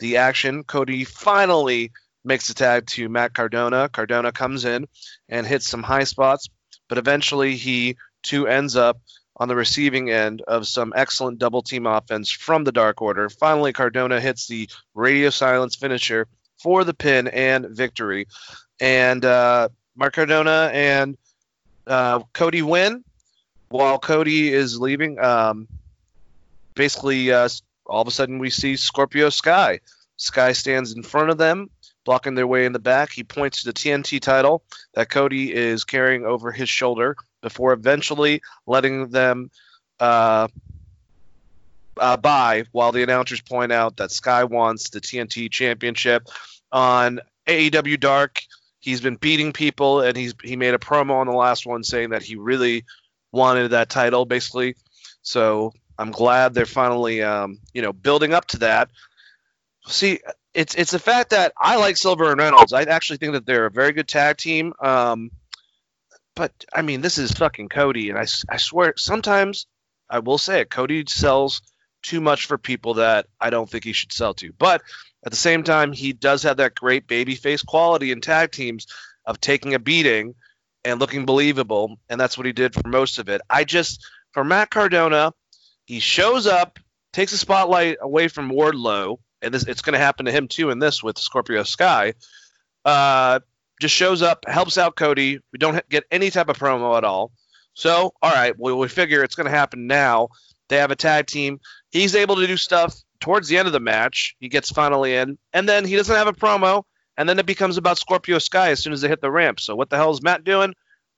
the action. Cody finally makes the tag to Matt Cardona. Cardona comes in and hits some high spots, but eventually he too ends up on the receiving end of some excellent double team offense from the Dark Order. Finally, Cardona hits the radio silence finisher for the pin and victory. And uh, Mark Cardona and uh, Cody win. While Cody is leaving, um, basically, uh, all of a sudden we see Scorpio Sky. Sky stands in front of them, blocking their way in the back. He points to the TNT title that Cody is carrying over his shoulder before eventually letting them uh, uh, by while the announcers point out that Sky wants the TNT championship on AEW Dark. He's been beating people, and he's he made a promo on the last one saying that he really wanted that title, basically. So I'm glad they're finally, um, you know, building up to that. See, it's it's the fact that I like Silver and Reynolds. I actually think that they're a very good tag team. Um, but I mean, this is fucking Cody, and I I swear sometimes I will say it. Cody sells too much for people that I don't think he should sell to. But at the same time, he does have that great babyface quality in tag teams of taking a beating and looking believable, and that's what he did for most of it. I just for Matt Cardona, he shows up, takes the spotlight away from Wardlow, and this it's going to happen to him too in this with Scorpio Sky. Uh, just shows up, helps out Cody. We don't get any type of promo at all. So, all right, well, we figure it's going to happen now. They have a tag team. He's able to do stuff towards the end of the match. He gets finally in, and then he doesn't have a promo, and then it becomes about Scorpio Sky as soon as they hit the ramp. So, what the hell is Matt doing?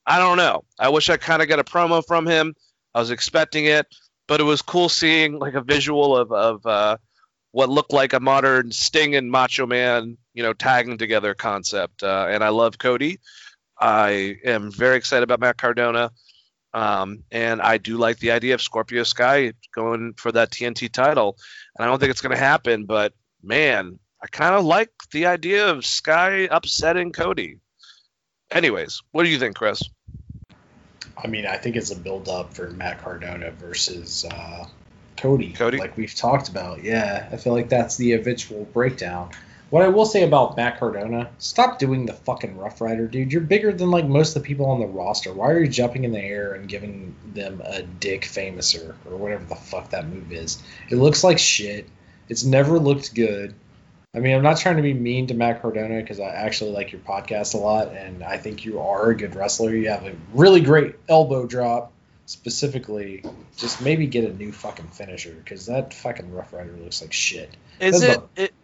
I don't know. I wish I kind of got a promo from him. I was expecting it, but it was cool seeing like a visual of of uh, what looked like a modern Sting and Macho Man, you know, tagging together concept. Uh, and I love Cody. I am very excited about Matt Cardona. Um, and I do like the idea of Scorpio Sky going for that TNT title. And I don't think it's going to happen, but man, I kind of like the idea of Sky upsetting Cody. Anyways, what do you think, Chris? I mean, I think it's a build up for Matt Cardona versus uh, Cody. Cody? like we've talked about. Yeah, I feel like that's the eventual breakdown. What I will say about Matt Cardona, stop doing the fucking Rough Rider, dude. You're bigger than like most of the people on the roster. Why are you jumping in the air and giving them a dick famouser or whatever the fuck that move is? It looks like shit. It's never looked good. I mean, I'm not trying to be mean to Matt Cardona because I actually like your podcast a lot, and I think you are a good wrestler. You have a really great elbow drop. Specifically, just maybe get a new fucking finisher because that fucking Rough Rider looks like shit. Is it, it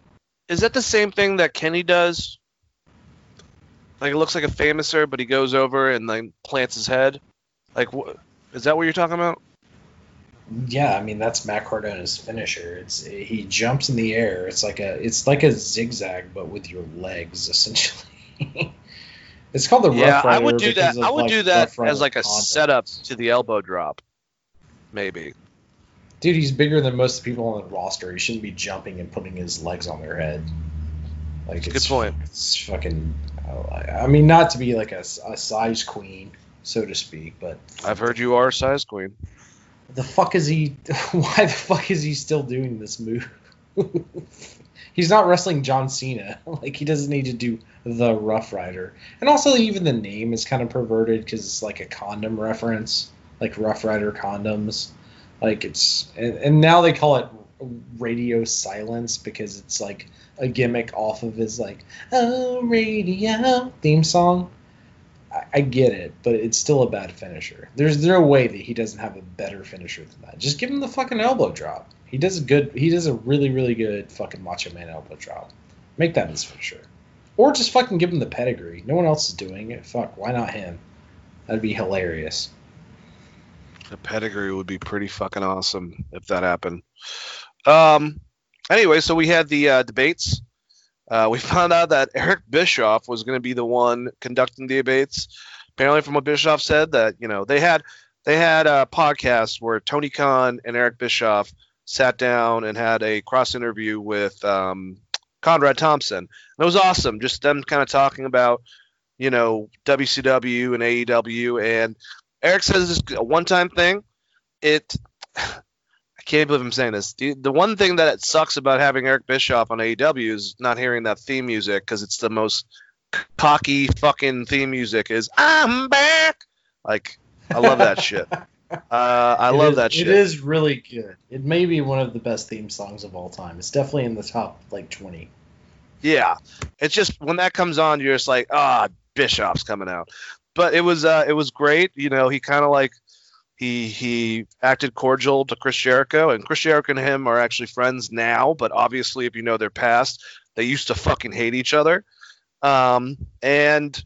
is that the same thing that Kenny does? Like it looks like a famouser, but he goes over and then plants his head. Like, wh- is that what you're talking about? Yeah, I mean that's Matt Cardona's finisher. It's he jumps in the air. It's like a it's like a zigzag, but with your legs <laughs> essentially. It's called the yeah, Rough Rider. I would do that. I would like, do that as like a condoms. setup to the elbow drop, maybe. Dude, he's bigger than most people on the roster. He shouldn't be jumping and putting his legs on their head. Like Good it's, point. It's fucking. I mean, not to be like a, a size queen, so to speak, but I've heard you are a size queen. the fuck is he? <laughs> Why the fuck is he still doing this move? <laughs> He's not wrestling John Cena. <laughs> Like he doesn't need to do the Rough Rider. And also, even the name is kind of perverted because it's like a condom reference, like Rough Rider condoms. Like it's and, and now they call it Radio Silence because it's like a gimmick off of his like oh radio theme song. I, I get it, but it's still a bad finisher. There's no way that he doesn't have a better finisher than that. Just give him the fucking elbow drop. He does a good. He does a really really good fucking Macho Man elbow drop. Make that his finisher, or just fucking give him the pedigree. No one else is doing it. Fuck, why not him? That'd be hilarious. The pedigree would be pretty fucking awesome if that happened. Um. Anyway, so we had the uh, debates. Uh, we <laughs> found out that Eric Bischoff was going to be the one conducting the debates. Apparently, from what Bischoff said, that you know they had they had a podcast where Tony Khan and Eric Bischoff sat down and had a cross interview with um, Conrad Thompson. And it was awesome, just them kind of talking about you know WCW and AEW. And Eric says this is a one-time thing. It <sighs> I can't believe I'm saying this. The, the one thing that it sucks about having Eric Bischoff on AEW is not hearing that theme music because it's the most cocky fucking theme music. Is I'm back. Like I love that <laughs> shit. Uh, I It love is- that shit. It is really good. It may be one of the best theme songs of all time. It's definitely in the top like twenty. Yeah, it's just when that comes on, you're just like, ah, Bischoff's coming out. But it was uh, it was great. You know, he kind of like he he acted cordial to Chris Jericho, and Chris Jericho and him are actually friends now. But obviously, if you know their past, they used to fucking hate each other. Um, and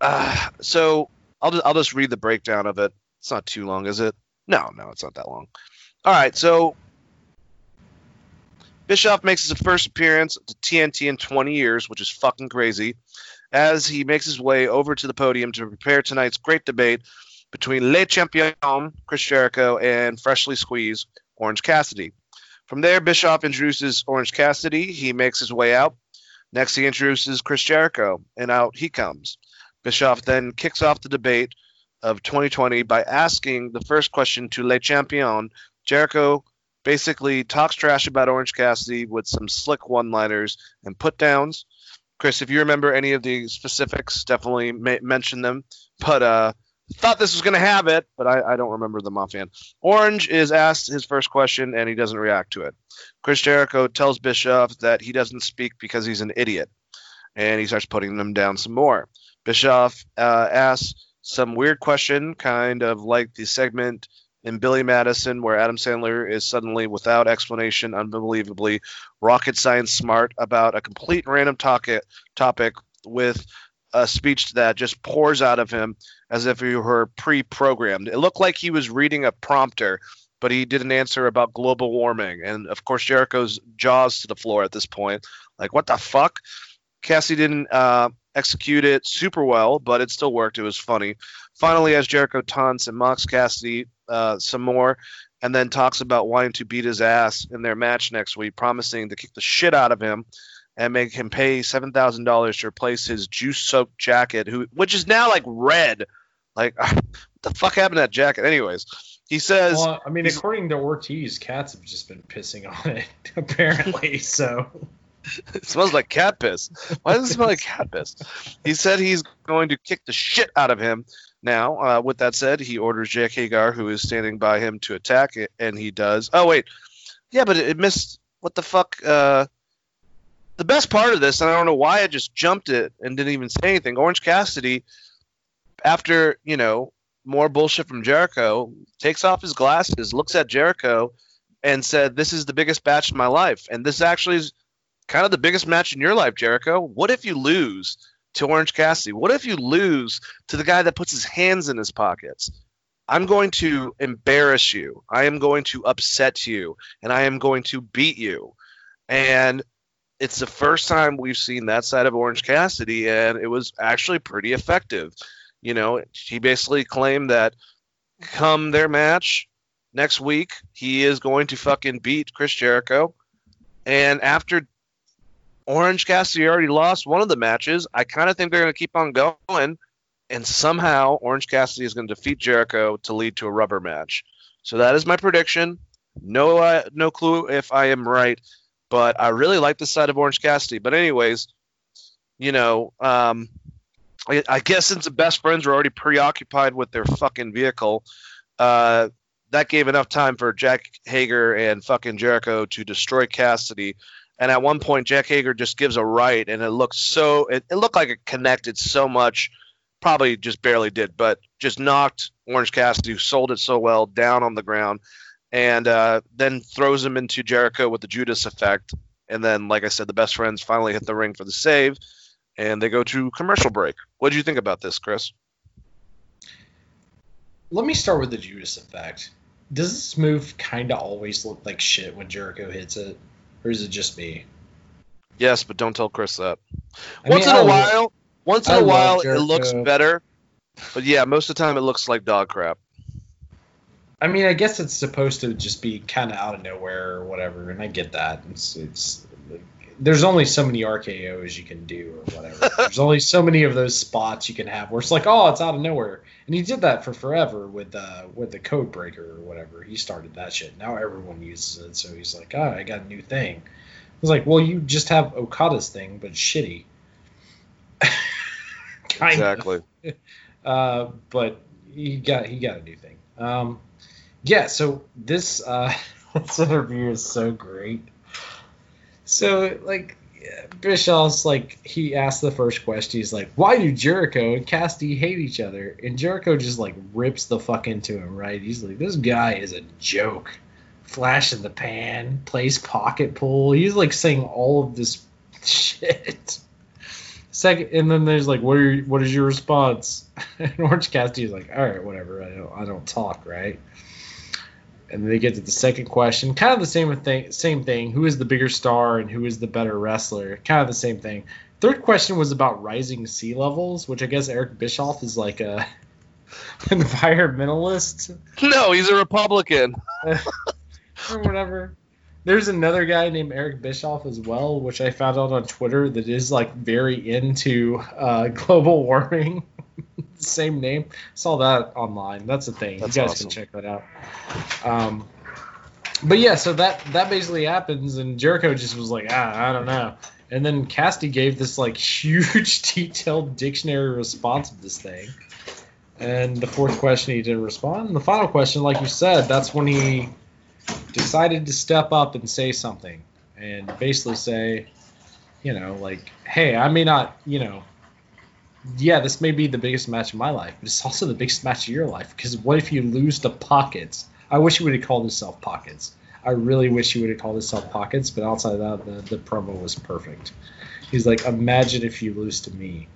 uh, so I'll just I'll just read the breakdown of it. It's not too long, is it? No, no, it's not that long. All right, so Bischoff makes his first appearance to TNT in 20 years, which is fucking crazy, as he makes his way over to the podium to prepare tonight's great debate between Le Champion, Chris Jericho, and freshly squeezed Orange Cassidy. From there, Bischoff introduces Orange Cassidy. He makes his way out. Next, he introduces Chris Jericho, and out he comes. Bischoff then kicks off the debate of 2020 by asking the first question to Le Champion. Jericho basically talks trash about Orange Cassidy with some slick one-liners and put-downs. Chris, if you remember any of the specifics, definitely ma- mention them. But uh, thought this was going to have it, but I, I don't remember them offhand. Orange is asked his first question, and he doesn't react to it. Chris Jericho tells Bischoff that he doesn't speak because he's an idiot, and he starts putting them down some more. Bischoff uh, asks some weird question, kind of like the segment in Billy Madison, where Adam Sandler is suddenly, without explanation, unbelievably rocket science smart about a complete random topic, topic with a speech that just pours out of him as if he were pre-programmed. It looked like he was reading a prompter, but he did an answer about global warming, and of course Jericho's jaws to the floor at this point. Like, what the fuck? Cassie didn't uh, execute it super well, but it still worked. It was funny. Finally, as Jericho taunts and mocks Cassidy uh, some more, and then talks about wanting to beat his ass in their match next week, promising to kick the shit out of him and make him pay seven thousand dollars to replace his juice-soaked jacket, who which is now like red. Like, <laughs> what the fuck happened to that jacket? Anyways, he says. Well, I mean, according to Ortiz, cats have just been pissing on it <laughs> apparently. So <laughs> It smells like cat piss. Why does it smell like cat piss? He said he's going to kick the shit out of him. Now, uh, with that said, he orders Jack Hager, who is standing by him, to attack it, and he does. Oh wait, yeah, but it, it missed. What the fuck? Uh, the best part of this, and I don't know why I just jumped it and didn't even say anything. Orange Cassidy, after you know more bullshit from Jericho, takes off his glasses, looks at Jericho, and said, "This is the biggest batch in my life, and this actually is kind of the biggest match in your life, Jericho. What if you lose to Orange Cassidy? What if you lose to the guy that puts his hands in his pockets?" I'm going to embarrass you. I am going to upset you, and I am going to beat you. And it's the first time we've seen that side of Orange Cassidy, and it was actually pretty effective. You know, he basically claimed that come their match next week, he is going to fucking beat Chris Jericho. And after Orange Cassidy already lost one of the matches, I kind of think they're going to keep on going. And somehow Orange Cassidy is going to defeat Jericho to lead to a rubber match. So that is my prediction. No, uh, no clue if I am right, but I really like this side of Orange Cassidy. But anyways, you know, um, I, I guess since the best friends were already preoccupied with their fucking vehicle, uh, that gave enough time for Jack Hager and fucking Jericho to destroy Cassidy. And at one point, Jack Hager just gives a right, and it looked so it, it looked like it connected so much. Probably just barely did, but just knocked Orange Cassidy, who sold it so well, down on the ground, and uh, then throws him into Jericho with the Judas effect. And then, like I said, the best friends finally hit the ring for the save, and they go to commercial break. What do you think about this, Chris? Let me start with the Judas effect. Does this move kind of always look like shit when Jericho hits it, or is it just me? Yes, but don't tell Chris that. I once mean, in I a lo- while, once in I a love while, it looks better. But yeah, most of the time it looks like dog crap. I mean, I guess it's supposed to just be kind of out of nowhere or whatever, and I get that. It's, it's there's only so many RKO's you can do or whatever. <laughs> there's only so many of those spots you can have where it's like, oh, it's out of nowhere. And he did that for forever with uh, with the code breaker or whatever. He started that shit. Now everyone uses it, so he's like, oh, I got a new thing. I was like, well, you just have Okada's thing, but shitty. <laughs> Exactly. <laughs> Uh, but he got he got a new thing. Um, yeah. So this uh, this interview is so great. So like Bischoff's like he asked the first question. He's like, "Why do Jericho and Cassidy hate each other?" And Jericho just like rips the fuck into him. Right? He's like, "This guy is a joke." Flash in the pan, plays pocket pool. He's like saying all of this <laughs> shit. Second, and then there's like, what are you, what is your response? <laughs> And Orange Cassidy's like, all right, whatever. I don't I don't talk, right? And then they get to the second question, kind of the same thing. Same thing. Who is the bigger star and who is the better wrestler? Kind of the same thing. Third question was about rising sea levels, which I guess Eric Bischoff is like a <laughs> environmentalist No, he's a Republican. <laughs> or whatever. There's another guy named Eric Bischoff as well, which I found out on Twitter that is like very into uh, global warming. <laughs> Same name. Saw that online. That's a thing. That's you guys awesome. can check that out. Um, but yeah, so that that basically happens, and Jericho just was like, ah, I don't know. And then Cassidy gave this like <laughs> huge detailed dictionary response of this thing. And the fourth question he didn't respond. And the final question, like you said, that's when he decided to step up and say something and basically say, you know, like, hey, I may not, you know, yeah, this may be the biggest match of my life, but it's also the biggest match of your life. Because what if you lose to Pockets? I wish he would have called himself Pockets. I really wish he would have called himself Pockets, but outside of that, the, the promo was perfect. He's like, imagine if you lose to me,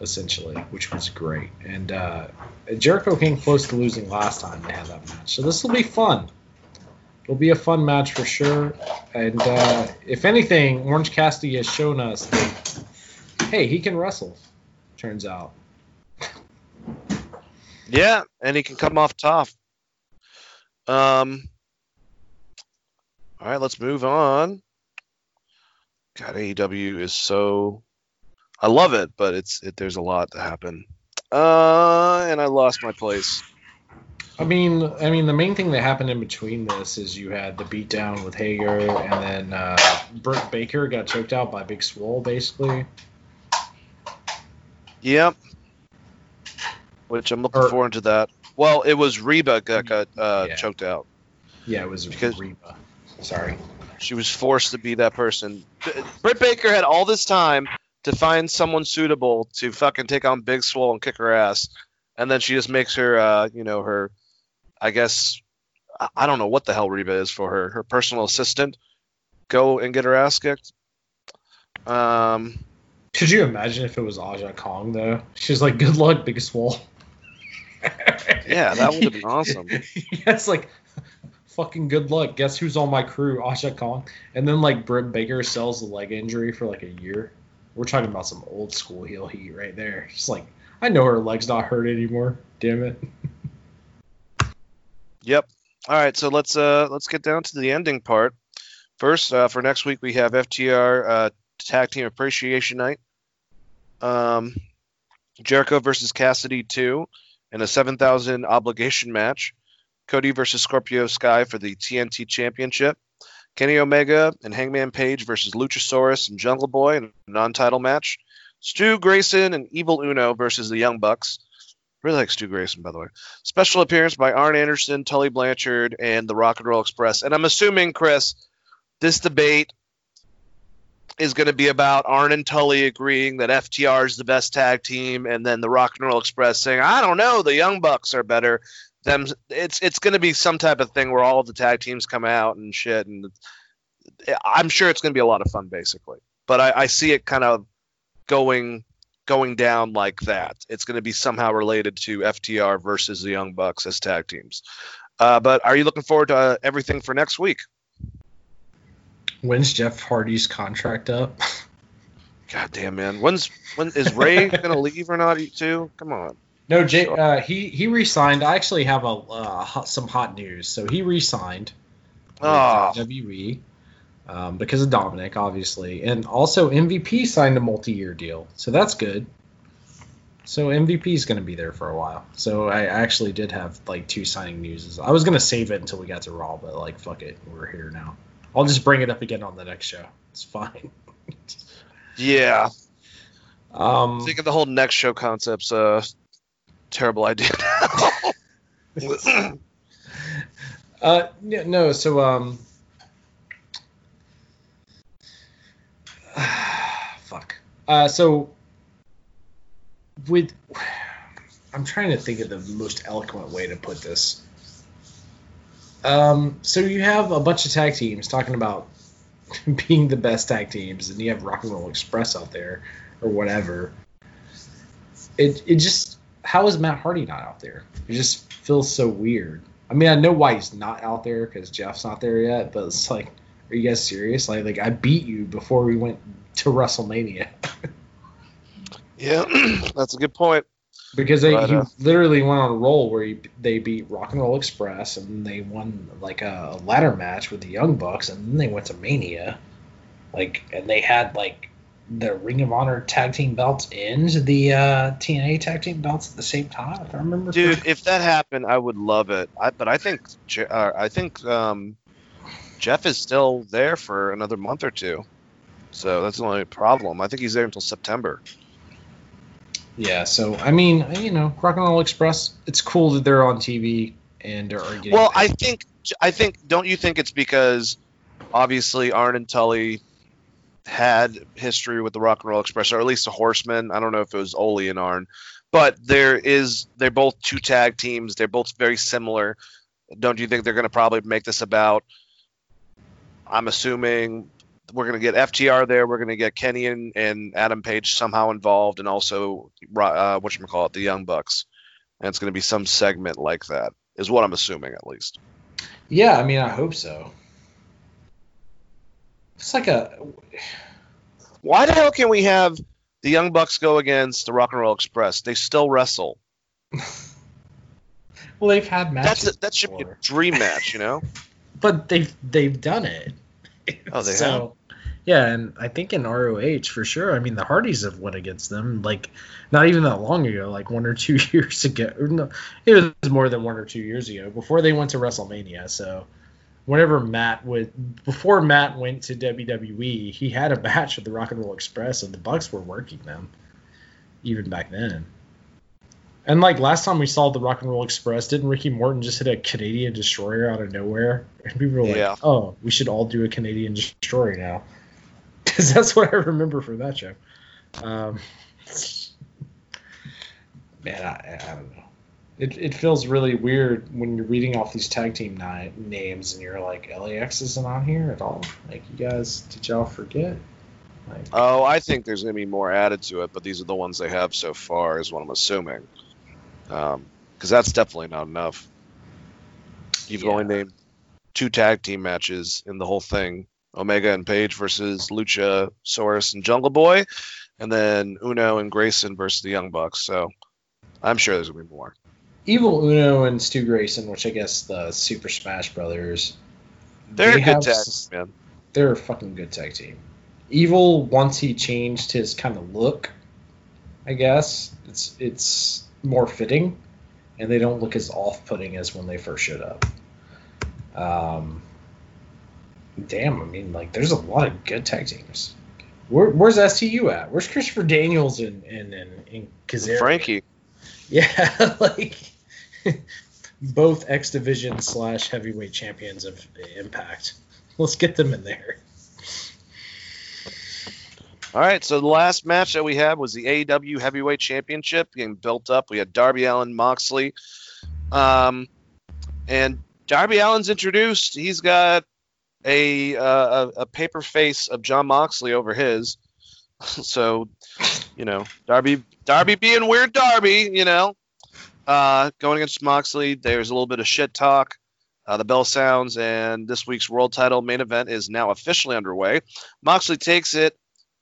essentially, which was great. And uh, Jericho came close to losing last time they had that match. So this will be fun. It'll be a fun match for sure. And uh, if anything, Orange Cassidy has shown us that, hey, he can wrestle, turns out. Yeah, and he can come off top. Um. All right, let's move on. God, AEW is so. I love it, but it's it, there's a lot to happen. Uh, and I lost my place. I mean, I mean, the main thing that happened in between this is you had the beatdown with Hager, and then uh, Britt Baker got choked out by Big Swole, basically. Yep. Which I'm looking Or- forward to that. Well, it was Reba that got uh, Yeah. choked out. Yeah, it was Because- Reba. Sorry. She was forced to be that person. Britt Baker had all this time to find someone suitable to fucking take on Big Swole and kick her ass, and then she just makes her, uh, you know, her, I guess, I- I don't know what the hell Reba is for her, her personal assistant, go and get her ass kicked. Um, Could you imagine if it was Aja Kong though? She's like, "Good luck, Big Swole." <laughs> yeah, that would have been awesome. <laughs> yeah, it's like, fucking good luck. Guess who's on my crew? Aja Kong. And then like Britt Baker sells the leg injury for like a year. We're talking about some old school heel heat right there. Just like, I know her leg's not hurt anymore. Damn it. <laughs> Yep. All right, so let's uh let's get down to the ending part. First, uh, for next week we have FTR uh, Tag Team Appreciation Night. Um, Jericho versus Cassidy two, in a seven thousand obligation match. Cody versus Scorpio Sky for the TNT Championship. Kenny Omega and Hangman Page versus Luchasaurus and Jungle Boy in a non-title match. Stu Grayson and Evil Uno versus the Young Bucks. Really like Stu Grayson, by the way. Special appearance by Arn Anderson, Tully Blanchard, and the Rock and Roll Express. And I'm assuming, Chris, this debate is going to be about Arn and Tully agreeing that FTR is the best tag team, and then the Rock and Roll Express saying, "I don't know, the Young Bucks are better." Them, it's it's going to be some type of thing where all of the tag teams come out and shit, and I'm sure it's going to be a lot of fun, basically. But I, I see it kind of going going down like that. It's going to be somehow related to FTR versus the Young Bucks as tag teams. Uh, but are you looking forward to uh, everything for next week? When's Jeff Hardy's contract up? God damn, man. When's when is Ray <laughs> going to leave or not? Too? Come on. No, Jay, uh, he he re-signed. I actually have a uh, hot, some hot news. So he re-signed with Oh. WWE um, because of Dominic, obviously, and also MVP signed a multi-year deal, so that's good. So MVP is going to be there for a while. So I actually did have like two signing news. I was going to save it until we got to Raw, but like fuck it, we're here now. I'll just bring it up again on the next show. It's fine. Yeah. Um, I think of the whole next show concept's a terrible idea. <laughs> Uh, yeah, no. So, um, <sighs> fuck. Uh, so with, <sighs> I'm trying to think of the most eloquent way to put this. Um, so you have a bunch of tag teams talking about <laughs> being the best tag teams, and you have Rock and Roll Express out there or whatever. It it just how is Matt Hardy not out there? It just feels so weird. I mean, I know why he's not out there because Jeff's not there yet, but it's like, are you guys serious? Like, like I beat you before we went to WrestleMania <laughs> yeah, <clears throat> that's a good point. Because they, But, he uh, literally went on a roll where he, they beat Rock and Roll Express and they won like a, a ladder match with the Young Bucks and then they went to Mania, like and they had like the Ring of Honor tag team belts and the uh, TNA tag team belts at the same time. If I remember, Dude, correctly. if that happened, I would love it. I, but I think uh, I think um, Jeff is still there for another month or two. So that's the only problem. I think he's there until September. Yeah, so I mean, you know, Rock and Roll Express, it's cool that they're on TV and are getting. Well, I think I think don't you think it's because obviously Arn and Tully had history with the Rock and Roll Express, or at least the Horsemen. I don't know if it was Ole and Arn, but there is they're both two tag teams. They're both very similar. Don't you think they're going to probably make this about? I'm assuming we're going to get FTR there. We're going to get Kenny and, and Adam Page somehow involved, and also uh, what you call it, the Young Bucks. And it's going to be some segment like that, is what I'm assuming at least. yeah, I mean, I hope so. It's like a Why the hell can we have the Young Bucks go against the Rock and Roll Express? They still wrestle. <laughs> well, they've had matches. That's a, that should be a dream match, you know? <laughs> but they've they've done it. Oh, they <laughs> so, Yeah, and I think in ROH for sure. I mean, the Hardys have went against them like not even that long ago, like one or two <laughs> years ago. No, it was more than one or two years ago before they went to WrestleMania. So whenever Matt would before Matt went to WWE, he had a match with the Rock and Roll Express, and the Bucks were working them even back then. And like last time we saw the Rock and Roll Express, didn't Ricky Morton just hit a Canadian destroyer out of nowhere? And people were like, Yeah. "Oh, we should all do a Canadian destroyer now," because <laughs> that's what I remember from that show. Um, man, I, I don't know. It, it feels really weird when you're reading off these tag team ni- names and you're like, LAX isn't on here at all. Like, you guys, did y'all forget? Like, Oh, I think there's going to be more added to it, but these are the ones they have so far, is what I'm assuming. Because that's definitely not enough. You've Yeah. only named two tag team matches in the whole thing Omega and Page versus Lucha, Source, and Jungle Boy, and then Uno and Grayson versus the Young Bucks. So I'm sure there's going to be more. Evil Uno and Stu Grayson, which I guess the Super Smash Brothers, They're they a good tag, s- man. They're a fucking good tag team. Evil, once he changed his kind of look, I guess it's it's more fitting, and they don't look as off-putting as when they first showed up. Um, damn, I mean, like, there's a lot of good tag teams. Where, where's SCU at? Where's Christopher Daniels and and and, and Kazarian? Frankie. Yeah, <laughs> like <laughs> both X Division slash heavyweight champions of Impact. Let's get them in there. All right, so the last match that we had was the AEW Heavyweight Championship getting built up. We had Darby Allin, Moxley, um, and Darby Allin's introduced. He's got a uh, a, paper face of Jon Moxley over his. <laughs> So, you know, Darby Darby being weird Darby, you know, uh, going against Moxley. There's a little bit of shit talk. Uh, the bell sounds, and this week's world title main event is now officially underway. Moxley takes it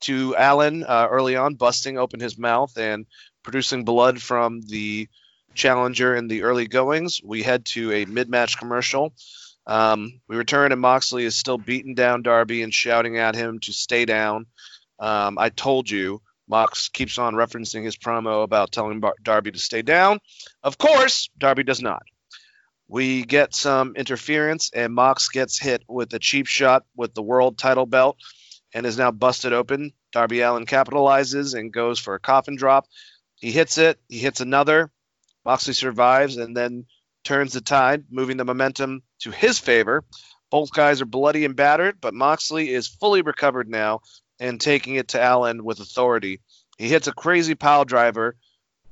to Allin uh, early on, busting open his mouth and producing blood from the challenger in the early goings. We head to a mid match commercial. Um, we return, and Moxley is still beating down Darby and shouting at him to stay down. Um, I told you, Mox keeps on referencing his promo about telling Bar- Darby to stay down. Of course, Darby does not. We get some interference, and Mox gets hit with a cheap shot with the world title belt and is now busted open. Darby Allin capitalizes and goes for a coffin drop. He hits it. He hits another. Moxley survives and then turns the tide, moving the momentum to his favor. Both guys are bloody and battered, but Moxley is fully recovered now and taking it to Allin with authority. He hits a crazy pile driver,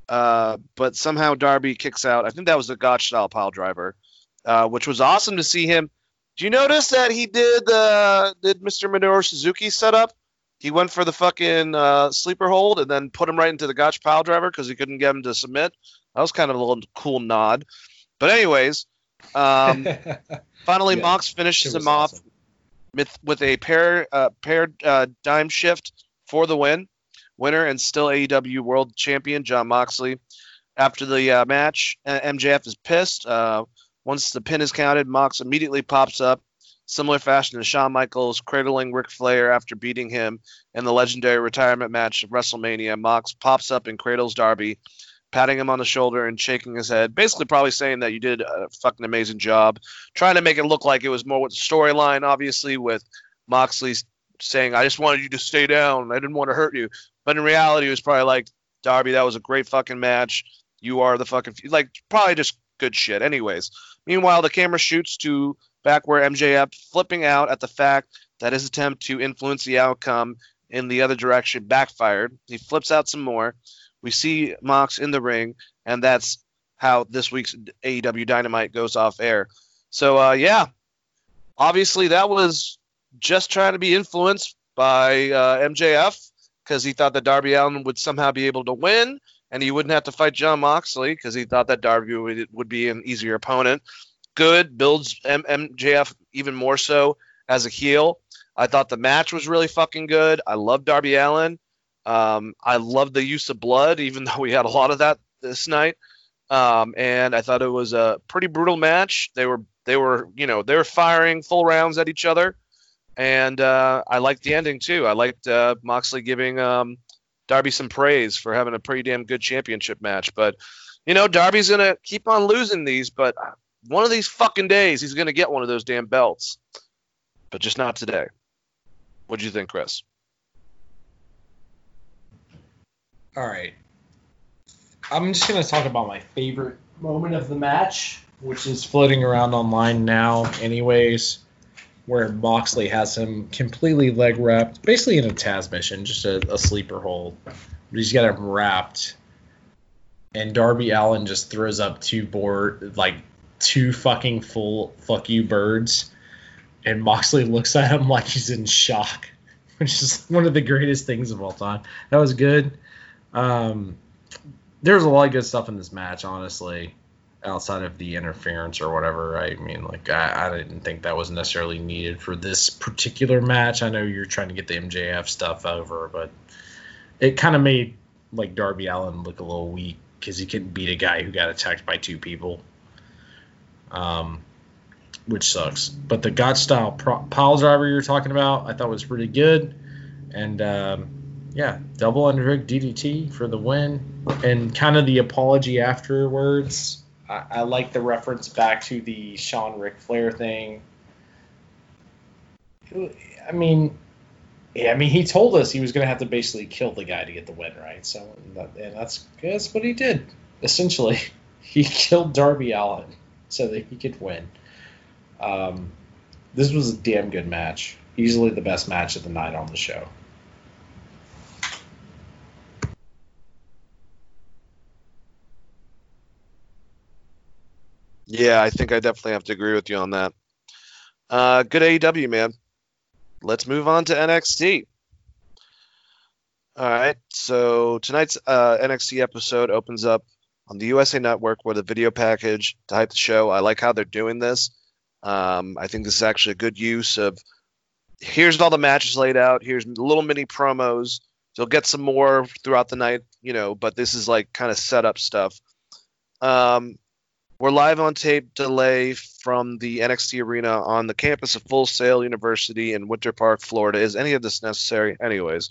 uh, but somehow Darby kicks out. I think that was a Gotch style pile driver, uh, which was awesome to see him. Do you notice that he did uh, did Mr. Minoru Suzuki set up? He went for the fucking uh, sleeper hold and then put him right into the Gotch pile driver because he couldn't get him to submit. That was kind of a little cool nod. But anyways, um, <laughs> finally Yeah, Mox finishes him off awesome. with with a pair uh, paired uh, dime shift for the win. Winner and still AEW World Champion Jon Moxley. After the uh, match, MJF is pissed. Uh, once the pin is counted, Mox immediately pops up, similar fashion to Shawn Michaels cradling Ric Flair after beating him in the legendary retirement match of WrestleMania. Mox pops up and cradles Darby, patting him on the shoulder and shaking his head, basically probably saying that you did a fucking amazing job, trying to make it look like it was more with the storyline, obviously, with Moxley's saying, I just wanted you to stay down. I didn't want to hurt you. But in reality, it was probably like, Darby, that was a great fucking match. You are the fucking, like, probably just good shit. Anyways, meanwhile, the camera shoots to back where MJF flipping out at the fact that his attempt to influence the outcome in the other direction backfired. He flips out some more. We see Mox in the ring, and that's how this week's AEW Dynamite goes off air. So, uh, yeah, obviously that was just trying to be influenced by uh, MJF because he thought that Darby Allin would somehow be able to win, and he wouldn't have to fight Jon Moxley because he thought that Darby would, would be an easier opponent. Good builds M- MJF even more so as a heel. I thought the match was really fucking good. I love Darby Allin. Um, I love the use of blood, even <laughs> though we had a lot of that this night. Um, and I thought it was a pretty brutal match. They were they were you know they were firing full rounds at each other. and uh, I liked the ending too. I liked uh, Moxley giving um, Darby some praise for having a pretty damn good championship match. But you know, Darby's gonna keep on losing these, but one of these fucking days he's gonna get one of those damn belts. But just not today. What do you think, Chris? All right. I'm just going to talk about my favorite moment of the match, which is floating around online now, anyways, where Moxley has him completely leg wrapped, basically in a Tazmission, just a, a sleeper hold. But he's got him wrapped. And Darby Allen just throws up two board, like two fucking full fuck you birds. And Moxley looks at him like he's in shock, <laughs> which is one of the greatest things of all time. That was good. Um, there's a lot of good stuff in this match, honestly, outside of the interference or whatever. I mean, like, I, I didn't think that was necessarily needed for this particular match. I know you're trying to get the MJF stuff over, but it kind of made, like, Darby Allin look a little weak because he couldn't beat a guy who got attacked by two people. Um, which sucks. But the Gotch style pro- pile driver you're talking about, I thought was pretty good. And, um, yeah, double underhook DDT for the win, and kind of the apology afterwards. I, I like the reference back to the Shawn Ric Flair thing. I mean, yeah, I mean, he told us he was going to have to basically kill the guy to get the win, right? So, and that's that's what he did. Essentially, <laughs> he killed Darby Allin so that he could win. Um, this was a damn good match. Easily the best match of the night on the show. Yeah, I think I definitely have to agree with you on that. Uh, good AEW, man. Let's move on to NXT. All right, so tonight's uh, NXT episode opens up on the USA Network with a video package to hype the show. I like how they're doing this. Um, I think this is actually a good use of here's all the matches laid out. Here's little mini promos. You'll get some more throughout the night, you know, but this is like kind of setup stuff. Um, we're live on tape delay from the NXT arena on the campus of Full Sail University in Winter Park, Florida. Is any of this necessary? Anyways,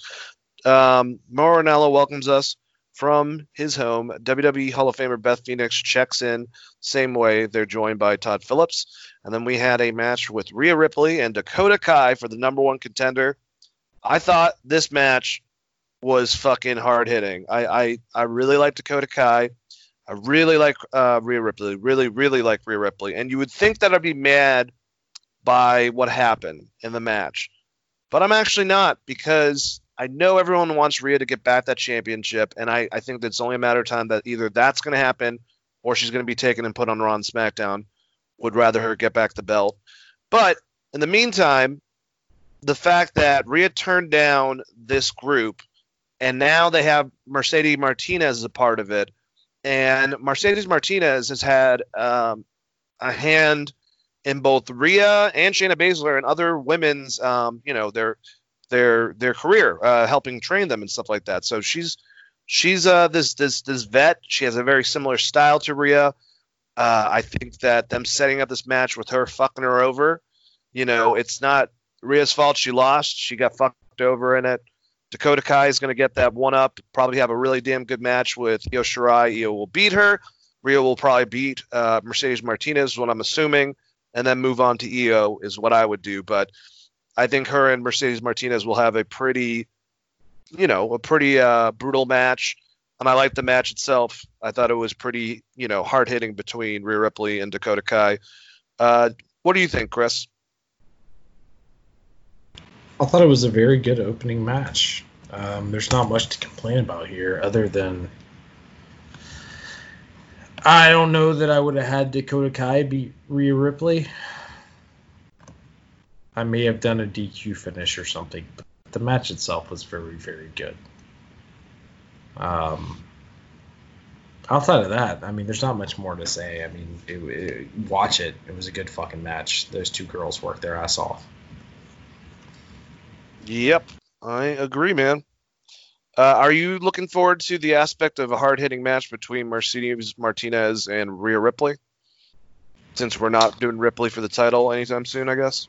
um, welcomes us from his home. WWE Hall of Famer Beth Phoenix checks in same way. They're joined by Tom Phillips. And then we had a match with Rhea Ripley and Dakota Kai for the number one contender. I thought this match was fucking hard hitting. I, I, I really like Dakota Kai. I really like uh, Rhea Ripley. Really, really like Rhea Ripley. And you would think that I'd be mad by what happened in the match. But I'm actually not because I know everyone wants Rhea to get back that championship. And I, I think that it's only a matter of time that either that's going to happen or she's going to be taken and put on Raw and SmackDown. Would rather her get back the belt. But in the meantime, the fact that Rhea turned down this group and now they have Mercedes Martinez as a part of it and Mercedes Martinez has had um, a hand in both Rhea and Shayna Baszler and other women's, um, you know, their their their career, uh, helping train them and stuff like that. So she's she's uh, this this this vet. She has a very similar style to Rhea. Uh, I think that them setting up this match with her fucking her over, you know, it's not Rhea's fault. She lost. She got fucked over in it. Dakota Kai is going to get that one up. Probably have a really damn good match with Io Shirai. Io will beat her. Rhea will probably beat uh, Mercedes Martinez, what I'm assuming, and then move on to Io is what I would do. But I think her and Mercedes Martinez will have a pretty, you know, a pretty uh, brutal match. And I like the match itself. I thought it was pretty, you know, hard hitting between Rhea Ripley and Dakota Kai. Uh, what do you think, Chris? I thought it was a very good opening match. Um, there's not much to complain about here, other than I don't know that I would have had Dakota Kai beat Rhea Ripley. I may have done a DQ finish or something, but the match itself was very, very good. Um, outside of that, I mean, there's not much more to say. I mean, it, it, watch it. It was a good fucking match. Those two girls worked their ass off. Yep, I agree, man. Uh, are you looking forward to the aspect of a hard hitting match between Mercedes Martinez and Rhea Ripley? Since we're not doing Ripley for the title anytime soon, I guess.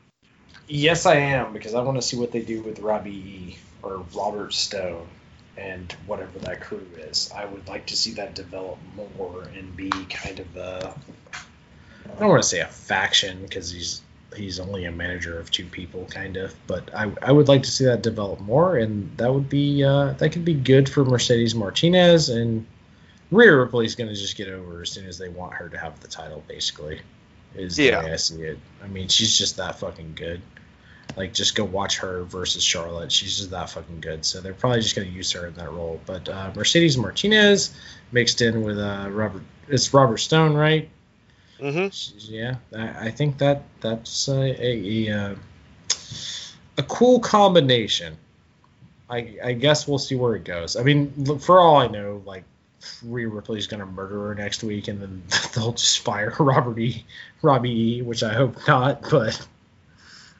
Yes, I am because I want to see what they do with Robbie E or Robert Stone and whatever that crew is. I would like to see that develop more and be kind of a. I don't want to say a faction because he's he's only a manager of two people, kind of. But I, I would like to see that develop more, and that would be uh, that could be good for Mercedes Martinez and Rhea Ripley's going to just get over as soon as they want her to have the title, basically. Is Yeah. the way I see it. I mean, she's just that fucking good. Like, just go watch her versus Charlotte. She's just that fucking good. So they're probably just going to use her in that role. But uh, Mercedes Martinez mixed in with uh, Robert. It's Robert Stone, right? Hmm Yeah, I, I think that that's a, a, a, uh, a cool combination. I, I guess we'll see where it goes. I mean, look, for all I know, like Rhea Ripley's gonna murder her next week, and then <laughs> they'll just fire <laughs> Robert E. Robbie E. Which I hope not, but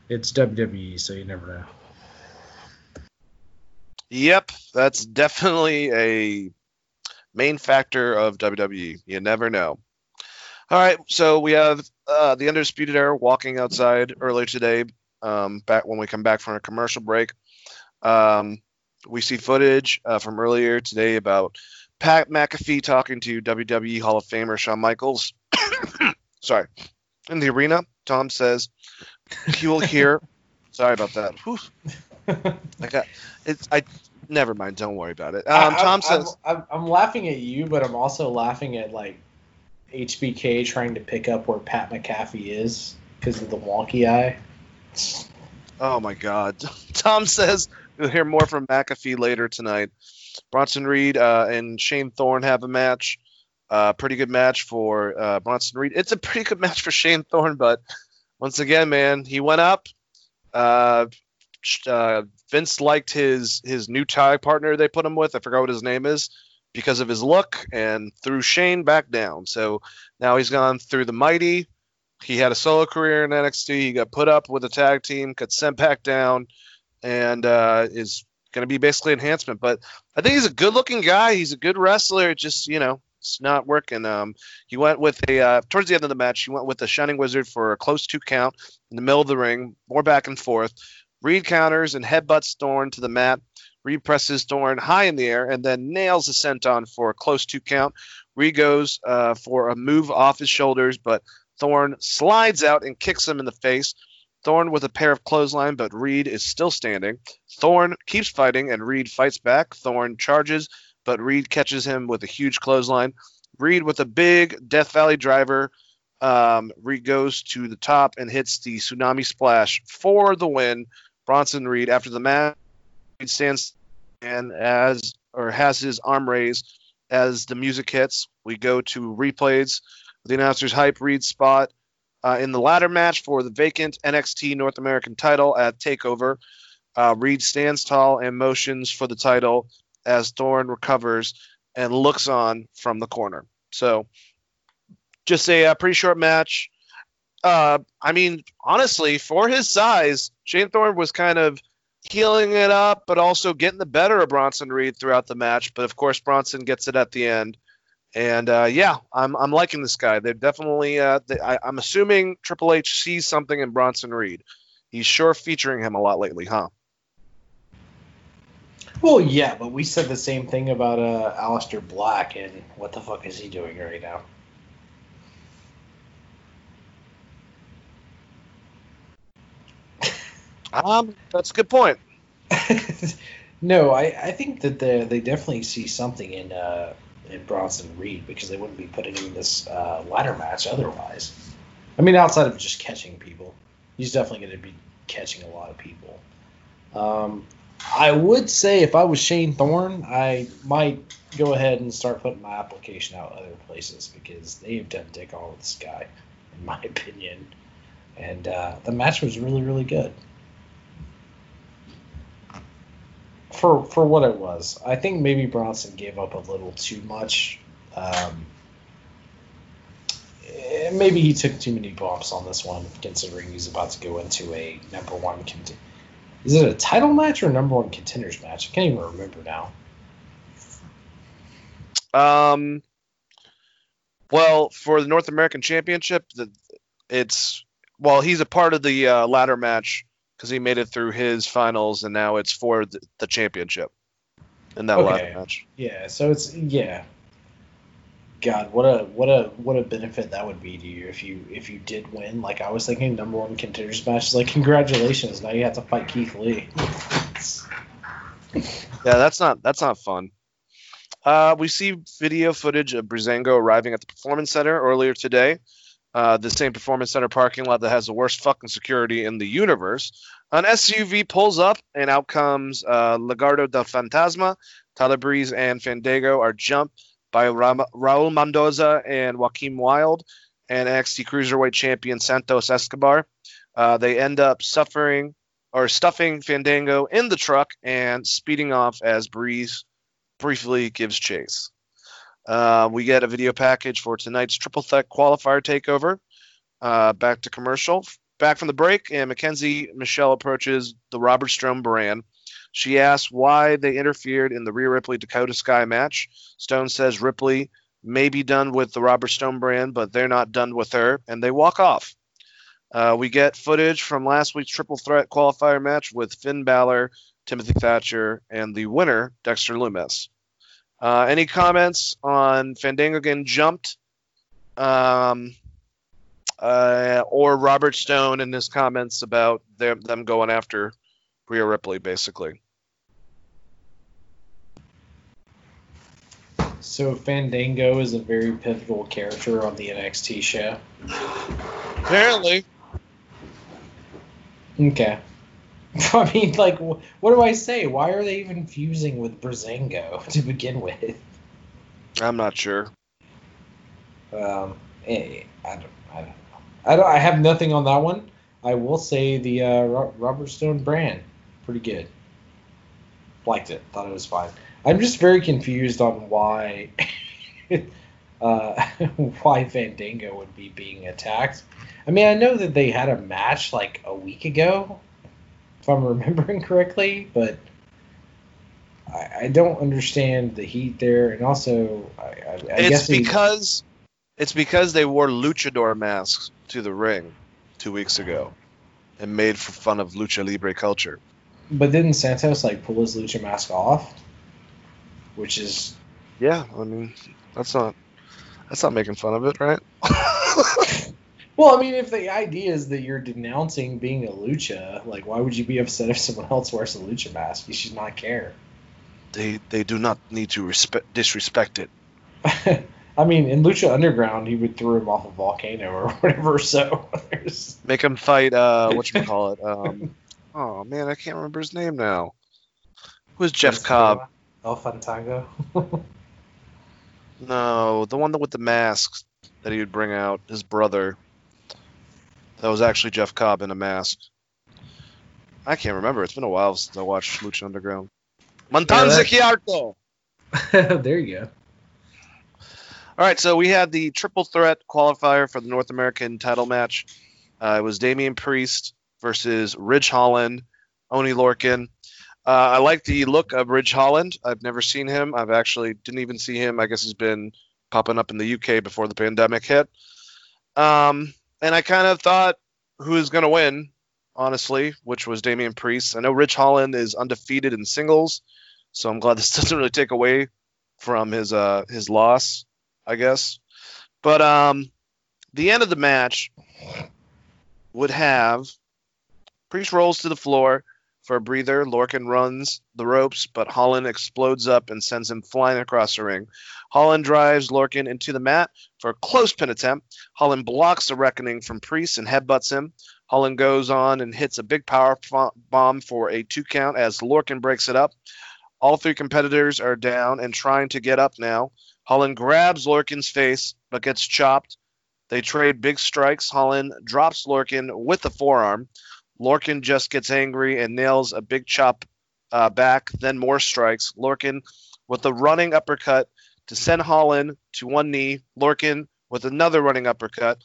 it's WWE, so you never know. Yep, that's definitely a main factor of WWE. You never know. All right, so we have uh, the Undisputed Era walking outside earlier today. Um, back when we come back from a commercial break, um, we see footage uh, from earlier today about Pat McAfee talking to WWE Hall of Famer Shawn Michaels. <coughs> Sorry, in the arena, Tom says he will hear. <laughs> Sorry about that. Whew. <laughs> I got it's. I never mind. Don't worry about it. Um, I- Tom I'm, says. I'm, I'm, I'm laughing at you, but I'm also laughing at like HBK trying to pick up where Pat McAfee is because of the wonky eye. Oh my God. <laughs> Tom says you'll hear more from McAfee later tonight. Bronson Reed uh, and Shane Thorne have a match. Uh, pretty good match for uh, Bronson Reed. It's a pretty good match for Shane Thorne, but once again, man, he went up. Uh, uh, Vince liked his his new tag partner they put him with. I forgot what his name is because of his look, and threw Shane back down. So now he's gone through the mighty. He had a solo career in NXT. He got put up with a tag team, got sent back down, and uh, is going to be basically enhancement. But I think he's a good-looking guy. He's a good wrestler. Just you know, it's not working. Um, he went with a uh, towards the end of the match. He went with the Shining Wizard for a close two count in the middle of the ring, more back and forth. Reed counters and headbutts Thorne to the mat. Reed presses Thorne high in the air and then nails the senton for a close two count. Reed goes uh, for a move off his shoulders, but Thorne slides out and kicks him in the face. Thorne with a pair of clothesline, but Reed is still standing. Thorne keeps fighting, and Reed fights back. Thorne charges, but Reed catches him with a huge clothesline. Reed with a big Death Valley driver. Um, Reed goes to the top and hits the tsunami splash for the win. Bronson Reed, after the match, Reed stands and as or has his arm raised as the music hits. We go to replays. The announcers hype Reed's spot uh, in the ladder match for the vacant NXT North American title at Takeover. Uh, Reed stands tall and motions for the title as Thorne recovers and looks on from the corner. So, just a, uh pretty short match. Uh, I mean, honestly, for his size, Shane Thorne was kind of heeling it up, but also getting the better of Bronson Reed throughout the match. But of course, Bronson gets it at the end. And uh, yeah, I'm, I'm liking this guy. They're definitely. Uh, they, I, I'm assuming Triple H sees something in Bronson Reed. He's sure featuring him a lot lately, huh? Well, yeah, but we said the same thing about uh, Black, and what the fuck is he doing right now? Um, that's a good point. <laughs> no, I, I think that they they definitely see something in uh, in Bronson Reed because they wouldn't be putting him in this uh, ladder match otherwise. I mean, outside of just catching people, he's definitely going to be catching a lot of people. Um, I would say if I was Shane Thorne, I might go ahead and start putting my application out other places because they have done dick all with this guy, in my <laughs> opinion. And uh, the match was really, really good. For for what it was, I think maybe Bronson gave up a little too much. Um, eh, maybe he took too many bumps on this one, considering he's about to go into a number one contender. Is it a title match or number one contenders match? I can't even remember now. Um, well, for the North American Championship, the, it's well, he's a part of the uh, ladder match because he made it through his finals, and now it's for the, the championship in that Okay. match. Yeah, so it's yeah. God, what a what a what a benefit that would be to you if you if you did win. Like I was thinking, number one contenders match. is Like congratulations, now you have to fight Keith Lee. Yeah, that's not that's not fun. Uh, we see video footage of Breezango arriving at the performance center earlier today. Uh, the same performance center parking lot that has the worst fucking security in the universe. An SUV pulls up, and out comes uh, Legado del Fantasma. Tyler Breeze and Fandango are jumped by Ra- Raul Mendoza and Joaquin Wilde and NXT Cruiserweight Champion Santos Escobar. Uh, they end up suffering or stuffing Fandango in the truck and speeding off as Breeze briefly gives chase. Uh, we get a video package for tonight's triple threat qualifier takeover. Uh, back to commercial. Back from the break, and McKenzie Mitchell approaches the Robert Stone brand. She asks why they interfered in the Rhea Ripley Dakota Kai match. Stone says Ripley may be done with the Robert Stone brand, but they're not done with her, and they walk off. Uh, we get footage from last week's triple threat qualifier match with Finn Balor, Timothy Thatcher, and the winner, Dexter Lumis. Uh, any comments on Fandango getting jumped? Um, uh, or Robert Stone and his comments about them, them going after Rhea Ripley, basically. So Fandango is a very pivotal character on the NXT show. Apparently. Okay. <laughs> I mean, like, what do I say? Why are they even fusing with Breezango <laughs> to begin with? I'm not sure. Um, eh, I don't, I don't know. I don't. I have nothing on that one. I will say the uh, Robert Stone brand, pretty good. Liked it. Thought it was fine. I'm just very confused on why, <laughs> uh, why Fandango would be being attacked. I mean, I know that they had a match like a week ago, if I'm <laughs> remembering correctly, but I, I don't understand the heat there. And also, I, I, I it's because it's because they wore luchador masks to the ring two weeks ago and made fun of lucha libre culture. But didn't Santos like pull his lucha mask off? Which is Yeah, I mean that's not that's not making fun of it, right? <laughs> well, I mean, if the idea is that you're denouncing being a lucha, like, why would you be upset if someone else wears a lucha mask? You should not care. they they do not need to respect disrespect it. <laughs> I mean, in Lucha Underground, he would throw him off a volcano or <laughs> whatever. So Make him fight uh <laughs> what you call it? Um oh man, I can't remember his name now. Who's Jeff Cobb? El Fantango. No, the one that with the masks that he would bring out, his brother. That was actually Jeff Cobb in a mask. I can't remember. It's been a while since I watched Lucha Underground. Matanza Cueto. <laughs> there you go. All right, so we had the triple threat qualifier for the North American title match. Uh, it was Damian Priest versus Ridge Holland, Oney Lorcan. Uh, I like the look of Ridge Holland. I've never seen him. I've actually didn't even see him. I guess he's been popping up in the UK before the pandemic hit. Um, and I kind of thought who is going to win, honestly, which was Damian Priest. I know Rich Holland is undefeated in singles, so I'm glad <laughs> this doesn't really take away from his uh, his loss. I guess. But um, the end of the match would have Priest rolls to the floor for a breather. Lorcan runs the ropes, but Holland explodes up and sends him flying across the ring. Holland drives Lorcan into the mat for a close pin attempt. Holland blocks the reckoning from Priest and headbutts him. Holland goes on and hits a big power bomb for a two count as Lorcan breaks it up. All three competitors are down and trying to get up now. Holland grabs Lorcan's face but gets chopped. They trade big strikes. Holland drops Lorcan with the forearm. Lorcan just gets angry and nails a big chop uh, back, then more strikes. Lorcan with a running uppercut to send Holland to one knee. Lorcan with another running uppercut.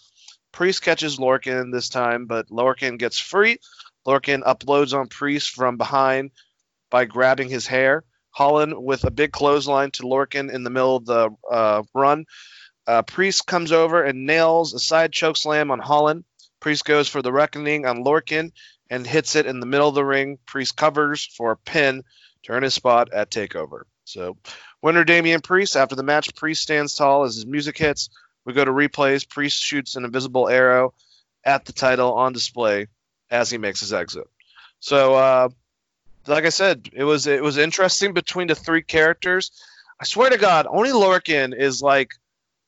Priest catches Lorcan this time, but Lorcan gets free. Lorcan uploads on Priest from behind by grabbing his hair. Holland with a big clothesline to Lorcan in the middle of the uh, run. Uh, Priest comes over and nails a side choke slam on Holland. Priest goes for the reckoning on Lorcan and hits it in the middle of the ring. Priest covers for a pin to earn his spot at Takeover. So, winner Damian Priest. After the match, Priest stands tall as his music hits. We go to replays. Priest shoots an invisible arrow at the title on display as he makes his exit. So, uh, like I said, it was it was interesting between the three characters. I swear to God, Oney Lorcan is like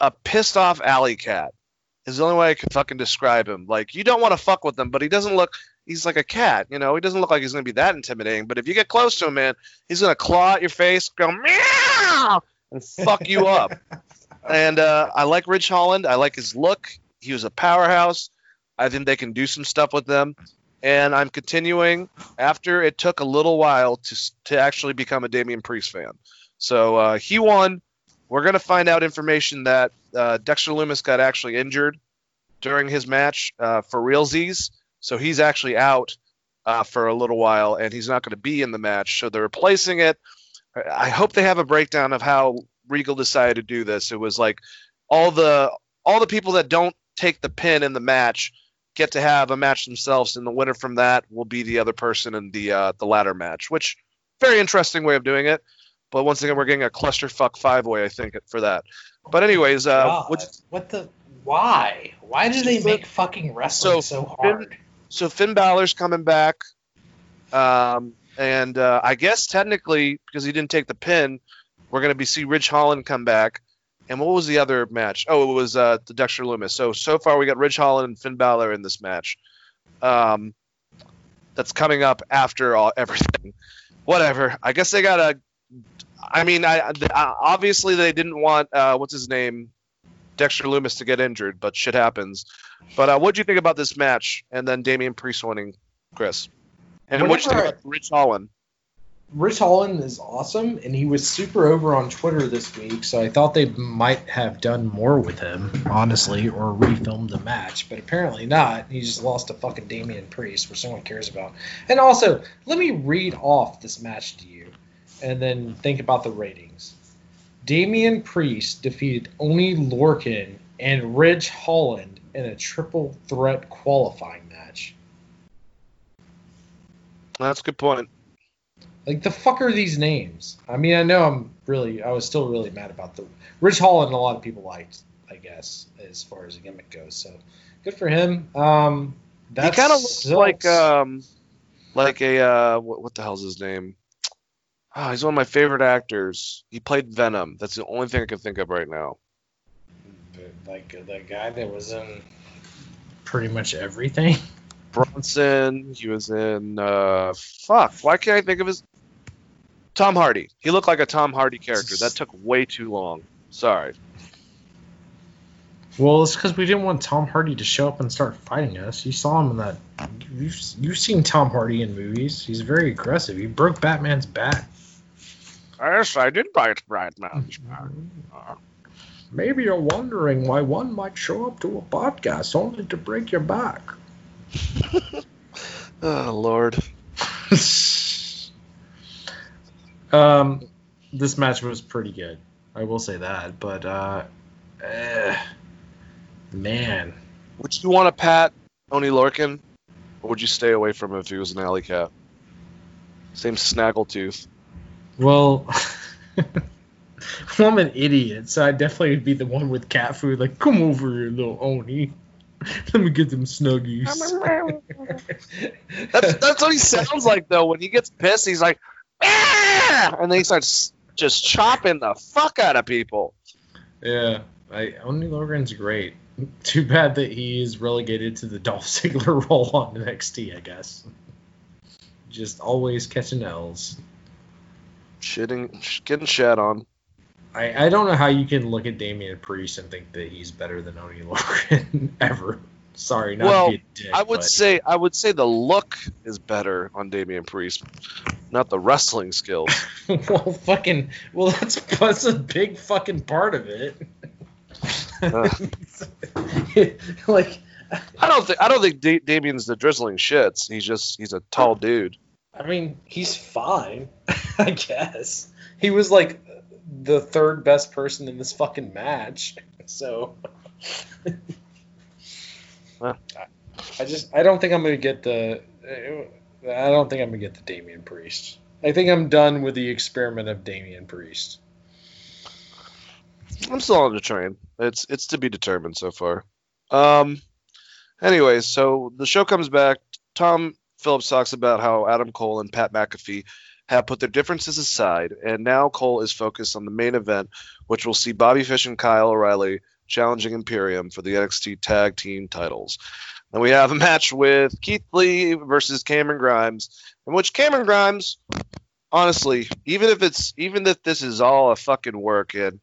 a pissed off alley cat. Is the only way I can fucking describe him. Like you don't want to fuck with him, but he doesn't look. He's like a cat, you know. He doesn't look like he's gonna be that intimidating. But if you get close to him, man, he's gonna claw at your face, go meow, and fuck you up. <laughs> And uh, I like Ridge Holland. I like his look. He was a powerhouse. I think they can do some stuff with them. And I'm continuing after it took a little while to to actually become a Damian Priest fan. So uh, he won. We're gonna find out information that uh, Dexter Lumis got actually injured during his match uh, for realsies, so he's actually out uh, for a little while, and he's not going to be in the match. So they're replacing it. I hope they have a breakdown of how Regal decided to do this. It was like all the all the people that don't take the pin in the match get to have a match themselves, and the winner from that will be the other person in the uh, the ladder match. Which very interesting way of doing it. But once again, we're getting a clusterfuck five way, I think, for that. But anyways, uh, what the? Why? Why do they make fucking wrestling So, so, hard? so Finn Balor's coming back, um, and uh, I guess technically because he didn't take the pin, we're gonna be see Ridge Holland come back. And what was the other match? Oh, it was uh, the Dexter Lumis. So so far we got Ridge Holland and Finn Balor in this match. Um, that's coming up after all everything. <laughs> Whatever. I guess they gotta. I mean, I, I obviously they didn't want uh, what's his name, Dexter Lumis to get injured, but shit happens. But uh, what do you think about this match and then Damian Priest winning, Chris? And what do you think about Rich Holland? Rich Holland is awesome, and he was super over on Twitter this week, so I thought they might have done more with him, honestly, or refilmed the match, but apparently not. He just lost to fucking Damian Priest, which someone cares about. And also, let me read off this match to you, and then think about the ratings. Damian Priest defeated Oney Lorcan and Ridge Holland in a triple threat qualifying match. That's a good point. Like the fuck are these names? I mean, I know I'm really, I was still really mad about the Rich Holland. A lot of people liked, I guess, as far as a gimmick goes. So good for him. Um, he that kind of looks sucks. like um, like a uh, what, what the hell's his name? Oh, he's one of my favorite actors. He played Venom. That's the only thing I can think of right now. like the guy that was in pretty much everything. <laughs> Bronson. He was in uh, fuck. Why can't I think of his? Tom Hardy. He looked like a Tom Hardy character. That took way too long. Sorry. Well, it's because we didn't want Tom Hardy to show up and start fighting us. You saw him in that. You've, you've seen Tom Hardy in movies. He's very aggressive. He broke Batman's back. Yes, I did bite Batman's back. Maybe you're wondering why one might show up to a podcast only to break your back. <laughs> Oh Lord. <laughs> um, this match was pretty good. I will say that, but uh, eh, man, Would you want to pat Tony Larkin? or would you stay away from him if he was an alley cat? Same snaggletooth. Well, <laughs> I'm an idiot, so I definitely would be the one with cat food. Like, come over here, little Oney. <laughs> Let me get them snuggies. <laughs> That's that's what he sounds like though. When he gets pissed, he's like, ah! and then he starts just chopping the fuck out of people. Yeah, I Oney Lorcan's great. Too bad that he is relegated to the Dolph Ziggler role on NXT, I guess. Just always catching L's. Shitting, getting shat on. I, I don't know how you can look at Damian Priest and think that he's better than Oney Lorcan <laughs> ever. Sorry, not Well, to be a dick, I would but- say I would say the look is better on Damian Priest, not the wrestling skills. <laughs> well, fucking, well, that's that's a big fucking part of it. <laughs> like, I don't think I don't think da- Damian's the drizzling shits. He's just he's a tall dude. I mean, he's fine, <laughs> I guess. He was like the third best person in this fucking match. <laughs> So, Huh. I just I don't think I'm gonna get the I don't think I'm gonna get the Damian Priest. I think I'm done with the experiment of Damian Priest. I'm still on the train. It's it's to be determined so far. Um. Anyways, so the show comes back. Tom Phillips talks about how Adam Cole and Pat McAfee have put their differences aside, and now Cole is focused on the main event, which will see Bobby Fish and Kyle O'Reilly challenging Imperium for the NXT Tag Team titles. And we have a match with Keith Lee versus Cameron Grimes, in which Cameron Grimes, honestly, even if it's even if this is all a fucking work and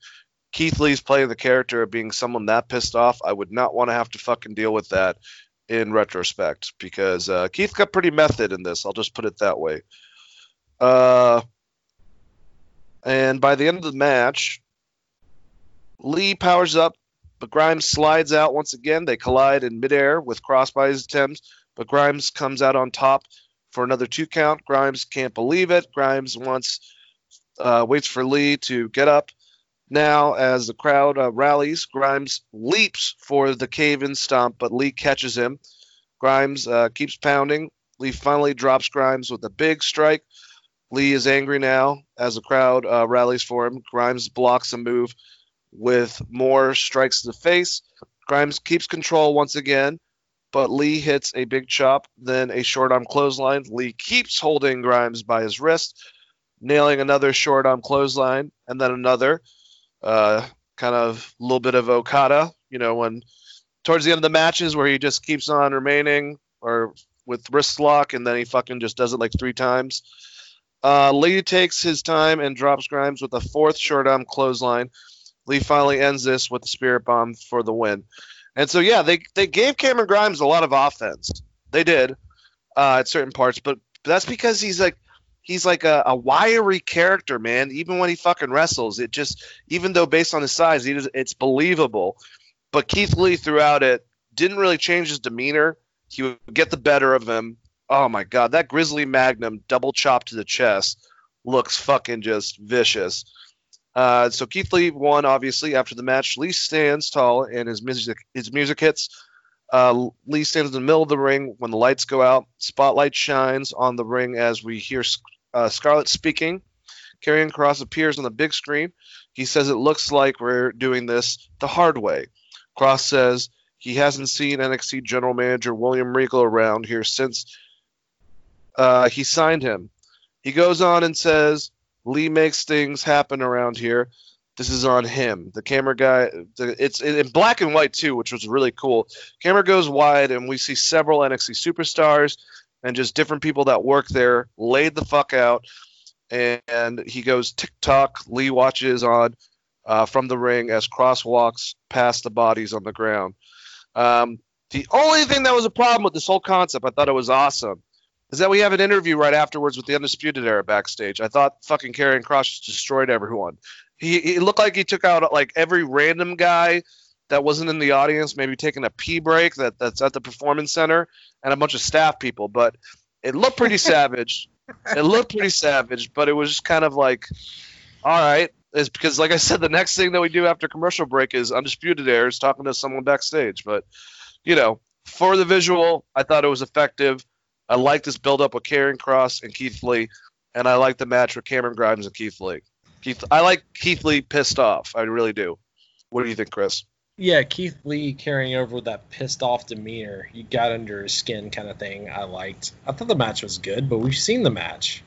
Keith Lee's playing the character of being someone that pissed off, I would not want to have to fucking deal with that in retrospect because uh, Keith got pretty method in this. I'll just put it that way. Uh, and by the end of the match, Lee powers up, but Grimes slides out once again. They collide in midair with crossbodies attempts, but Grimes comes out on top for another two count. Grimes can't believe it. Grimes wants uh, waits for Lee to get up. Now, as the crowd uh, rallies, Grimes leaps for the cave in stomp, but Lee catches him. Grimes uh, keeps pounding. Lee finally drops Grimes with a big strike. Lee is angry now as the crowd uh, rallies for him. Grimes blocks a move with more strikes to the face. Grimes keeps control once again, but Lee hits a big chop, then a short arm clothesline. Lee keeps holding Grimes by his wrist, nailing another short arm clothesline, and then another. Uh, kind of a little bit of Okada, you know, when towards the end of the matches where he just keeps on remaining or with wrist lock and then he fucking just does it like three times. Uh, Lee takes his time and drops Grimes with a fourth short arm clothesline. Lee finally ends this with the spirit bomb for the win. And so yeah, they they gave Cameron Grimes a lot of offense. They did uh, at certain parts, but that's because he's like he's like a, a wiry character, man. Even when he fucking wrestles, it just even though based on his size, he just, it's believable. But Keith Lee throughout it didn't really change his demeanor. He would get the better of him. Oh my god, that Grizzly Magnum double chop to the chest looks fucking just vicious. Uh, so Keith Lee won, obviously, after the match. Lee stands tall and his music his music hits. Uh, Lee stands in the middle of the ring when the lights go out. Spotlight shines on the ring as we hear uh, Scarlett speaking. Karrion Kross appears on the big screen. He says it looks like we're doing this the hard way. Kross says he hasn't seen NXT general manager William Regal around here since uh, he signed him. He goes on and says Lee makes things happen around here. This is on him. The camera guy, the, it's in black and white too, which was really cool. Camera goes wide, and we see several NXT superstars and just different people that work there laid the fuck out. And he goes TikTok. Lee watches on uh, from the ring as Kross walks past the bodies on the ground. Um, the only thing that was a problem with this whole concept, I thought it was awesome, is that we have an interview right afterwards with the Undisputed Era backstage. I thought fucking Karrion just destroyed everyone. He, he looked like he took out like every random guy that wasn't in the audience, maybe taking a pee break that, that's at the performance center, and a bunch of staff people. But it looked pretty <laughs> savage. It looked pretty savage, but it was just kind of like, all right. Is because, like I said, the next thing that we do after commercial break is Undisputed Era is talking to someone backstage. But, you know, for the visual, I thought it was effective. I like this build up with Karrion Kross and Keith Lee, and I like the match with Cameron Grimes and Keith Lee. Keith, I like Keith Lee pissed off. I really do. What do you think, Chris? Yeah, Keith Lee carrying over with that pissed off demeanor, you got under his skin kind of thing. I liked. I thought the match was good, but we've seen the match.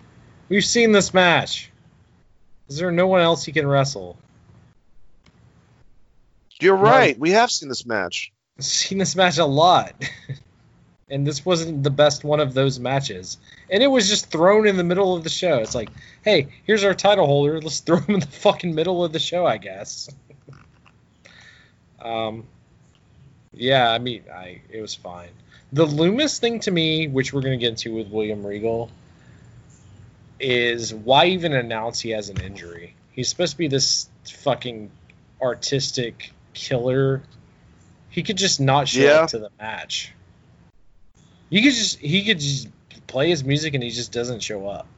We've seen this match. Is there no one else he can wrestle? You're right. We have seen this match. I've <laughs> seen this match a lot. <laughs> and this wasn't the best one of those matches. And it was just thrown in the middle of the show. It's like, hey, here's our title holder. Let's throw him in the fucking middle of the show, I guess. <laughs> um, yeah, I mean, I it was fine. The Lumis thing to me, which we're gonna get into with William Regal, is why even announce he has an injury? He's supposed to be this fucking artistic killer. He could just not show Yeah. up to the match. You could just he could just play his music and he just doesn't show up.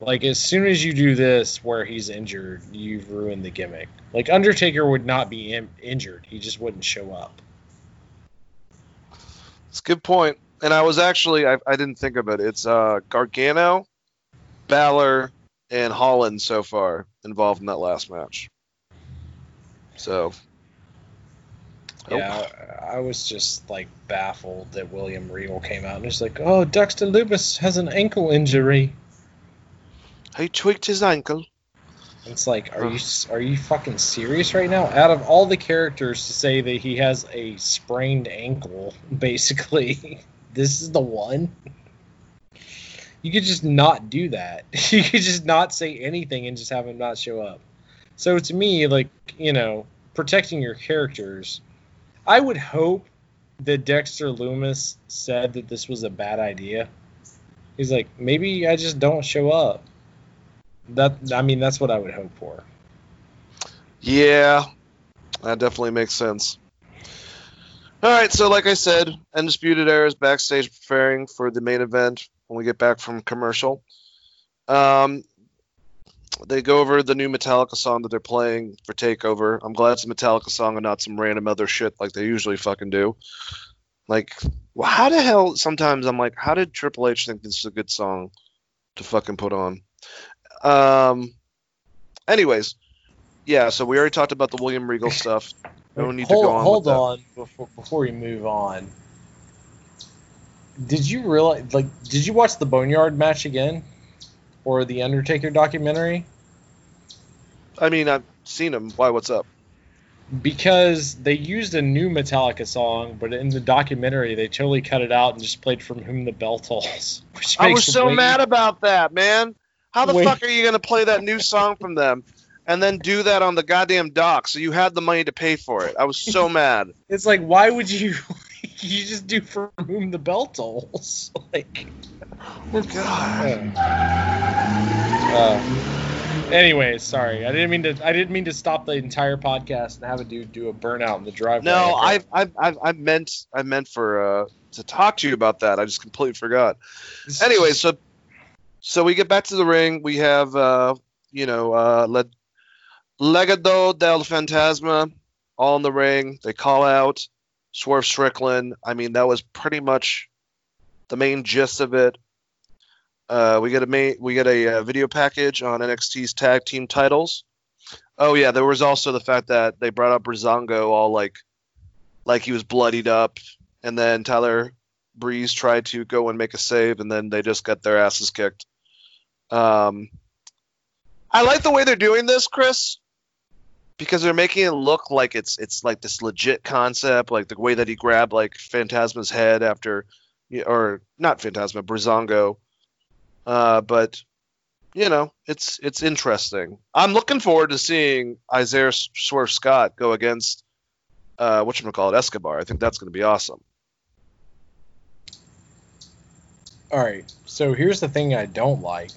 Like as soon as you do this where he's injured, you've ruined the gimmick. Like Undertaker would not be in- injured; he just wouldn't show up. It's a good point. And I was actually I, I didn't think of it. It's uh Gargano, Balor, and Holland so far involved in that last match. So. Yeah, I I was just like baffled that William Regal came out and was like, "Oh, Dexter Lumis has an ankle injury." he tweaked his ankle. It's like, are you are you fucking serious right now? Out of all the characters to say that he has a sprained ankle, <laughs> basically, <laughs> this is the one. You could just not do that. <laughs> You could just not say anything and just have him not show up. So to me, like you know, protecting your characters, I would hope that Dexter Lumis said that this was a bad idea. He's like, maybe I just don't show up. That I mean, that's what I would hope for. Yeah, that definitely makes sense. All right, so like I said, Undisputed Era is backstage preparing for the main event when we get back from commercial. Um, they go over the new Metallica song that they're playing for Takeover. I'm glad it's a Metallica song and not some random other shit like they usually fucking do. Like, well, how the hell? Sometimes I'm like, how did Triple H think this is a good song to fucking put on? Um. Anyways, yeah. So we already talked about the William Regal <laughs> stuff. No need hold to go on. hold on before before we move on. Did you realize? Like, did you watch the Boneyard match again, or the Undertaker documentary? I mean, I've seen him. Why? What's up? Because they used a new Metallica song, but in the documentary they totally cut it out and just played "From Whom the Bell Tolls." <laughs> Which I was so way- mad about that, man. How the Wait. fuck are you gonna play that new song from them and then do that on the goddamn dock? So you had the money to pay for it. I was so <laughs> mad. It's like, why would you? <laughs> you just do "From Whom the Bell Tolls." <laughs> like, oh God. Uh, anyway, sorry. I didn't mean to. I didn't mean to stop the entire podcast and have a dude do a burnout in the driveway. No, I I I I meant I meant for uh to talk to you about that. I just completely forgot. Anyway, so so we get back to the ring. We have uh you know uh Le- Legado del Fantasma all in the ring. They call out Swerve Strickland. I mean that was pretty much the main gist of it. Uh, we get a main, we get a uh, video package on NXT's tag team titles. Oh yeah, there was also the fact that they brought up Breezango all like like he was bloodied up, and then Tyler Breeze tried to go and make a save, and then they just got their asses kicked. Um, I like the way they're doing this, Chris, because they're making it look like it's it's like this legit concept, like the way that he grabbed like Fantasma's head after, or not Phantasma, Breezango. Uh, but you know, it's it's interesting. I'm looking forward to seeing Isaiah Swerve Scott go against uh, what you call it, Escobar. I think that's going to be awesome. All right. So here's the thing I don't like.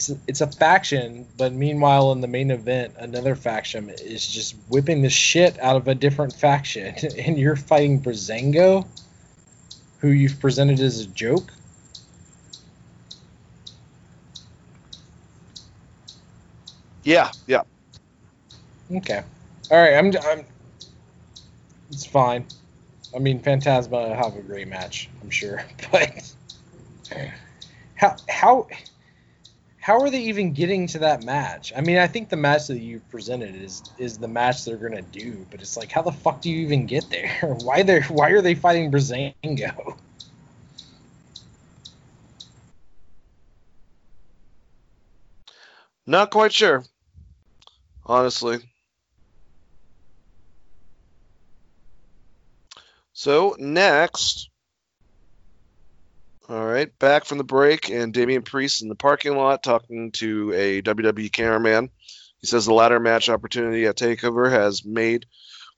It's it's a faction, but meanwhile in the main event, another faction is just whipping the shit out of a different faction, <laughs> and you're fighting Breezango, who you've presented as a joke. Yeah, yeah. Okay. All right. I'm. I'm. It's fine. I mean, Fantasma have a great match, I'm sure. <laughs> But how how how are they even getting to that match? I mean, I think the match that you presented is is the match they're gonna do. But it's like, how the fuck do you even get there? <laughs> Why they Why are they fighting Breezango? Not quite sure, honestly. So next, all right, back from the break, and Damian Priest in the parking lot talking to a WWE cameraman. He says the ladder match opportunity at Takeover has made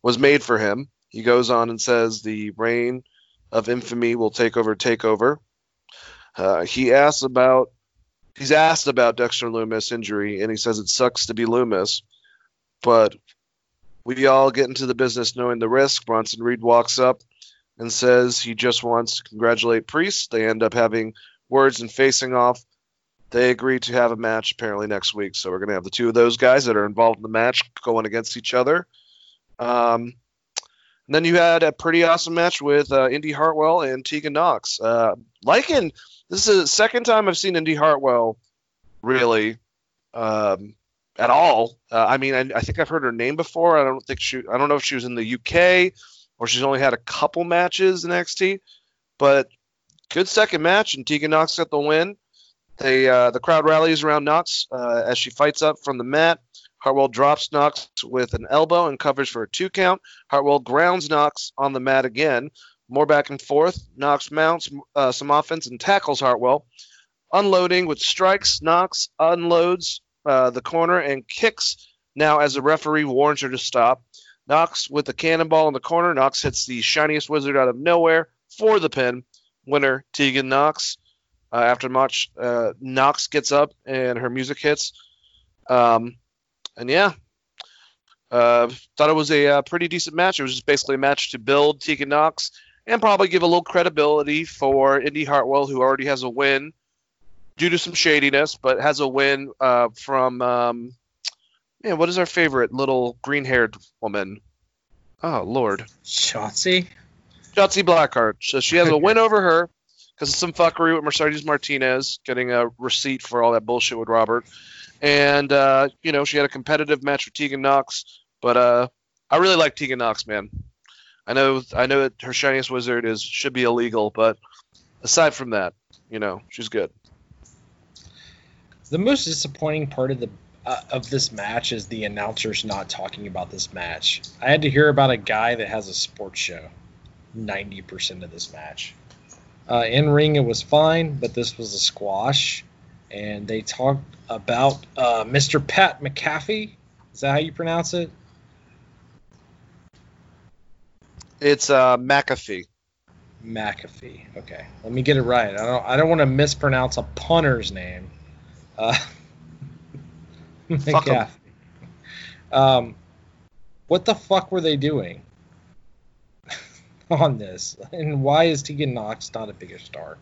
was made for him. He goes on and says the reign of infamy will take over Takeover. Uh, he asks about he's asked about Dexter Lumis injury, and he says it sucks to be Lumis, but we all get into the business knowing the risk. Bronson Reed walks up and says he just wants to congratulate Priest. They end up having words and facing off. They agree to have a match apparently next week, so we're gonna have the two of those guys that are involved in the match going against each other. Um, And then you had a pretty awesome match with uh, Indy Hartwell and Tegan Knox. Uh, liking this is the second time I've seen Indy Hartwell really um, at all. Uh, I mean, I, I, think I've heard her name before. I don't think she. I don't know if she was in the UK or she's only had a couple matches in NXT, but good second match and Tegan Knox got the win. They uh, the crowd rallies around Knox uh, as she fights up from the mat. Hartwell drops Knox with an elbow and covers for a two count. Hartwell grounds Knox on the mat again. More back and forth. Knox mounts uh, some offense and tackles Hartwell. Unloading with strikes, Knox unloads uh, the corner and kicks now as the referee warns her to stop. Knox with the cannonball in the corner. Knox hits the shiniest wizard out of nowhere for the pin. Winner Tegan Knox. Uh, after much, uh, Knox gets up and her music hits. Um, and yeah, uh, thought it was a uh, pretty decent match. It was just basically a match to build Tegan Knox and probably give a little credibility for Indy Hartwell, who already has a win due to some shadiness, but has a win uh, from um, man. What is our favorite little green-haired woman? Oh Lord, Shotzi. Shotzi Blackheart. So she has a win over her because of some fuckery with Mercedes Martinez getting a receipt for all that bullshit with Robert, and uh, you know she had a competitive match with Tegan Knox. But uh, I really like Tegan Knox, man. I know I know that her shiniest wizard is should be illegal, but aside from that, you know she's good. The most disappointing part of the uh, of this match is the announcers not talking about this match. I had to hear about a guy that has a sports show. Ninety percent of this match. Uh, in ring, it was fine, but this was a squash, and they talked about uh, Mr. Pat McAfee. Is that how you pronounce it? It's uh, McAfee. McAfee. Okay, let me get it right. I don't. I don't want to mispronounce a punter's name. <laughs> <laughs> <laughs> McAfee. Um, what the fuck were they doing <laughs> on this? And why is Tegan Knox not a bigger star?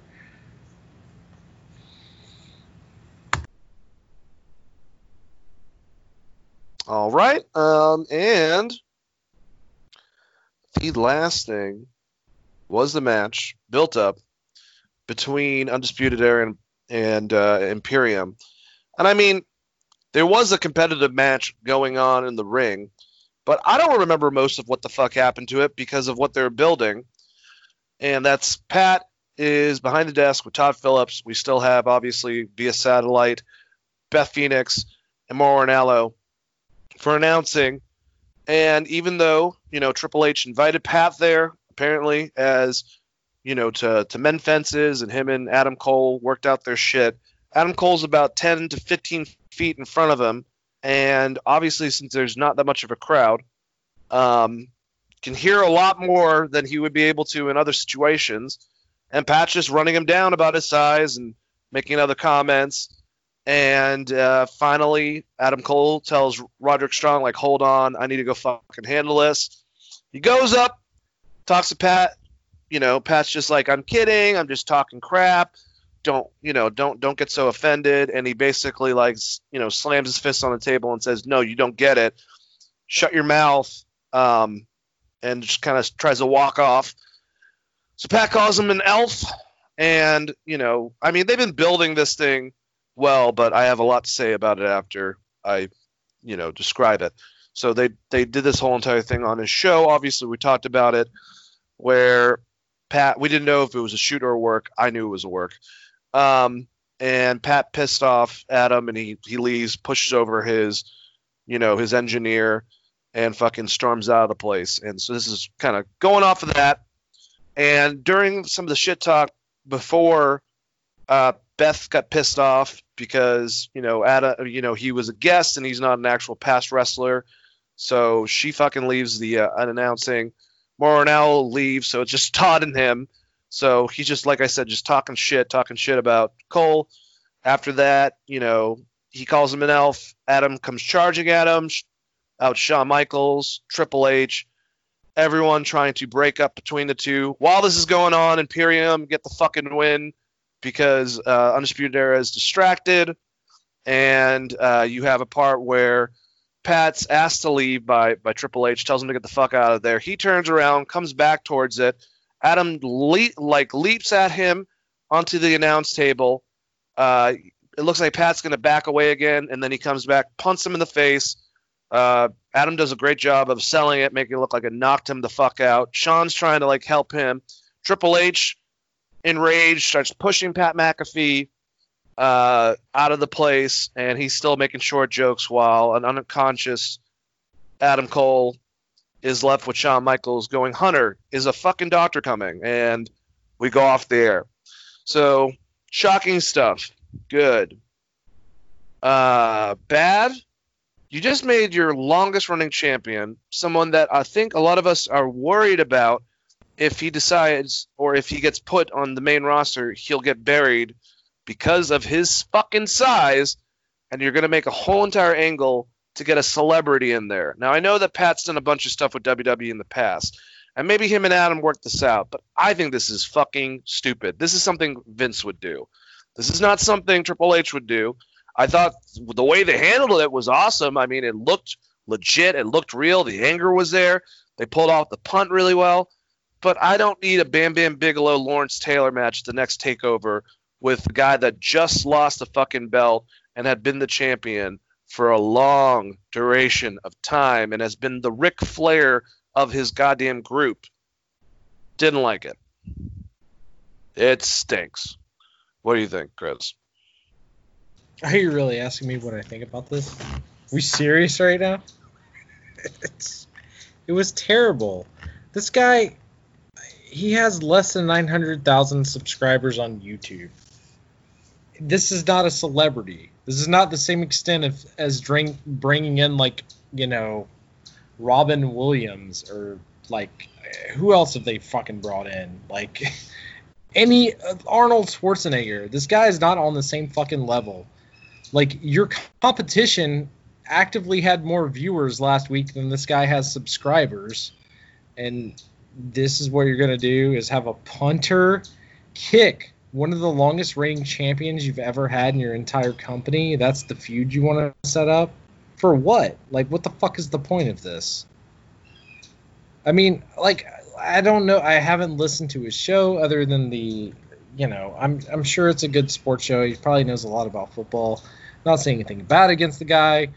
All right. Um, and the last thing was the match built up between Undisputed Era and, and uh, Imperium. And I mean, there was a competitive match going on in the ring, but I don't remember most of what the fuck happened to it because of what they're building. And that's Pat is behind the desk with Todd Phillips. We still have, obviously, via satellite, Beth Phoenix and Mauro Ranallo for announcing and even though, you know, Triple H invited Pat there, apparently, as, you know, to, to mend fences, and him and Adam Cole worked out their shit, Adam Cole's about 10 to 15 feet in front of him. And obviously, since there's not that much of a crowd, um, can hear a lot more than he would be able to in other situations. And Pat's just running him down about his size and making other comments. And uh, finally, Adam Cole tells Roderick Strong, like, hold on, I need to go fucking handle this. He goes up, talks to Pat. You know, Pat's just like, I'm kidding. I'm just talking crap. Don't, you know, don't don't get so offended. And he basically like, you know, slams his fist on the table and says, No, you don't get it. Shut your mouth. Um, and just kind of tries to walk off. So Pat calls him an elf. And, you know, I mean, they've been building this thing well, but I have a lot to say about it after I, you know, describe it. So they they did this whole entire thing on his show. Obviously, we talked about it, where Pat we didn't know if it was a shoot or a work. I knew it was a work. Um, and Pat pissed off Adam, and he he leaves, pushes over his, you know, his engineer, and fucking storms out of the place. And so this is kind of going off of that. And during some of the shit talk before uh, Beth got pissed off because you know Adam, you know he was a guest and he's not an actual past wrestler, so she fucking leaves the uh, unannouncing. Moronel leaves, so it's just Todd and him. So he's just like I said, just talking shit, talking shit about Cole. After that, you know, he calls him an elf. Adam comes charging at him, out Shawn Michaels, Triple H, everyone trying to break up between the two. While this is going on, Imperium get the fucking win because uh, Undisputed Era is distracted, and uh, you have a part where Pat's asked to leave by by Triple H, tells him to get the fuck out of there. He turns around, comes back towards it. Adam le- like leaps at him onto the announce table. Uh, it looks like Pat's going to back away again, and then he comes back, punts him in the face. Uh, Adam does a great job of selling it, making it look like it knocked him the fuck out. Sean's trying to like help him. Triple H, enraged, starts pushing Pat McAfee uh, out of the place, and he's still making short jokes while an unconscious Adam Cole is left with Shawn Michaels going, Hunter, is a fucking doctor coming? And we go off the air. So, shocking stuff. Good. Uh, bad. You just made your longest running champion someone that I think a lot of us are worried about if he decides or if he gets put on the main roster, he'll get buried because of his fucking size. And you're going to make a whole entire angle to get a celebrity in there. Now, I know that Pat's done a bunch of stuff with WWE in the past, and maybe him and Adam worked this out, but I think this is fucking stupid. This is something Vince would do. This is not something Triple H would do. I thought the way they handled it was awesome. I mean, it looked legit, it looked real, the anger was there. They pulled off the punt really well. But I don't need a Bam Bam Bigelow Lawrence Taylor match the next takeover with the guy that just lost the fucking belt and had been the champion for a long duration of time and has been the Ric Flair of his goddamn group. Didn't like it. It stinks. What do you think, Chris? Are you really asking me what I think about this? we serious right now? It's it was terrible. This guy he has less than 900,000 subscribers on YouTube. This is not a celebrity. This is not the same extent as drink, bringing in like, you know, Robin Williams or like who else have they fucking brought in? Like <laughs> any uh, Arnold Schwarzenegger. This guy is not on the same fucking level. Like your competition actively had more viewers last week than this guy has subscribers, and this is what you're gonna do is have a punter kick one of the longest reigning champions you've ever had in your entire company. That's the feud you want to set up for what? Like, what the fuck is the point of this? I mean, like, I don't know. I haven't listened to his show other than the, you know, I'm I'm sure it's a good sports show. He probably knows a lot about football. Not saying anything bad against the guy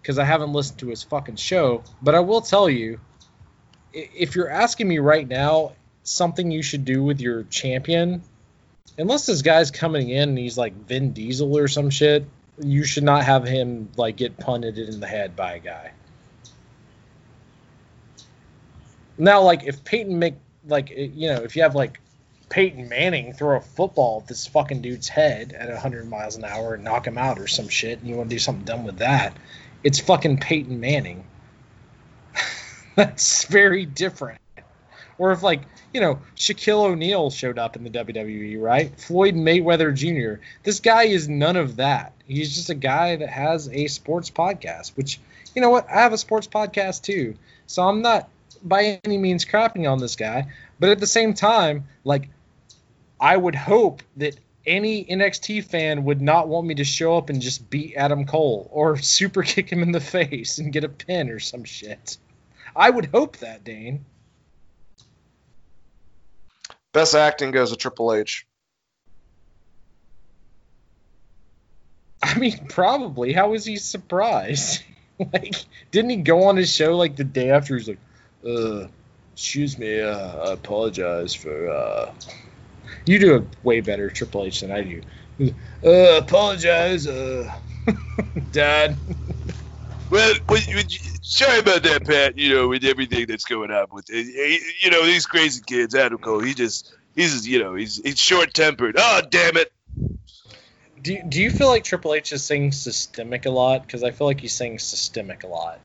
because I haven't listened to his fucking show, but I will tell you, if you're asking me right now something you should do with your champion, unless this guy's coming in and he's like Vin Diesel or some shit, you should not have him like get punted in the head by a guy. Now, like if Peyton make like eh, you know if you have like Peyton Manning throw a football at this fucking dude's head at 100 miles an hour and knock him out or some shit, and you want to do something dumb with that, it's fucking Peyton Manning. <laughs> That's very different. Or if like you know Shaquille O'Neal showed up in the WWE, right? Floyd Mayweather Jr. This guy is none of that. He's just a guy that has a sports podcast. Which you know what? I have a sports podcast too, so I'm not by any means crapping on this guy. But at the same time, like I would hope that any NXT fan would not want me to show up and just beat Adam Cole or <laughs> super kick him in the face and get a pin or some shit. I would hope that, Dane. Best acting goes to Triple H. I mean, probably. How was he surprised? <laughs> like, didn't he go on his show like the day after? He's like, uh, excuse me, uh, I apologize for, uh. You do a way better Triple H than I do. Uh, apologize, uh, <laughs> Dad. Well, would you- sorry about that, Pat. You know, with everything that's going on with it, Eh, you know these crazy kids. Adam Cole, he just, he's, just, you know, he's he's short tempered. Oh, damn it! Do, do you feel like Triple H is saying systemic a lot? Because I feel like he's saying systemic a lot.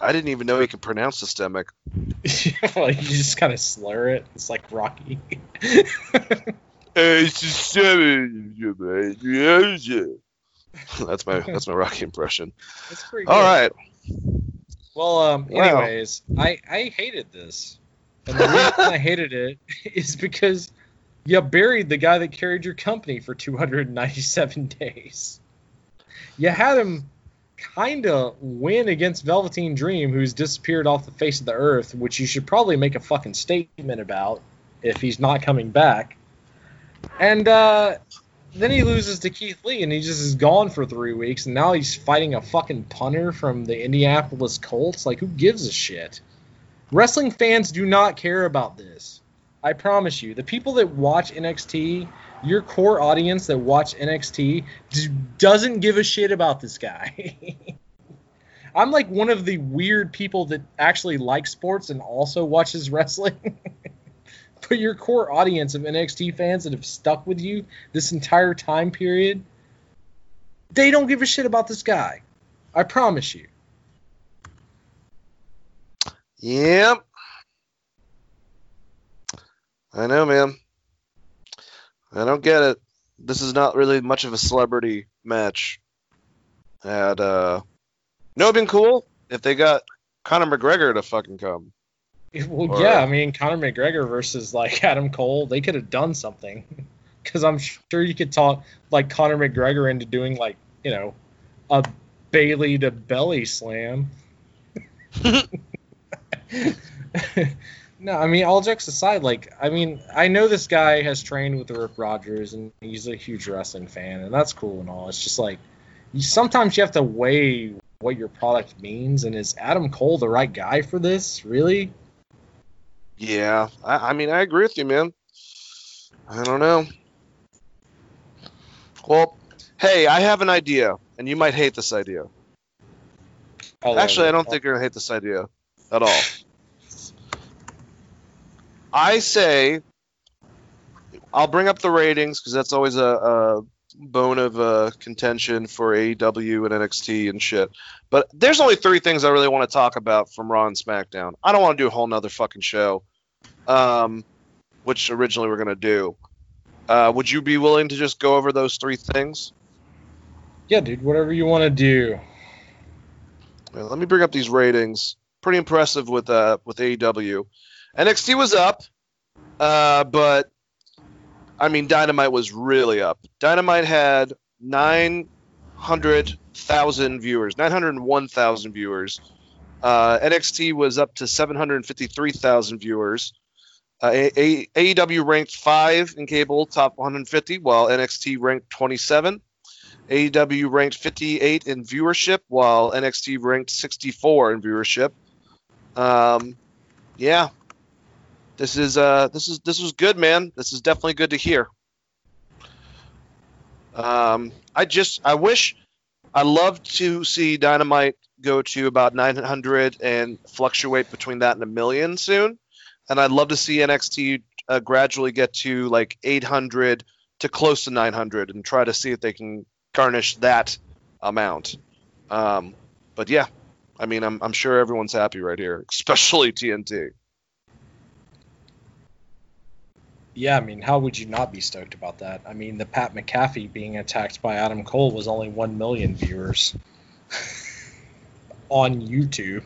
I didn't even know he could pronounce systemic. <laughs> like you just kind of slur it. It's like Rocky. <laughs> Hey, systemic. <laughs> That's my that's my Rocky impression. That's pretty. All right. Well, um, Wow. anyways, I I hated this, and the reason I hated it <laughs> is because you buried the guy that carried your company for 297 <laughs> days. You had him kind of win against Velveteen Dream, who's disappeared off the face of the earth, which you should probably make a fucking statement about if he's not coming back. And uh, then he loses to Keith Lee, and he just is gone for three weeks, and now he's fighting a fucking punter from the Indianapolis Colts. Like, who gives a shit? Wrestling fans do not care about this. I promise you. The people that watch NXT, your core audience that watch NXT, d- doesn't give a shit about this guy. <laughs> I'm like one of the weird people that actually like sports and also watches wrestling. <laughs> your core audience of NXT fans that have stuck with you this entire time period, they don't give a shit about this guy. I promise you. Yep. I know, man. I don't get it. This is not really much of a celebrity match. And uh no, it'd been cool if they got Conor McGregor to fucking come. <laughs> Well, Or- yeah, I mean Conor McGregor versus like <laughs> Adam Cole, they could have done something. <laughs> Because I'm sure you could talk like Conor McGregor into doing like you know a Bailey to belly slam. no, I mean all jokes aside, like I mean I know this guy has trained with Rick Rogers and he's a huge wrestling fan and that's cool and all. It's just like you, sometimes you have to weigh what your product means and is Adam Cole the right guy for this? Really? Yeah, I, I mean, I agree with you, man. I don't know. Well, hey, I have an idea, and you might hate this idea. I'll Actually, I don't think you're gonna hate this idea at all. I say I'll bring up the ratings because that's always a, a bone of uh, contention for AEW and NXT and shit. But there's only three things I really want to talk about from Raw and SmackDown. I don't want to do a whole nother fucking show, um, which originally we're gonna do. Uh, would you be willing to just go over those three things? Yeah, dude, whatever you want to do. Let me bring up these ratings. Pretty impressive with uh with AEW. NXT was up, uh, but I mean Dynamite was really up. Dynamite had nine hundred thousand viewers, nine hundred one thousand viewers. Uh, NXT was up to seven hundred fifty three thousand viewers. Uh, AEW ranked five in cable, top 150, while NXT ranked 27. AEW ranked 58 in viewership, while NXT ranked 64 in viewership. Um, yeah, this is uh, this is this was good, man. This is definitely good to hear. Um, I just I wish I love to see Dynamite go to about 900 and fluctuate between that and a million soon, and I'd love to see NXT uh, gradually get to like 800 to close to 900 and try to see if they can garnish that amount. Um, but yeah, I mean, I'm, I'm sure everyone's happy right here, <laughs> especially TNT. Yeah, I mean, how would you not be stoked about that? I mean, the Pat McAfee being attacked by Adam Cole was only 1 million viewers <laughs> on YouTube.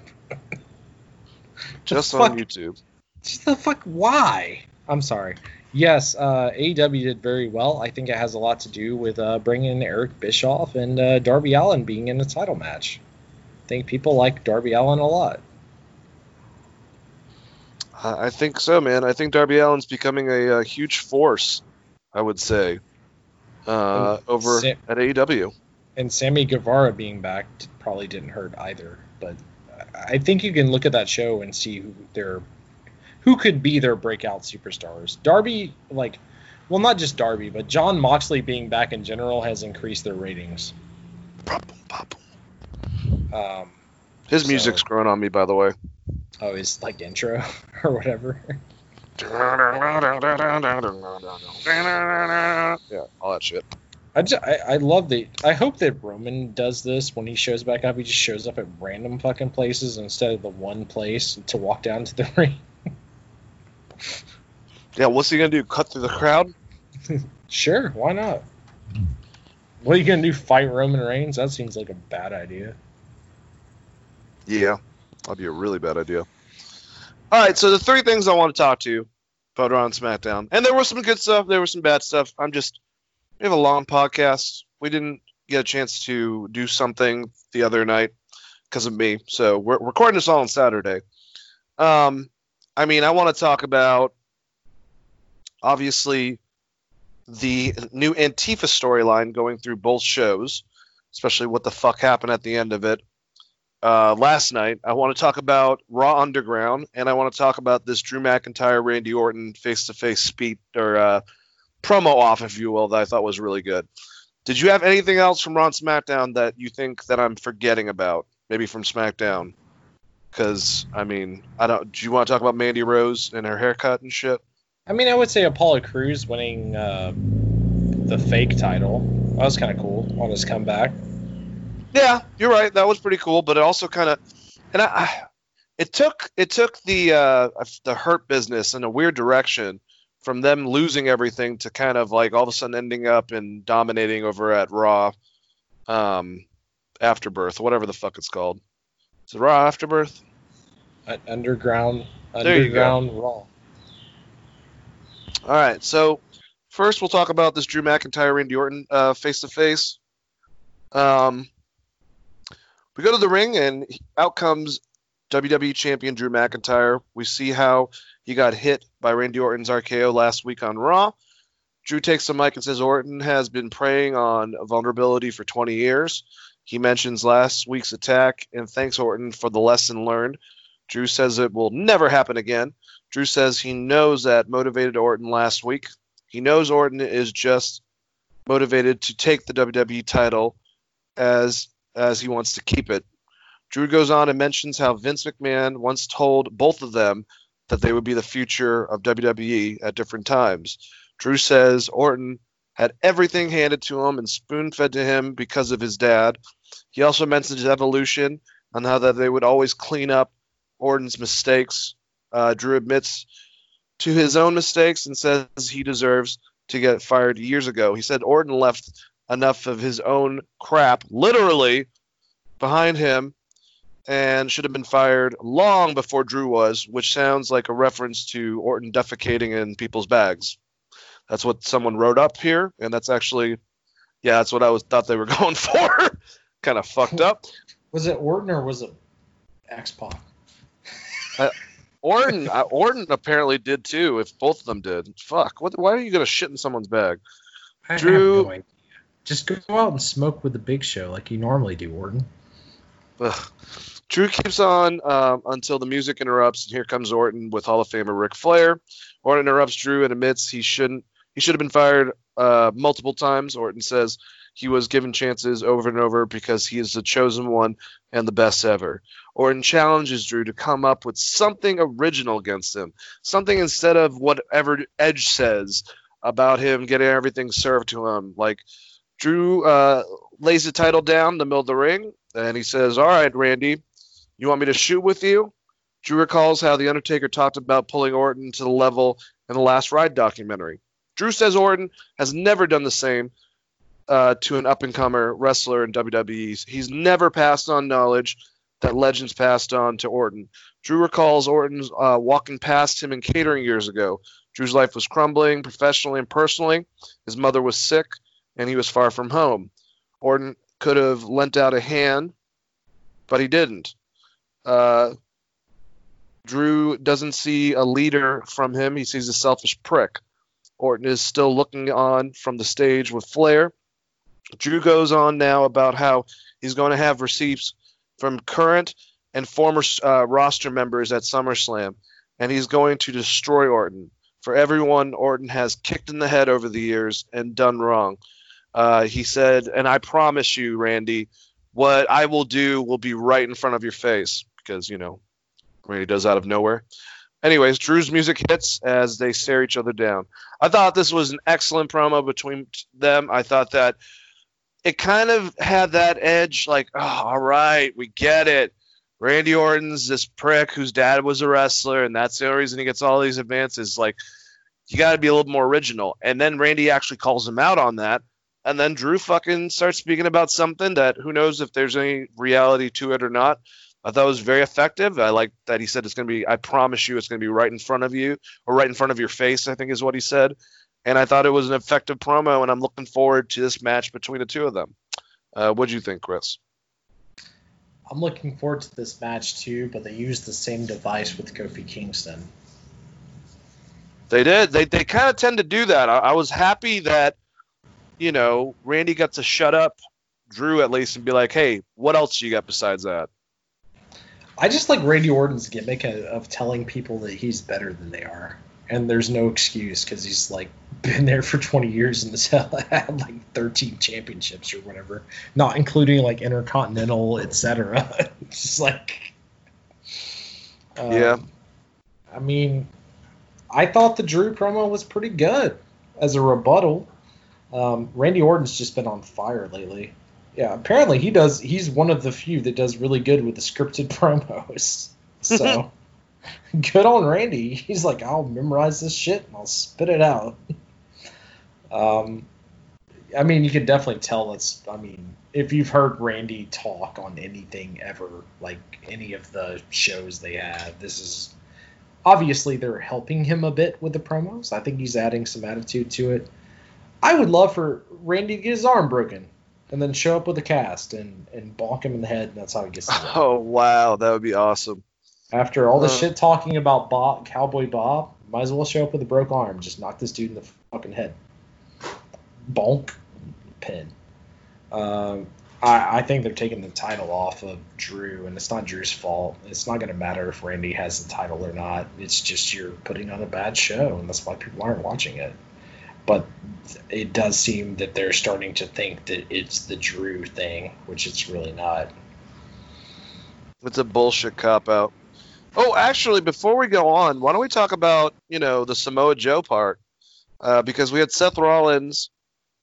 Just on? YouTube. Just the fuck, why? I'm sorry. Yes, uh, AEW did very well. I think it has a lot to do with uh, bringing in Eric Bischoff and uh, Darby Allin being in a title match. I think people like Darby Allin a lot. I I think so, man. I think Darby Allin's becoming a, uh huge force. I would say uh, And over Sa- at AEW. and Sammy Guevara being back probably didn't hurt either. But I I think you can look at that show and see who their who could be their breakout superstars. Darby, like, well, not just Darby, but Jon Moxley being back in general has increased their ratings. Um, His So- music's growing on me, by the way. oh, his like intro <laughs> or whatever. Yeah, all that shit. I, just, I I love that. I hope that Roman does this when he shows back up. He just shows up at random fucking places instead of the one place to walk down to the <laughs> ring. Yeah, what's he gonna do? Cut through the crowd? <laughs> Sure, why not? What are you gonna do? Fight Roman Reigns? That seems like a bad idea. Yeah, that'd be a really bad idea. All right, so the three things I want to talk to you about and SmackDown, and there was some good stuff, there was some bad stuff. I'm just we have a long podcast. We didn't get a chance to do something the other night because of me. So we're recording this all on Saturday. Um, I mean, I want to talk about obviously the new Antifa storyline going through both shows, especially what the fuck happened at the end of it uh, last night. I want to talk about Raw Underground, and I want to talk about this Drew McIntyre Randy Orton face to face speech or uh, promo off, if you will, that I thought was really good. Did you have anything else from Raw SmackDown that you think that I'm forgetting about? Maybe from SmackDown, because I mean, I don't. Do you want to talk about Mandy Rose and her haircut and shit? I mean, I would say Apollo Crews winning uh, the fake title. That was kind of cool on his comeback. Yeah, you're right. That was pretty cool, but it also kind of, and I, I, it took it took the uh, the hurt business in a weird direction from them losing everything to kind of like all of a sudden ending up and dominating over at Raw, um, Afterbirth, whatever the fuck it's called. Is it Raw Afterbirth? Uh, underground, There underground Raw. All right, so first we'll talk about this Drew McIntyre Randy Orton face to face. Um, we go to the ring and out comes WWE Champion Drew McIntyre. We see how he got hit by Randy Orton's RKO last week on Raw. Drew takes the mic and says Orton has been preying on vulnerability for 20 years. He mentions last week's attack and thanks Orton for the lesson learned. Drew says it will never happen again. Drew says he knows that motivated Orton last week. He knows Orton is just motivated to take the WWE title as as he wants to keep it. Drew goes on and mentions how Vince McMahon once told both of them that they would be the future of WWE at different times. Drew says Orton had everything handed to him and spoon fed to him because of his dad. He also mentions evolution and how that they would always clean up Orton's mistakes. Uh, Drew admits to his own mistakes and says he deserves to get fired years ago. He said Orton left enough of his own crap, literally, behind him and should have been fired long before Drew was, which sounds like a reference to Orton defecating in people's bags. That's what someone wrote up here, and that's actually, yeah, that's what I was thought they were <laughs> going for. kind of fucked up. Was it Orton or was it X Pac? Orton, uh, Orton apparently did too. If both of them did, fuck. What? Why are you gonna shit in someone's bag? I Drew- have no idea. Just go out and smoke with the Big Show like you normally do, Orton. Ugh. Drew keeps on um, until the music interrupts, and here comes Orton with Hall of Famer Ric Flair. Orton interrupts Drew and admits he shouldn't. He should have been fired uh, multiple times. Orton says he was given chances over and over because he is the chosen one and the best ever. Orton challenges Drew to come up with something original against him, something instead of whatever Edge says about him getting everything served to him. Like Drew uh, lays the title down in the middle of the ring, and he says, "All right, Randy, you want me to shoot with you?" Drew recalls how the Undertaker talked about pulling Orton to the level in the Last Ride documentary. Drew says Orton has never done the same uh, to an up and comer wrestler in WWE. He's never passed on knowledge that legends passed on to Orton. Drew recalls Orton uh, walking past him in catering years ago. Drew's life was crumbling professionally and personally. His mother was sick, and he was far from home. Orton could have lent out a hand, but he didn't. Uh, Drew doesn't see a leader from him. He sees a selfish prick. Orton is still looking on from the stage with Flair. Drew goes on now about how he's going to have receipts from current and former uh, roster members at SummerSlam, and he's going to destroy Orton. For everyone Orton has kicked in the head over the years and done wrong. Uh, he said, and I promise you, Randy, what I will do will be right in front of your face because, you know, Randy does out of nowhere. Anyways, Drew's music hits as they stare each other down. I thought this was an excellent promo between them. I thought that it kind of had that edge, like, oh, all right, we get it. Randy Orton's this prick whose dad was a wrestler, and that's the only reason he gets all these advances. Like, you got to be a little more original. And then Randy actually calls him out on that. And then Drew fucking starts speaking about something that who knows if there's any reality to it or not. I thought it was very effective. I like that he said it's going to be, I promise you, it's going to be right in front of you or right in front of your face, I think is what he said. And I thought it was an effective promo, and I'm looking forward to this match between the two of them. Uh, what do you think, Chris? I'm looking forward to this match too, but they used the same device with Kofi Kingston. They did. They they kind of tend to do that. I, I was happy that you know Randy got to shut up Drew at least and be like, "Hey, what else do you got besides that?" I just like Randy Orton's gimmick of telling people that he's better than they are, and there's no excuse because he's like been there for 20 years and has <laughs> had like 13 championships or whatever, not including like intercontinental, etc. <laughs> it's just like, um, Yeah. I mean, I thought the Drew promo was pretty good as a rebuttal. Um, Randy Orton's just been on fire lately. Yeah, apparently he does. He's one of the few that does really good with the scripted <laughs> promos. So <laughs> good on Randy. He's like, I'll memorize this shit and I'll spit it out. <laughs> Um, I mean, you can definitely tell it's. I mean, if you've heard Randy talk on anything ever, like any of the shows they have, this is obviously they're helping him a bit with the promos. I think he's adding some attitude to it. I would love for Randy to get his arm broken and then show up with a cast and and bonk him in the head, and that's how he gets. <laughs> Oh wow, that would be awesome. After all the Uh. shit talking about Bob, Cowboy Bob, might as well show up with a broke arm. Just knock this dude in the fucking head. Bonk. Pin. Um, I, I think they're taking the title off of Drew, and it's not Drew's fault. It's not going to matter if Randy has the title or not. It's just you're putting on a bad show, and that's why people aren't watching it. But it does seem that they're starting to think that it's the Drew thing, which it's really not. It's a bullshit cop out. Oh, actually, before we go on, why don't we talk about you know the Samoa Joe part? Uh, because we had Seth Rollins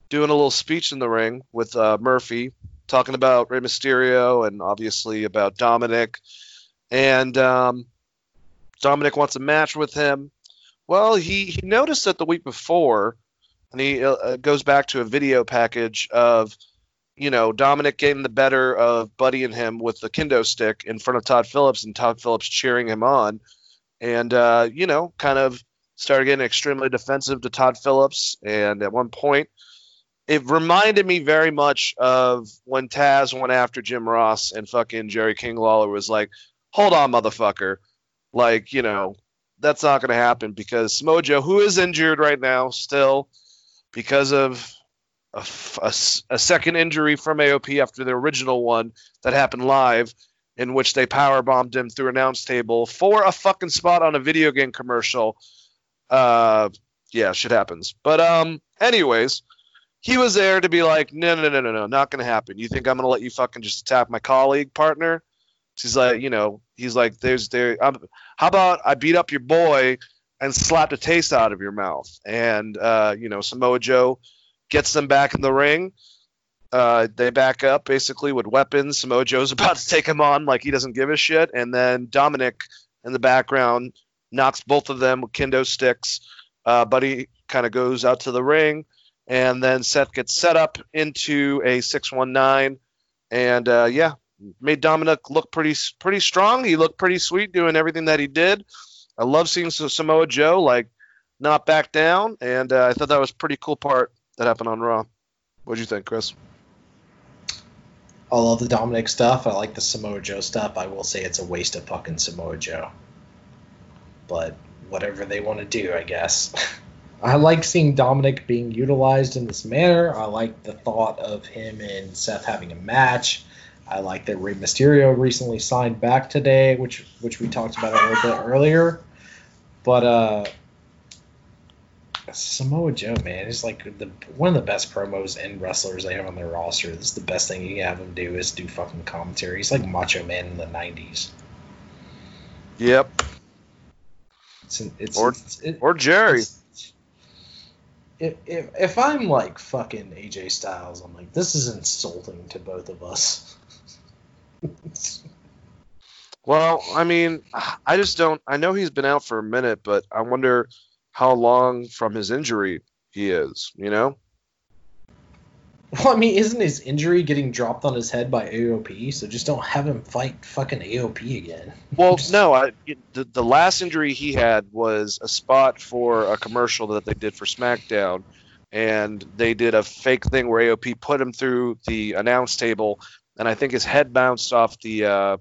doing a little speech in the ring with uh, Murphy, talking about Rey Mysterio and obviously about Dominic, and um, Dominic wants a match with him. Well, he he noticed that the week before, and he uh, goes back to a video package of you know, Dominic getting the better of Buddy and him with the kendo stick in front of Tom Phillips and Tom Phillips cheering him on. And, uh, you know, kind of started getting extremely defensive to Tom Phillips. And at one point, it reminded me very much of when Taz went after Jim Ross and fucking Jerry King Lawler was like, hold on, motherfucker. Like, you know, that's not going to happen because Samoa Joe, who is injured right now still because of a, a a second injury from AOP after the original one that happened live, in which they power bombed him through an announce table for a fucking spot on a video game commercial. Uh, yeah, shit happens. But um, anyways, he was there to be like, no, no, no, no, no, not gonna happen. You think I'm gonna let you fucking just attack my colleague partner? She's like, you know, he's like, there's there. Um, how about I beat up your boy and slap the taste out of your mouth? And uh, you know, Samoa Joe gets them back in the ring. Uh, they back up basically with weapons. Samoa Joe's <laughs> about to take him on like he doesn't give a shit, and then Dominic in the background knocks both of them with kendo sticks. Uh, Buddy kind of goes out to the ring, and then Seth gets set up into a 619, and uh, yeah, made Dominic look pretty pretty strong. He looked pretty sweet doing everything that he did. I love seeing Samoa Joe like not back down, and uh, I thought that was pretty cool part that happened on Raw. What'd you think, Chris? I love the Dominic stuff. I like the Samoa Joe stuff. I will say it's a waste of fucking Samoa Joe. But whatever they want to do, I guess. <laughs> I like seeing Dominic being utilized in this manner. I like the thought of him and Seth having a match. I like that Rey Mysterio recently signed back today, which which we talked about a little bit earlier. But uh Samoa Joe, man, is like the one of the best promos and wrestlers they have on their roster. This is the best thing you can have him do is do fucking commentary. He's like Macho Man in the '90s. Yep. It's it's, Or- it's it, Or Jerry. if, if if I'm like fucking AJ Styles, I'm like this is insulting to both of us. <laughs> Well, I mean, I just don't. I know he's been out for a minute, but I wonder how long from his injury he is. You know? well, I mean, isn't his injury getting dropped on his head by AOP? So just don't have him fight fucking AOP again. Well, <laughs> no. I the, the last injury he had was a spot for a commercial that they did for SmackDown, and they did a fake thing where AOP put him through the announce table, and I think his head bounced off the uh,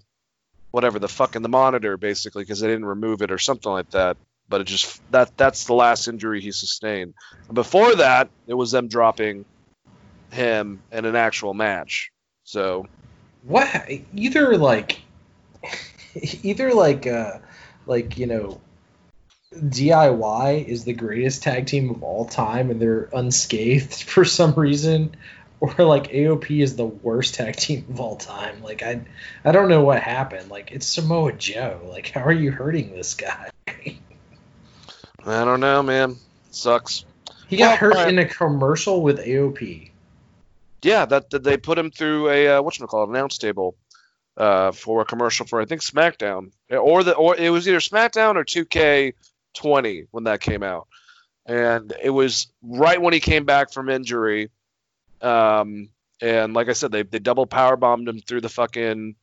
whatever the fucking the monitor basically because they didn't remove it or something like that. But it just that that's the last injury he sustained. Before that, it was them dropping him in an actual match. So what either like <laughs> either like uh like you know DIY is the greatest tag team of all time and they're unscathed <laughs> for some reason or like AOP is the worst tag team of all time like I I don't know what happened like it's Samoa Joe like how are you hurting this guy <laughs> I don't know man. Sucks. He got Well, hurt in a commercial with AOP yeah that, that they put him through a uh, what call it announce table uh, for a commercial for I think SmackDown. Or the or it was either SmackDown or 2K20 when that came out, and it was right when he came back from injury. Um, and like I said, they they double power bombed him through the fucking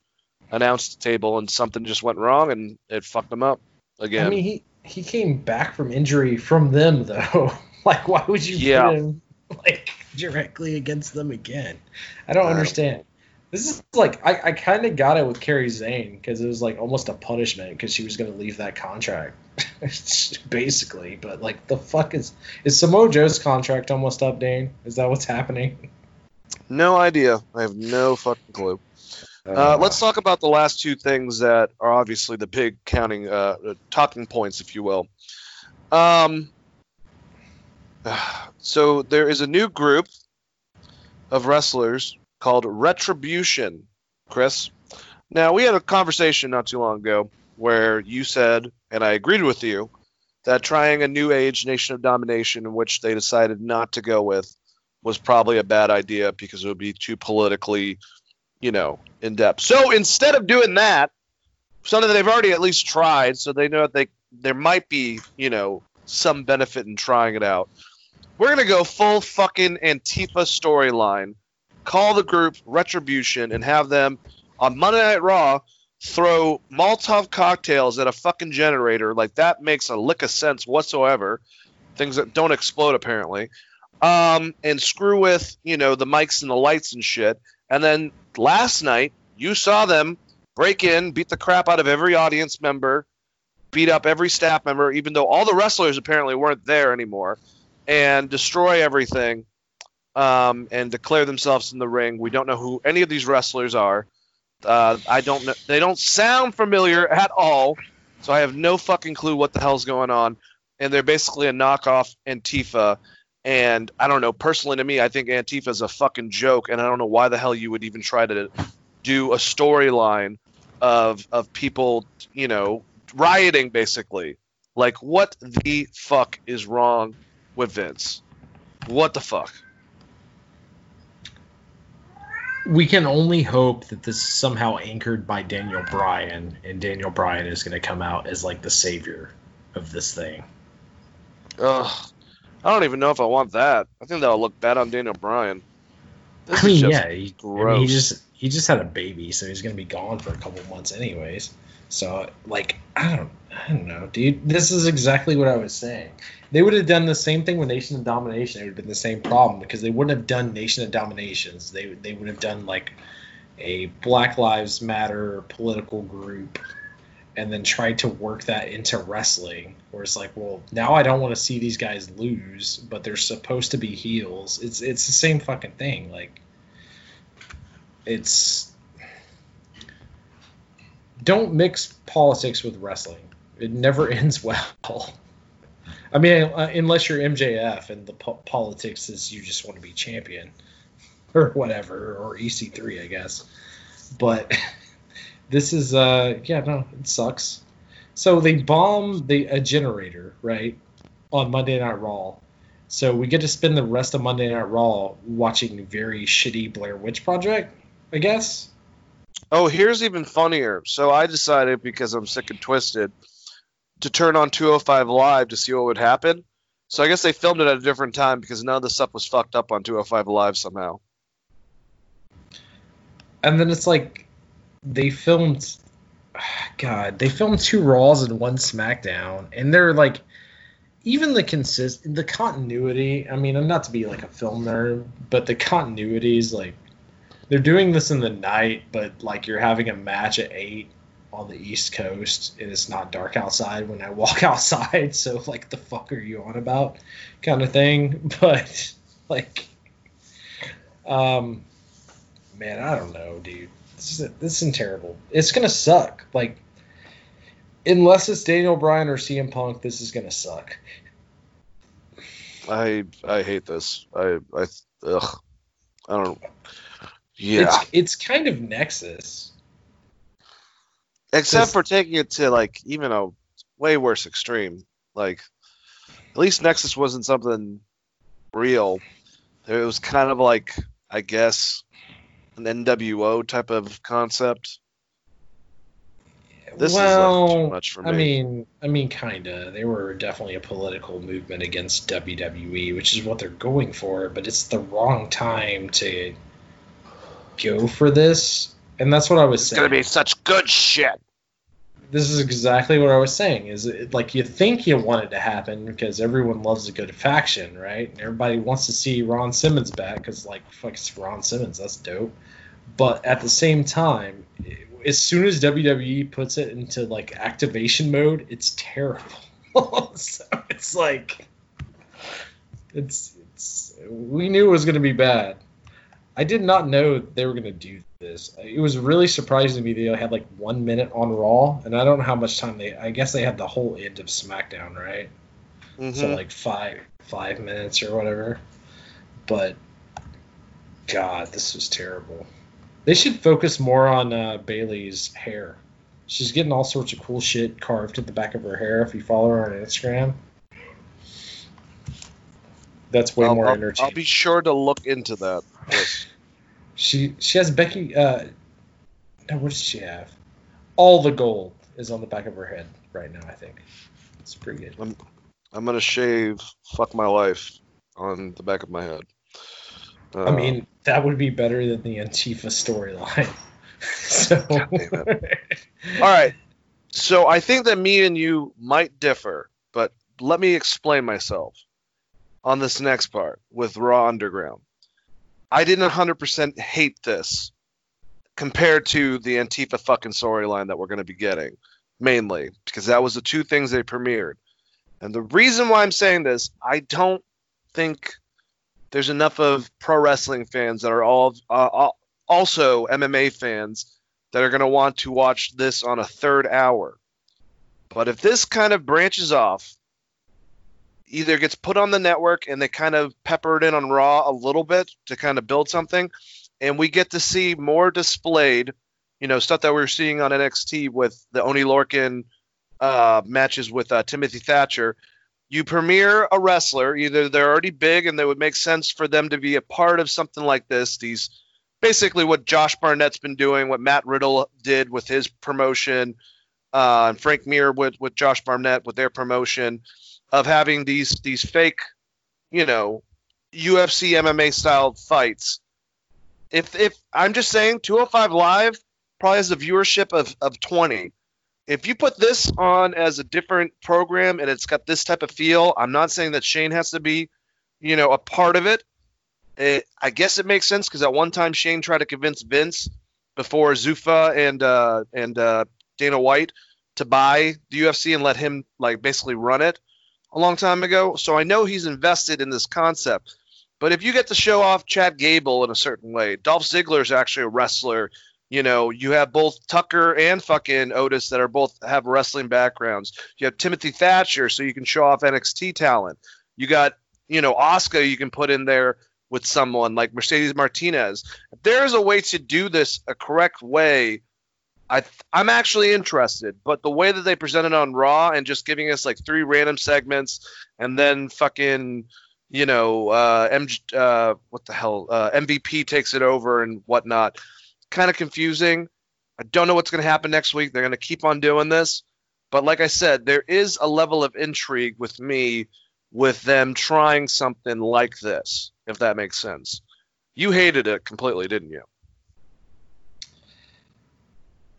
announce table, and something just went wrong, and it fucked him up again. I mean he he came back from injury from them though <laughs> like why would you Yeah. put him like directly against them again I don't I understand this is like I, I kind of got it with Kairi Sane because it was like almost a punishment because she was going to leave that contract <laughs> basically but like the fuck is is Samoa Joe's contract almost up Dane is that what's happening no idea. I have no fucking clue. Uh, let's talk about the last two things that are obviously the big counting uh, uh, talking points, if you will. Um, <sighs> so there is a new group of wrestlers called Retribution, Chris. Now we had a conversation not too long ago where you said, and I agreed with you, that trying a new age Nation of Domination, in which they decided not to go with, was probably a bad idea because it would be too politically you know, in depth. So instead of doing that, something that they've already at least tried, so they know that they there might be, you know, some benefit in trying it out. We're gonna go full fucking Antifa storyline. Call the group Retribution and have them on Monday Night Raw throw Molotov cocktails at a fucking generator. Like that makes a lick of sense whatsoever. Things that don't explode apparently. Um, and screw with, you know, the mics and the lights and shit. And then last night, you saw them break in, beat the crap out of every audience member, beat up every staff member, even though all the wrestlers apparently weren't there anymore, and destroy everything um, and declare themselves in the ring. We don't know who any of these wrestlers are. Uh, I don't know. They don't sound familiar at all, so I have no fucking clue what the hell's going on. And they're basically a knockoff Antifa. And I don't know. Personally, to me, I think Antifa is a fucking joke, and I don't know why the hell you would even try to do a storyline of of people, you know, rioting basically. Like, what the fuck is wrong with Vince? What the fuck? we can only hope that this is somehow anchored by Daniel Bryan, and Daniel Bryan is going to come out as like the savior of this thing. Ugh. I don't even know if I want that. I think that'll look bad on Daniel Bryan. This I mean, yeah, he, I mean, he just he just had a baby, so he's going to be gone for a couple months anyways. So like, I don't, I don't know, dude. This is exactly what I was saying. They would have done the same thing with Nation of Domination. It would have been the same problem because they wouldn't have done Nation of Dominations. They they would have done like a Black Lives Matter political group and then tried to work that into wrestling where it's like well now i don't want to see these guys lose but they're supposed to be heels. It's it's the same fucking thing like it's don't mix politics with wrestling. It never <laughs> ends well. I mean uh, unless you're mjf and the po- politics is you just want to be champion <laughs> or whatever or ec3 i guess. But <laughs> this is uh yeah no it sucks so they bomb the a generator right on monday night raw so we get to spend the rest of monday night raw watching very shitty blair witch project i guess Oh, here's even funnier. So I decided because I'm sick and twisted to turn on 205 Live to see what would happen. So I guess they filmed it at a different time because none of the stuff was fucked up on 205 Live somehow. and then it's like they filmed god they filmed two raws and one smackdown and they're like even the consist the continuity. I mean, I'm not to be like a film nerd, but the continuity is like they're doing this in the night, but like you're having a match at eight on the East Coast and it's not dark outside when I walk <laughs> outside. So like, the fuck are you on about, kind of thing. <laughs> But like, um, man, I don't know, dude. This is this is terrible. It's gonna suck. Like, unless it's Daniel Bryan or CM Punk, this is gonna suck. I I hate this. I I ugh. I don't. Yeah. It's it's kind of Nexus. Except for taking it to like even a way worse extreme. Like at least Nexus wasn't something real. It was kind of like I guess an NWO type of concept. This is well, like too much for me. I mean, I mean, kinda. They were definitely a political movement against WWE, which is what they're going for. But it's the wrong time to go for this, and that's what I was it's saying. gonna be such good shit. this is exactly what I was saying. Is it, like you think you want it to happen because everyone loves a good faction, right? And everybody wants to see Ron Simmons back because like fuck, it's Ron Simmons, that's dope. But at the same time, as soon as WWE puts it into like activation mode, it's terrible. <laughs> so it's like it's it's we knew it was going to be bad. I did not know they were going to do this. It was really surprising to me they had like one minute on Raw, and I don't know how much time they. I guess they had the whole end of SmackDown, right? Mhm. So like five five minutes or whatever. But God, this was terrible. They should focus more on uh, Bayley's hair. She's getting all sorts of cool shit carved at the back of her hair. If you follow her on Instagram, that's way I'll, more I'll- entertaining. I'll be sure to look into that. <laughs> She she has Becky. Uh, what does she have? All the gold is on the back of her head right now. I think it's pretty good. I'm gonna shave "fuck my life" on the back of my head. Uh, I mean, that would be better than the Antifa storyline. <laughs> so, <laughs> all right. So I think that me and you might differ, but let me explain myself on this next part with Raw Underground. I didn't 100% hate this compared to the Antifa fucking storyline that we're going to be getting, mainly because that was the two things they premiered. And the reason why I'm saying this, I don't think there's enough of pro wrestling fans that are all uh, also MMA fans that are going to want to watch this on a third hour. But if this kind of branches off, either gets put on the network and they kind of pepper it in on Raw a little bit to kind of build something, and we get to see more displayed, you know, stuff that we are seeing on NXT with the Oni Lorcan uh, matches with uh, Timothy Thatcher. You premiere a wrestler, either they're already big and they would make sense for them to be a part of something like this. These basically what Josh Barnett's been doing, what Matt Riddle did with his promotion, uh, and Frank Mir with with Josh Barnett with their promotion of having these these fake, you know, UFC MMA style fights. If if I'm just saying 205 Live probably has a viewership of, of 20. If you put this on as a different program and it's got this type of feel, I'm not saying that Shane has to be, you know, a part of it. it I guess it makes sense because at one time Shane tried to convince Vince before Zuffa and uh, and uh, Dana White to buy the UFC and let him like basically run it a long time ago. So I know he's invested in this concept. But if you get to show off Chad Gable in a certain way, Dolph Ziggler is actually a wrestler. You know, you have both Tucker and fucking Otis that are both have wrestling backgrounds. You have Timothy Thatcher, so you can show off NXT talent. You got, you know, Oscar you can put in there with someone like Mercedes Martinez. If there's a way to do this a correct way, I I'm actually interested. But the way that they presented on Raw and just giving us like three random segments and then fucking you know uh, M uh, what the hell uh, MVP takes it over and whatnot, kind of confusing. I don't know what's going to happen next week. They're going to keep on doing this. But like I said, there is a level of intrigue with me with them trying something like this, if that makes sense. You hated it completely, didn't you?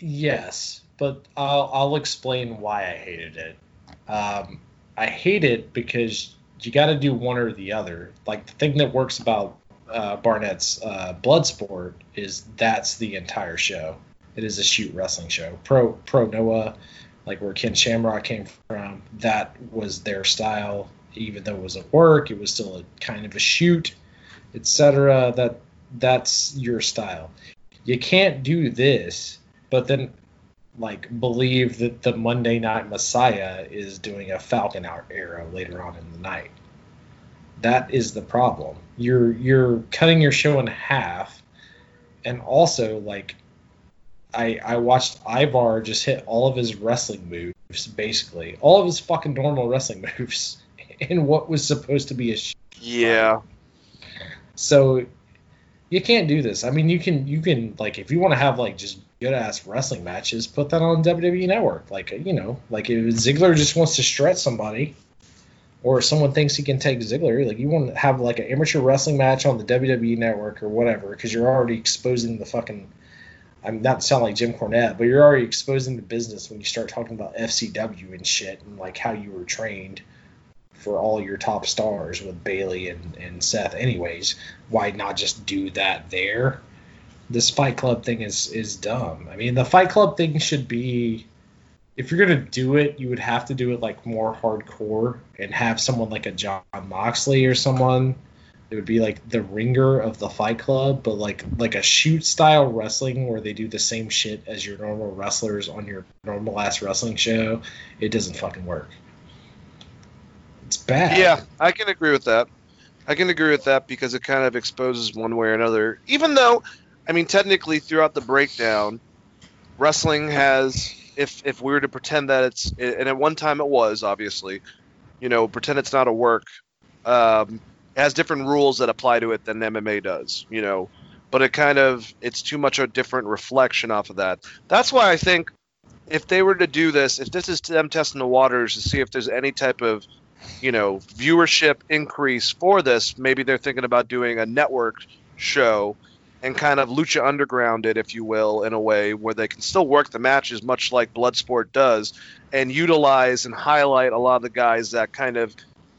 Yes, but I'll I'll explain why I hated it. Um, I hate it because you got to do one or the other. Like the thing that works about uh, Barnett's uh, Bloodsport is that's the entire show. It is a shoot wrestling show. Pro Pro Noah, like where Ken Shamrock came from, that was their style. Even though it was a work, it was still a kind of a shoot, etc. That that's your style. You can't do this, but then like believe that the Monday Night Messiah is doing a Falcon arrow later on in the night. That is the problem. You're you're cutting your show in half, and also like, I I watched Ivar just hit all of his wrestling moves, basically all of his fucking normal wrestling <laughs> moves, in what was supposed to be a. Sh- Yeah. so you can't do this. I mean, you can you can like if you want to have like just good ass wrestling matches, put that on WWE Network. Like you know, like if Ziggler just wants to stretch somebody, or someone thinks he can take Ziggler, like you want to have like an amateur wrestling match on the WWE Network or whatever, because you're already exposing the fucking. I'm not sound like Jim Cornette, but you're already exposing the business when you start talking about FCW and shit and like how you were trained for all your top stars with Bayley and, and Seth anyways. Why not just do that there? This Fight Club thing is is dumb. I mean the Fight Club thing should be if you're gonna do it, you would have to do it like more hardcore and have someone like a Jon Moxley or someone. It would be like the ringer of the Fight Club, but like like a shoot style wrestling where they do the same shit as your normal wrestlers on your normal ass wrestling show. It doesn't fucking work. It's bad. Yeah, I can agree with that. I can agree with that because it kind of exposes one way or another. Even though, I mean, technically throughout the breakdown, wrestling has, if if we were to pretend that it's, and at one time it was obviously, you know, pretend it's not a work, um, has different rules that apply to it than MMA does, you know. But it kind of, it's too much a different reflection off of that. That's why I think if they were to do this, if this is them testing the waters to see if there's any type of you know viewership increase for this maybe they're thinking about doing a network show and kind of lucha underground it if you will in a way where they can still work the matches much like bloodsport does and utilize and highlight a lot of the guys that kind of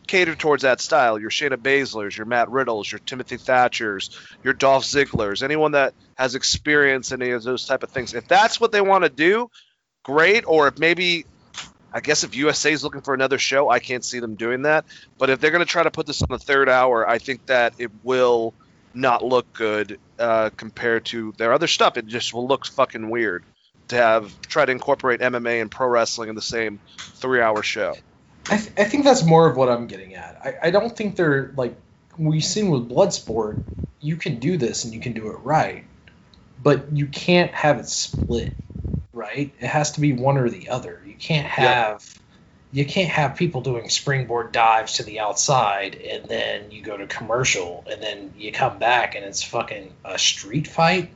cater towards that style your Shayna Baszlers, your Matt Riddles, your Timothy Thatchers, your Dolph Zigglers, anyone that has experience in any of those type of things. If that's what they want to do, great. Or if maybe I guess if USA is looking for another show, I can't see them doing that. But if they're going to try to put this on the third hour, I think that it will not look good uh, compared to their other stuff. It just will look fucking weird to have try to incorporate MMA and pro wrestling in the same three-hour show. I, th- I think that's more of what I'm getting at. I, I don't think they're like we've seen with Bloodsport. You can do this and you can do it right, but you can't have it split. Right? It has to be one or the other. You can't have you can't have people doing springboard dives to the outside and then you go to commercial and then you come back and it's fucking a street fight.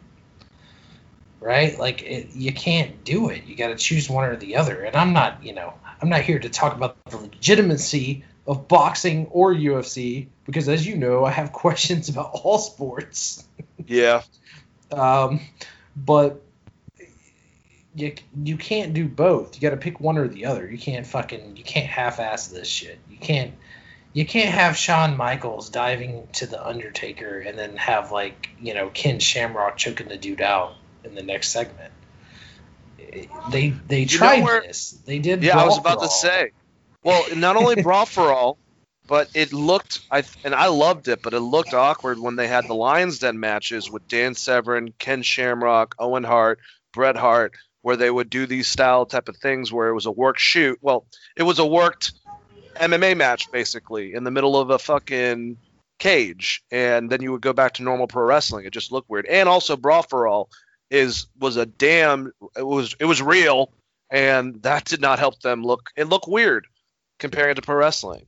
Right? Like it, you can't do it. You got to choose one or the other. And I'm not, you know, I'm not here to talk about the legitimacy of boxing or UFC because, as you know, I have <laughs> questions about all sports. Yeah, Um, but you you can't do both. You got to pick one or the other. You can't fucking you can't half-ass this shit. You can't you can't have Shawn Michaels diving to the Undertaker and then have like you know Ken Shamrock choking the dude out in the next segment. They they know tried where- this. They did. yeah. I was about to say. Well, not only brawl for all, but it looked I and I loved it, but it looked awkward when they had the Lions Den matches with Dan Severn, Ken Shamrock, Owen Hart, Bret Hart, where they would do these style type of things where it was a work shoot. Well, it was a worked MMA match basically in the middle of a fucking cage, and then you would go back to normal pro wrestling. It just looked weird. And also, Brawl for All is was a damn it was it was real, and that did not help them look. It looked weird comparing to pro wrestling.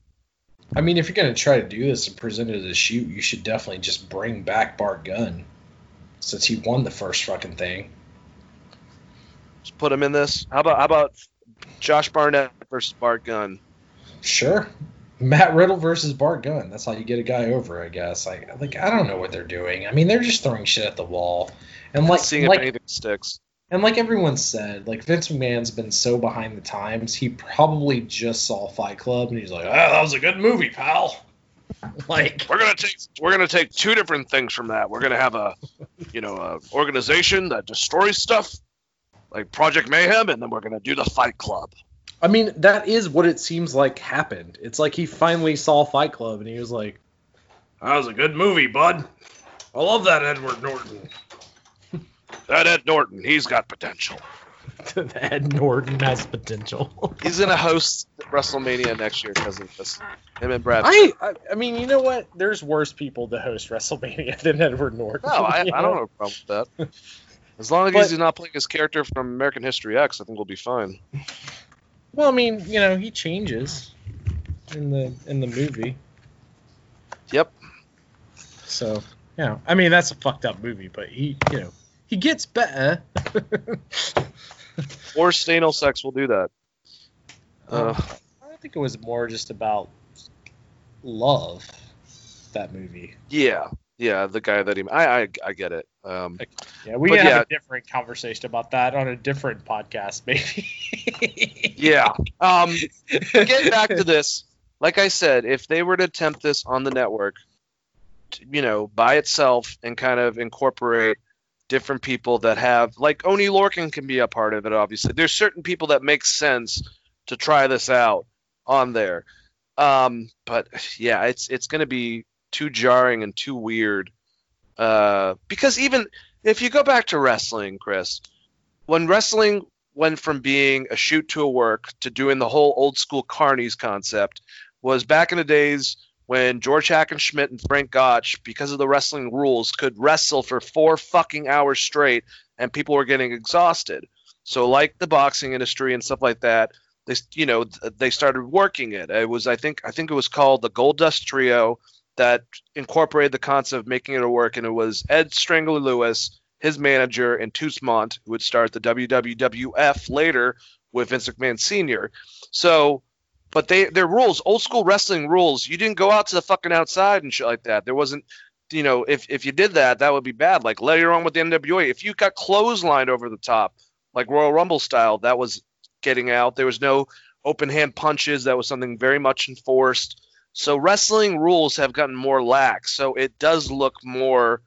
I mean, if you're gonna try to do this and present it as a shoot, you should definitely just bring back Bart Gunn, since he won the first fucking thing. Just put him in this. How about how about Josh Barnett versus Bart Gunn? Sure. Matt Riddle versus Bart Gunn. That's how you get a guy over, I guess. Like, like I don't know what they're doing. I mean, they're just throwing shit at the wall, and like, Seeing if like anything sticks. And like everyone said, like Vince McMahon's been so behind the times, he probably just saw Fight Club and he's like, "Oh, that was a good movie, pal." <laughs> Like, We're gonna take we're gonna take two different things from that. We're gonna have a you know a organization that destroys stuff like Project Mayhem, and then we're gonna do the Fight Club. I mean, that is what it seems like happened. It's like he finally saw Fight Club and he was like, "That was a good movie, bud. I love that Edward Norton." <laughs> That Ed Norton, he's got potential. <laughs> That Ed Norton has potential. <laughs> He's gonna host WrestleMania next year because of this. Him and Brad. I, I I mean, you know what? There's worse people to host WrestleMania than Edward Norton. no, I, I don't have a problem with that. As long as But- he's not playing his character from American History X, I think we'll be fine. Well, I mean, you know, he changes in the in the movie. Yep. So, you know, I mean, that's a fucked up movie, but he, you know, he gets better. <laughs> Or anal sex will do that. Uh, I think it was more just about love. That movie. yeah, yeah, the guy that he. I, I, I get it. Um, Yeah, we can have yeah. a different conversation about that on a different podcast, maybe. <laughs> yeah. Um, getting back to <laughs> this, like I said, if they were to attempt this on the network, you know, by itself and kind of incorporate different people that have, like Oni Lorcan can be a part of it. Obviously, there's certain people that make sense to try this out on there. Um, but yeah, it's it's going to be too jarring and too weird. Uh, because even if you go back to wrestling, Chris, when wrestling went from being a shoot to a work to doing the whole old school carnies concept was back in the days when George Hackenschmidt and Frank Gotch, because of the wrestling rules, could wrestle for four fucking hours straight and people were getting exhausted. So like the boxing industry and stuff like that, they you know they started working it. It was I think I think it was called the Gold Dust Trio that incorporated the concept of making it a work, and it was Ed Strangler Lewis, his manager, and Toots Mondt, who would start the WWF later with Vince McMahon Sr. So, but they their rules, old school wrestling rules, you didn't go out to the fucking outside and shit like that. There wasn't, you know, if if you did that, that would be bad. Like later on with the NWA, if you got clotheslined over the top, like Royal Rumble style, that was getting out. There was no open hand punches. That was something very much enforced. So wrestling rules have gotten more lax. So it does look more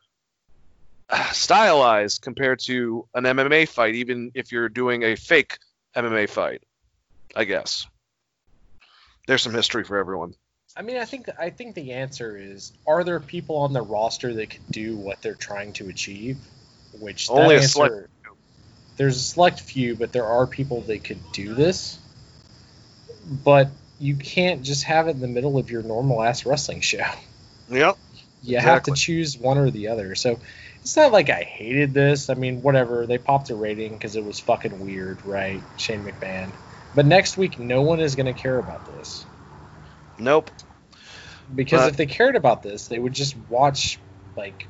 uh, stylized compared to an MMA fight, even if you're doing a fake MMA fight. I guess there's some history for everyone. I mean, I think I think the answer is: Are there people on the roster that could do what they're trying to achieve? Which that Only a answer, select There's a select few, but there are people that could do this. But you can't just have it in the middle of your normal ass wrestling show. Yep. You have to choose one or the other. So it's not like I hated this. I mean, whatever. They popped a rating because it was fucking weird, right? Shane McMahon. But next week, no one is going to care about this. Nope. Because Uh, if they cared about this, they would just watch, like,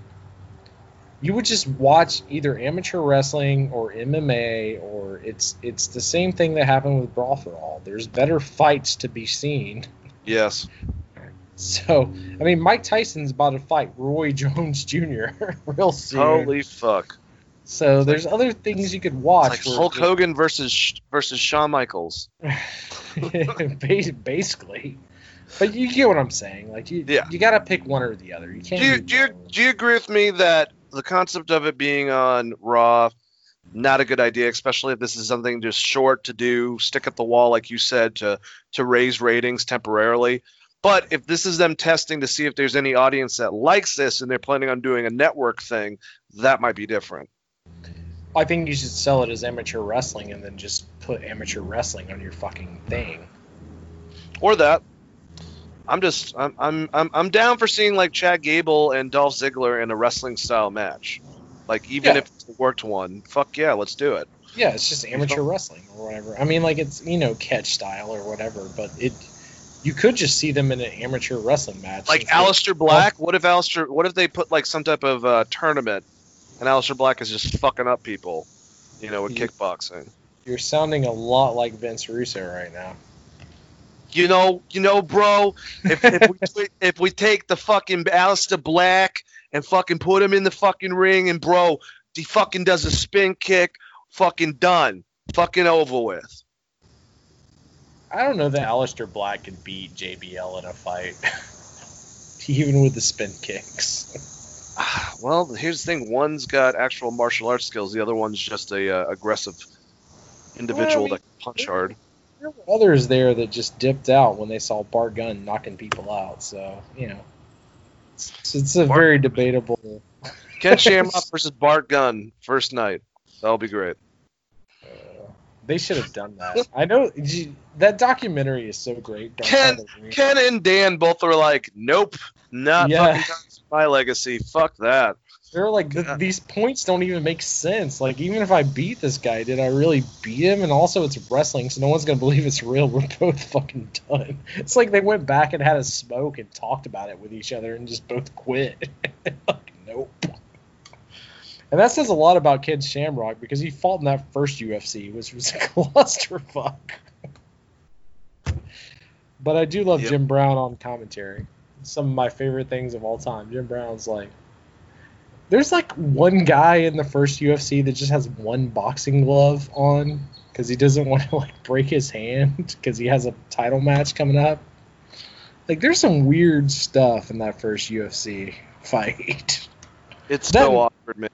you would just watch either amateur wrestling or MMA, or it's it's the same thing that happened with Brawl for All. There's better fights to be seen. Yes. So, I mean, Mike Tyson's about to fight Roy <laughs> Jones Jr. <laughs> real soon. Holy fuck. So there's other things you could watch. It's like where Hulk Hogan versus versus Shawn Michaels. <laughs> Basically. But you get what I'm saying. Like you, Yeah. you got to pick one or the other. You can't. Do you, do you do you agree with me that the concept of it being on Raw, not a good idea, especially if this is something just short to do, stick at the wall, like you said, to to raise ratings temporarily. But if this is them testing to see if there's any audience that likes this and they're planning on doing a network thing, that might be different. I think you should sell it as amateur wrestling and then just put amateur wrestling on your fucking thing. Or that. I'm just I'm I'm I'm, I'm down for seeing like Chad Gable and Dolph Ziggler in a wrestling style match. Like even Yeah. if it's a worked one, fuck yeah, let's do it. Yeah, it's just amateur wrestling or whatever. I mean, like it's you know catch style or whatever, but it you could just see them in an amateur wrestling match. Like It's like- Aleister Black, what if Aleister what if they put like some type of uh, tournament and Aleister Black is just fucking up people, you know, with Yeah. kickboxing. You're sounding a lot like Vince Russo right now. You know, you know, bro, if, if, we, <laughs> if we take the fucking Aleister Black and fucking put him in the fucking ring and bro, he fucking does a spin kick fucking done, fucking over with. I don't know that Aleister Black could beat JBL in a fight, <laughs> even with the spin kicks. <sighs> Well, here's the thing: one's got actual martial arts skills, the other one's just a uh, aggressive individual mean, that can punch hard. There were others there that just dipped out when they saw Bart Gunn knocking people out. So you know, it's, it's a Bart- very debatable. Ken <laughs> Shamrock versus Bart Gunn, first night. That'll be great. Uh, they should have done that. I know gee, that documentary is so great. Dark Ken- Side of the Ring. Ken and Dan both were like, "Nope, not Yeah. fucking my legacy. Fuck that." They're like th- these points don't even make sense. Like even if I beat this guy, did I really beat him? And also it's wrestling, so no one's gonna <laughs> believe it's real. We're both fucking done. It's like they went back and had a smoke and talked about it with each other and just both quit. <laughs> like nope. And that says a lot about Ken Shamrock because he fought in that first UFC, which was a <laughs> clusterfuck. but I do love Yep. Jim Brown on commentary. Some of my favorite things of all time. Jim Brown's like, there's like one guy in the first UFC that just has one boxing glove on because he doesn't <laughs> want to like break his hand because he has a title match coming up. Like, there's some weird stuff in that first UFC fight. It's That- so awkward, man.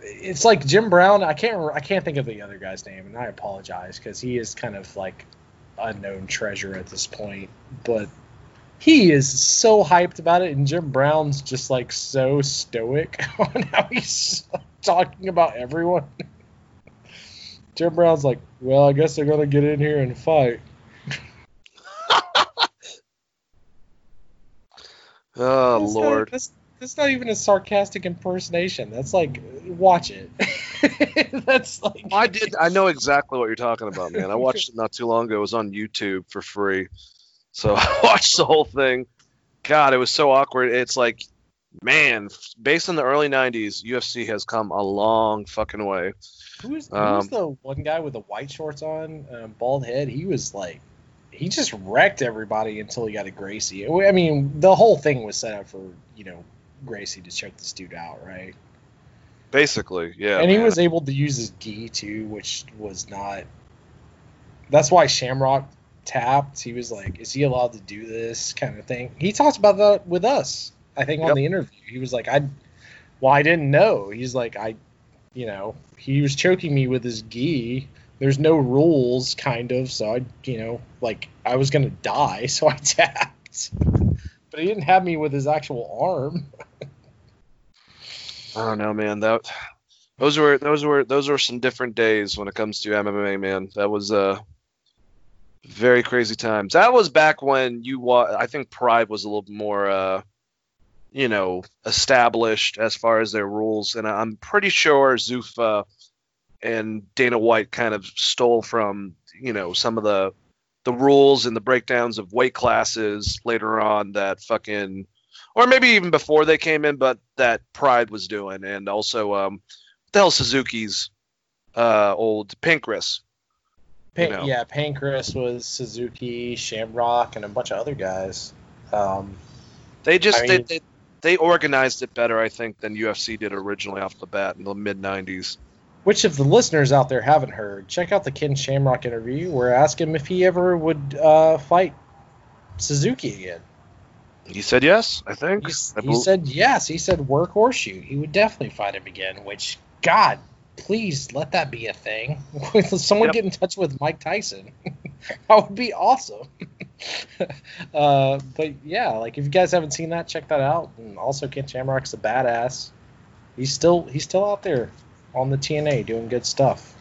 it's like Jim Brown. I can't. I can't think of the other guy's name, and I apologize because he is kind of like unknown treasure at this point. But he is so hyped about it, and Jim Brown's just like so stoic <laughs> on how he's talking about everyone. <laughs> Jim Brown's like, "Well, I guess they're gonna get in here and fight." <laughs> Oh That's not- lord. that's, that's not even a sarcastic impersonation. That's like, watch it. that's like. I did. I know exactly what you're talking about, man. I watched it not too long ago. It was on YouTube for free, so <laughs> I watched the whole thing. God, it was so awkward. It's like, man, based on the early '90s, UFC has come a long fucking way. Who's who's Um, the one guy with the white shorts on, um, bald head? He was like, he just wrecked everybody until he got a Gracie. I mean, the whole thing was set up for you know Gracie to choke this dude out, right? Basically, yeah. and he was able to use his gi too, which was not. That's why Shamrock tapped. He was like, "Is he allowed to do this kind of thing?" He talked about that with us. I think on the interview, he was like, "I, well, I didn't know." He's like, "I, you know, he was choking me with his gi. There's no rules, kind of. So I, you know, like I was gonna die, <laughs> so I tapped." But he didn't have me with his actual arm. I don't know, man. That those were those were those were some different days when it comes to MMA, man. That was uh very crazy times. That was back when you wa- I think Pride was a little more uh you know established as far as their rules, and I'm pretty sure Zuffa and Dana White kind of stole from you know some of the the rules and the breakdowns of weight classes later on that fucking or maybe even before they came in, but that Pride was doing, and also um, the hell Suzuki's uh, old Pancrase. Pan- You know. Yeah, Pancrase was Suzuki, Shamrock, and a bunch of other guys. Um, They just I they, mean- they they organized it better, I think, than UFC did originally off the bat in the mid '90s. which, if the listeners out there haven't heard, check out the Ken Shamrock interview where I ask him if he ever would uh, fight Suzuki again. He said yes, I think. He, I he said yes. He said work or shoot. He would definitely fight him again. Which God, please let that be a thing. <laughs> Someone Yep. get in touch with Mike Tyson. <laughs> that would be awesome. <laughs> uh, but yeah, like if you guys haven't seen that, check that out. And also, Ken Shamrock's a badass. He's still he's still out there on the TNA doing good stuff.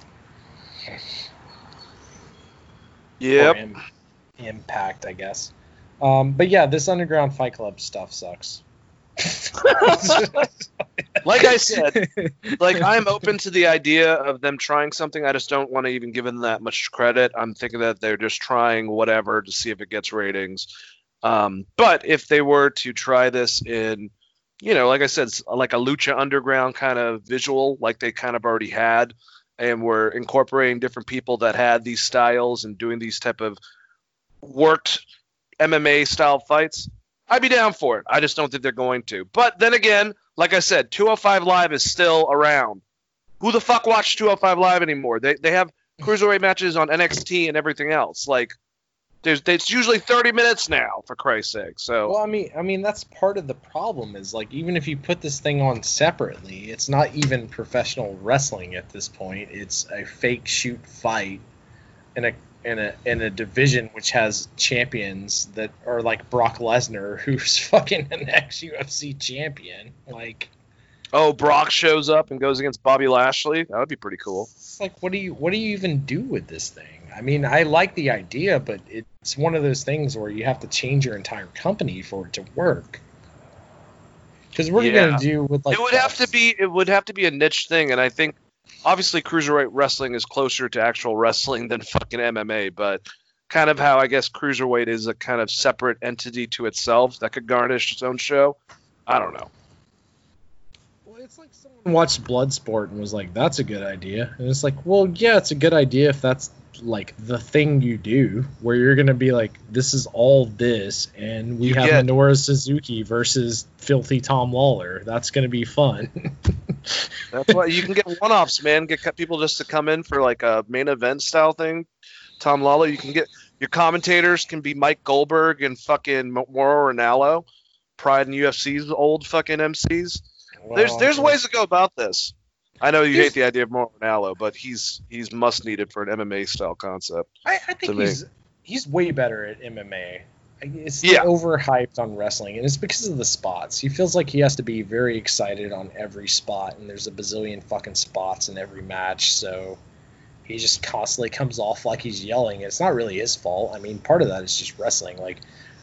Yep. Im- impact, I guess. Um, but yeah, this underground Fight Club stuff sucks. <laughs> Like I said, like I'm open to the idea of them trying something. I just don't want to even give them that much credit. I'm thinking that they're just trying whatever to see if it gets ratings. Um, but if they were to try this in, you know, like I said, like a lucha underground kind of visual, like they kind of already had, and were incorporating different people that had these styles and doing these type of worked MMA style fights, I'd be down for it. I just don't think they're going to. But then again, like I said, 205 Live is still around. who the fuck watched 205 Live anymore? They they have cruiserweight matches on NXT and everything else. Like, there's it's usually 30 minutes now, for Christ's sake. So Well, I mean, I mean that's part of the problem is like even if you put this thing on separately, it's not even professional wrestling at this point. It's a fake shoot fight in a in a in a division which has champions that are like Brock Lesnar, <laughs> who's fucking an ex UFC champion. Like, oh, Brock shows up and goes against Bobby Lashley. That would be pretty cool. it's like what do you what do you even do with this thing? I mean, I like the idea, but it's one of those things where you have to change your entire company for it to work. Because what are you Yeah. gonna do with like? it would have to be it would have to be a niche thing, and I think obviously cruiserweight wrestling is closer to actual wrestling than fucking MMA, but kind of how I guess cruiserweight is a kind of separate entity to itself that could garnish its own show. I don't know. Well, it's like someone watched Bloodsport and was like, "That's a good idea," and it's like, well, yeah, it's a good idea if that's like the thing you do, where you're gonna be like, "This is all this," and we You have get- Minoru Suzuki versus Filthy Tom Lawler. That's gonna be fun. <laughs> That's why you can get one-offs, man. Get people just to come in for like a main event style thing. Tom Lawler, you can get your commentators can be Mike Goldberg and fucking Mauro Ranallo, Pride and UFC's old fucking MCs. There's Well, there's okay. ways to go about this. I know you hate the idea of Mauro Ranallo, but he's he's must needed for an MMA style concept. I, I think to me. he's he's way better at MMA. It's Yeah. overhyped on wrestling, and it's because of the spots. He feels like he has to be very excited on every spot, and there's a bazillion fucking spots in every match, so he just constantly comes off like he's yelling. It's not really his fault. I mean, part of that is just wrestling. Like,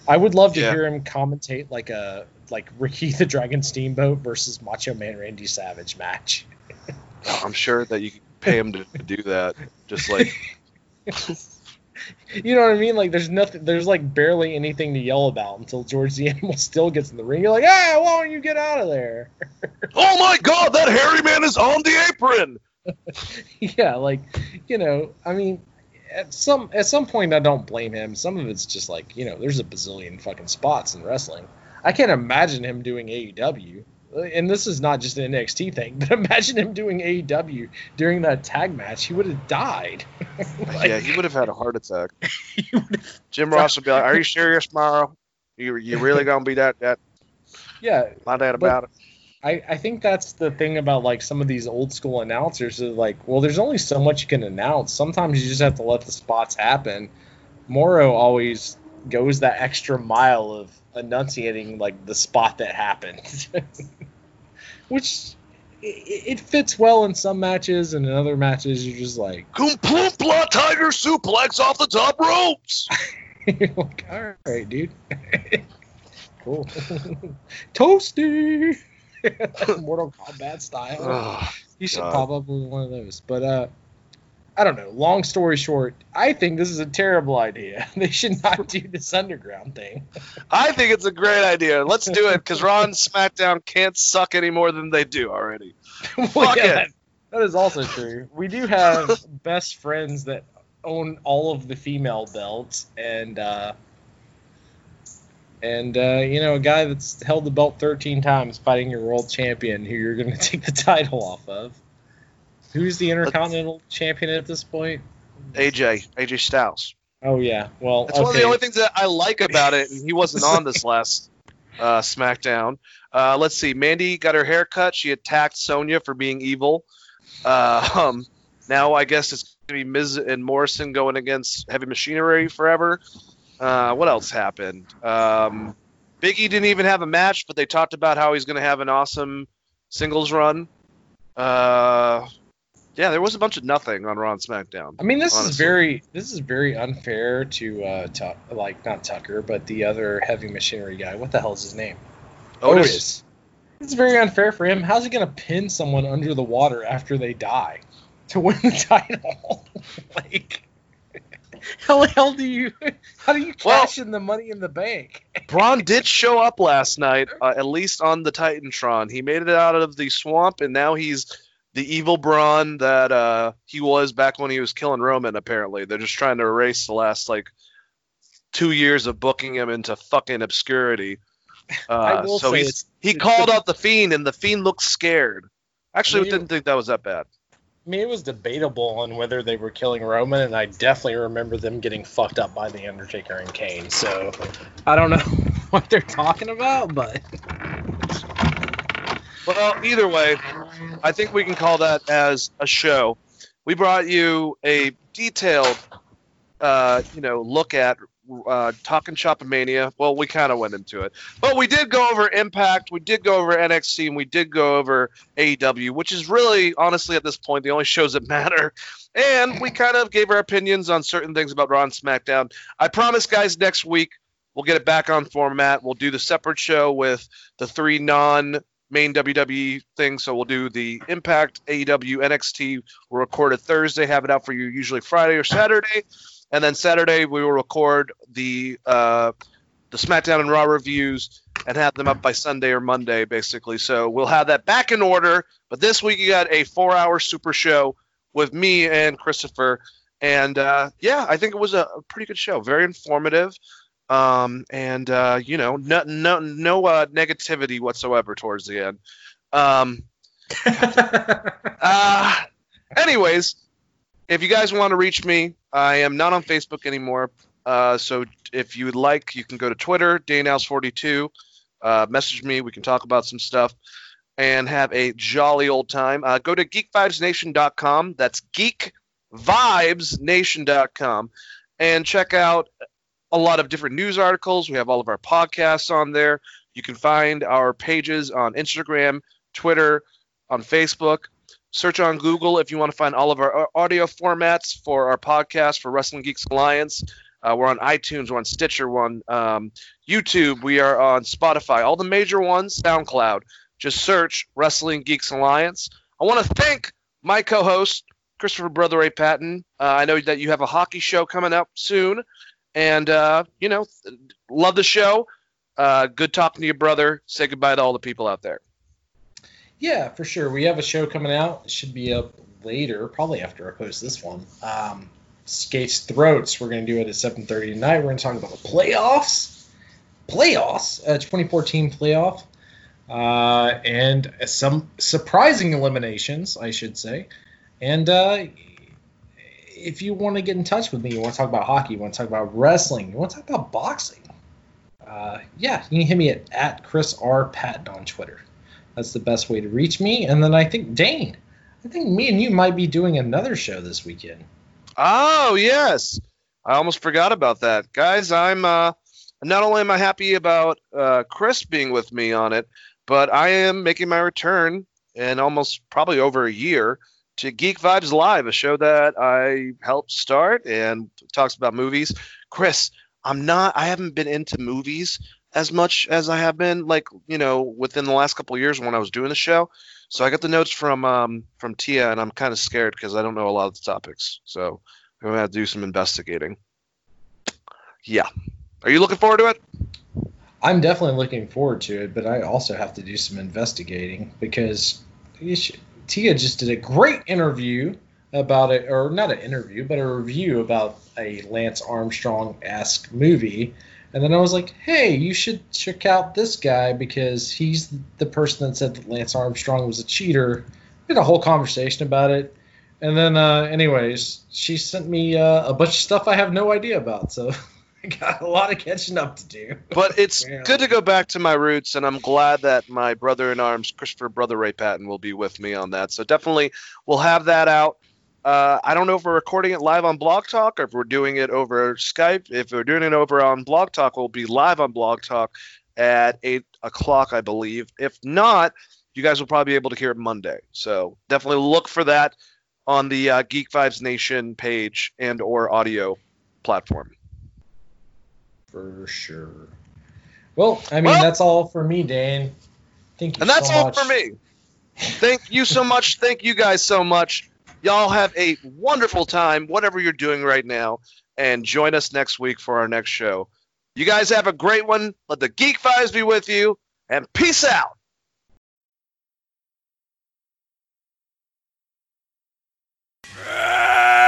I would love to Yeah. hear him commentate like a like Ricky the Dragon Steamboat versus Macho Man Randy Savage match. <laughs> I'm sure that you could pay him to do that. Just like <laughs> You know what I mean? Like there's nothing there's like barely anything to yell about until George the <laughs> Animal Steele gets in the ring. You're like, ah, why don't you get out of there? Oh my god, that hairy man is on the apron! yeah, like, you know, I mean at some at some point I don't blame him. Some of it's just like, you know, there's a bazillion fucking spots in wrestling. I can't imagine him doing AEW. And this is not just an NXT thing, <laughs> but imagine him doing AEW during that tag match. He would have died. <laughs> Like, yeah, he would have had a heart attack. <laughs> Jim Ross would be like, Are you serious, Mauro? You you really gonna be that that yeah, that But- about it? I, I think that's the thing about like some of these old school announcers is like, well, there's only so much you can announce. Sometimes you just have to let the spots happen. Mauro always goes that extra mile of enunciating like the spot that happened, <laughs> which it, it fits well in some matches, and in other matches you're just like, Complumpla tiger suplex off the top ropes. <laughs> you're like all right, dude, <laughs> cool, toasty, <laughs> Mortal Kombat style. Ugh, You should God. pop up with one of those. But uh I don't know. Long story short, I think this is a terrible idea. <laughs> They should not do this underground thing. I think it's a great idea. Let's do it because Raw and SmackDown can't suck any more than they do already. <laughs> Well, Fuck it. that- that is also true. We do have best friends that own all of the female belts, and uh, and uh, you know a guy that's held the belt 13 times, fighting your world champion, who you're going <laughs> to take the title off of. Who's the intercontinental champion at this point? AJ, AJ Styles. Oh yeah, well That's one of the only things that I like about it, and he wasn't on this <laughs> last uh, SmackDown. Uh, let's see. Mandy got her hair cut. She attacked Sonya for being evil. Uh, <laughs> um, now I guess it's gonna be Miz and Morrison going against Heavy Machinery forever. Uh, what else happened? Um, Biggie didn't even have a match, but they talked about how he's gonna have an awesome singles run. Uh, yeah, there was a bunch of nothing on Raw and SmackDown. I mean, this is very this is very unfair to uh, Tuck, like not Tucker, but the other heavy machinery guy. What the hell is his name? Otis. It's very unfair for him. How's he gonna pin someone under the water after they die to win the <laughs> title? like, <laughs> how the hell do you how do you Well- in the money in the bank? <laughs> Braun did show up last night, uh, at least on the Titantron. He made it out of the swamp, and now he's the evil Braun that uh, he was back when he was killing Roman. Apparently, they're just trying to erase the last like two years of booking him into fucking obscurity. <laughs> Uh, so he's, he called out the fiend, and the fiend looked scared. Actually, I didn't think that was that bad. I mean, it was debatable on whether they were killing Roman, and I definitely remember them getting fucked up by the Undertaker and Kane. So I don't know <laughs> what they're talking about, but Well, either way, I think we can call that as a show. We brought you a detailed, uh, you know, look at uh, Talk and Shop Mania. Well, we kind of went into it, but we did go over Impact, we did go over NXT, and we did go over AEW, which is really, honestly, at this point, the only shows that <laughs> matter. And we kind of gave our opinions on certain things about Raw and SmackDown. I promise, guys, next week we'll get it back on format. We'll do the separate show with the three non main WWE things. So we'll do the Impact, AEW, NXT. We'll record it Thursday, have it out for you usually Friday or Saturday, and then Saturday we will record the uh, the SmackDown and Raw reviews and have them up by Sunday or Monday, basically. So we'll have that back in order. But this week you got a four-hour super show with me and Christopher. And uh, yeah, I think it was a, pretty good show, very informative um, and uh, you know, no no no uh, negativity whatsoever towards the end. Um, <laughs> uh, anyways, if you guys want to reach me, I am not on Facebook anymore. Uh, so if you would like, you can go to Twitter, DaneHouse42. Uh, message me. We can talk about some stuff and have a jolly old time. Uh, go to geekvibesnation.com. That's geekvibesnation.com and check out a lot of different news articles. We have all of our podcasts on there. You can find our pages on Instagram, Twitter, on Facebook. Search on Google if you want to find all of our audio formats for our podcast for Wrestling Geeks Alliance. Uh, we're on iTunes, we're on Stitcher, we're on um, YouTube, we are on Spotify, all the major ones, SoundCloud. Just search Wrestling Geeks Alliance. I want to thank my co host, Christopher Brother A. Patton. Uh, I know that you have a hockey show coming up soon. And uh, you know, love the show. Uh, good talking to your brother. Say goodbye to all the people out there. Yeah, for sure. We have a show coming out. It should be up later, probably after I post this one. Um, Skates Throats. We're going to do it at 7:30 tonight. We're going to talk about the playoffs, playoffs, uh, 2014 playoff, uh, and some surprising eliminations, I should say. And uh, if you want to get in touch with me, you want to talk about hockey, you want to talk about wrestling, you want to talk about boxing, uh, yeah, you can hit me at, at Chris R. Patton on Twitter. That's the best way to reach me. And then I think Dane, I think me and you might be doing another show this weekend. Oh yes, I almost forgot about that, guys. I'm uh, not only am I happy about uh, Chris being with me on it, but I am making my return in almost probably over a year to Geek Vibes Live, a show that I helped start and talks about movies. Chris, I'm not, I haven't been into movies as much as I have been, like you know, within the last couple years when I was doing the show. So I got the notes from um, from Tia, and I'm kind of scared because I don't know a lot of the topics. So I'm gonna have to do some investigating. Yeah, are you looking forward to it? I'm definitely looking forward to it, but I also have to do some investigating because Tia just did a great interview about it, or not an interview, but a review about a Lance Armstrong esque movie. And then I was like, hey, you should check out this guy because he's the person that said that Lance Armstrong was a cheater. We had a whole conversation about it. And then, uh, anyways, she sent me uh, a bunch of stuff I have no idea about. So <laughs> I got a lot of catching up to do. But it's <laughs> yeah. good to go back to my roots, and I'm glad that my brother in arms, Christopher Brother Ray Patton, will be with me on that. So definitely, we'll have that out. Uh, I don't know if we're recording it live on Blog Talk or if we're doing it over Skype. If we're doing it over on Blog Talk, we'll be live on Blog Talk at 8 o'clock, I believe. If not, you guys will probably be able to hear it Monday. So definitely look for that on the uh, Geek Vibes Nation page and or audio platform. For sure. Well, I mean, well, that's all for me, Dane. Thank you And that's so all for me. Thank you so much. Thank you guys so much. Y'all have a wonderful time, whatever you're doing right now, and join us next week for our next show. You guys have a great one. Let the Geek Vibes be with you, and peace out. Hey,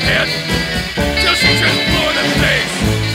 head. Just just blow in the face.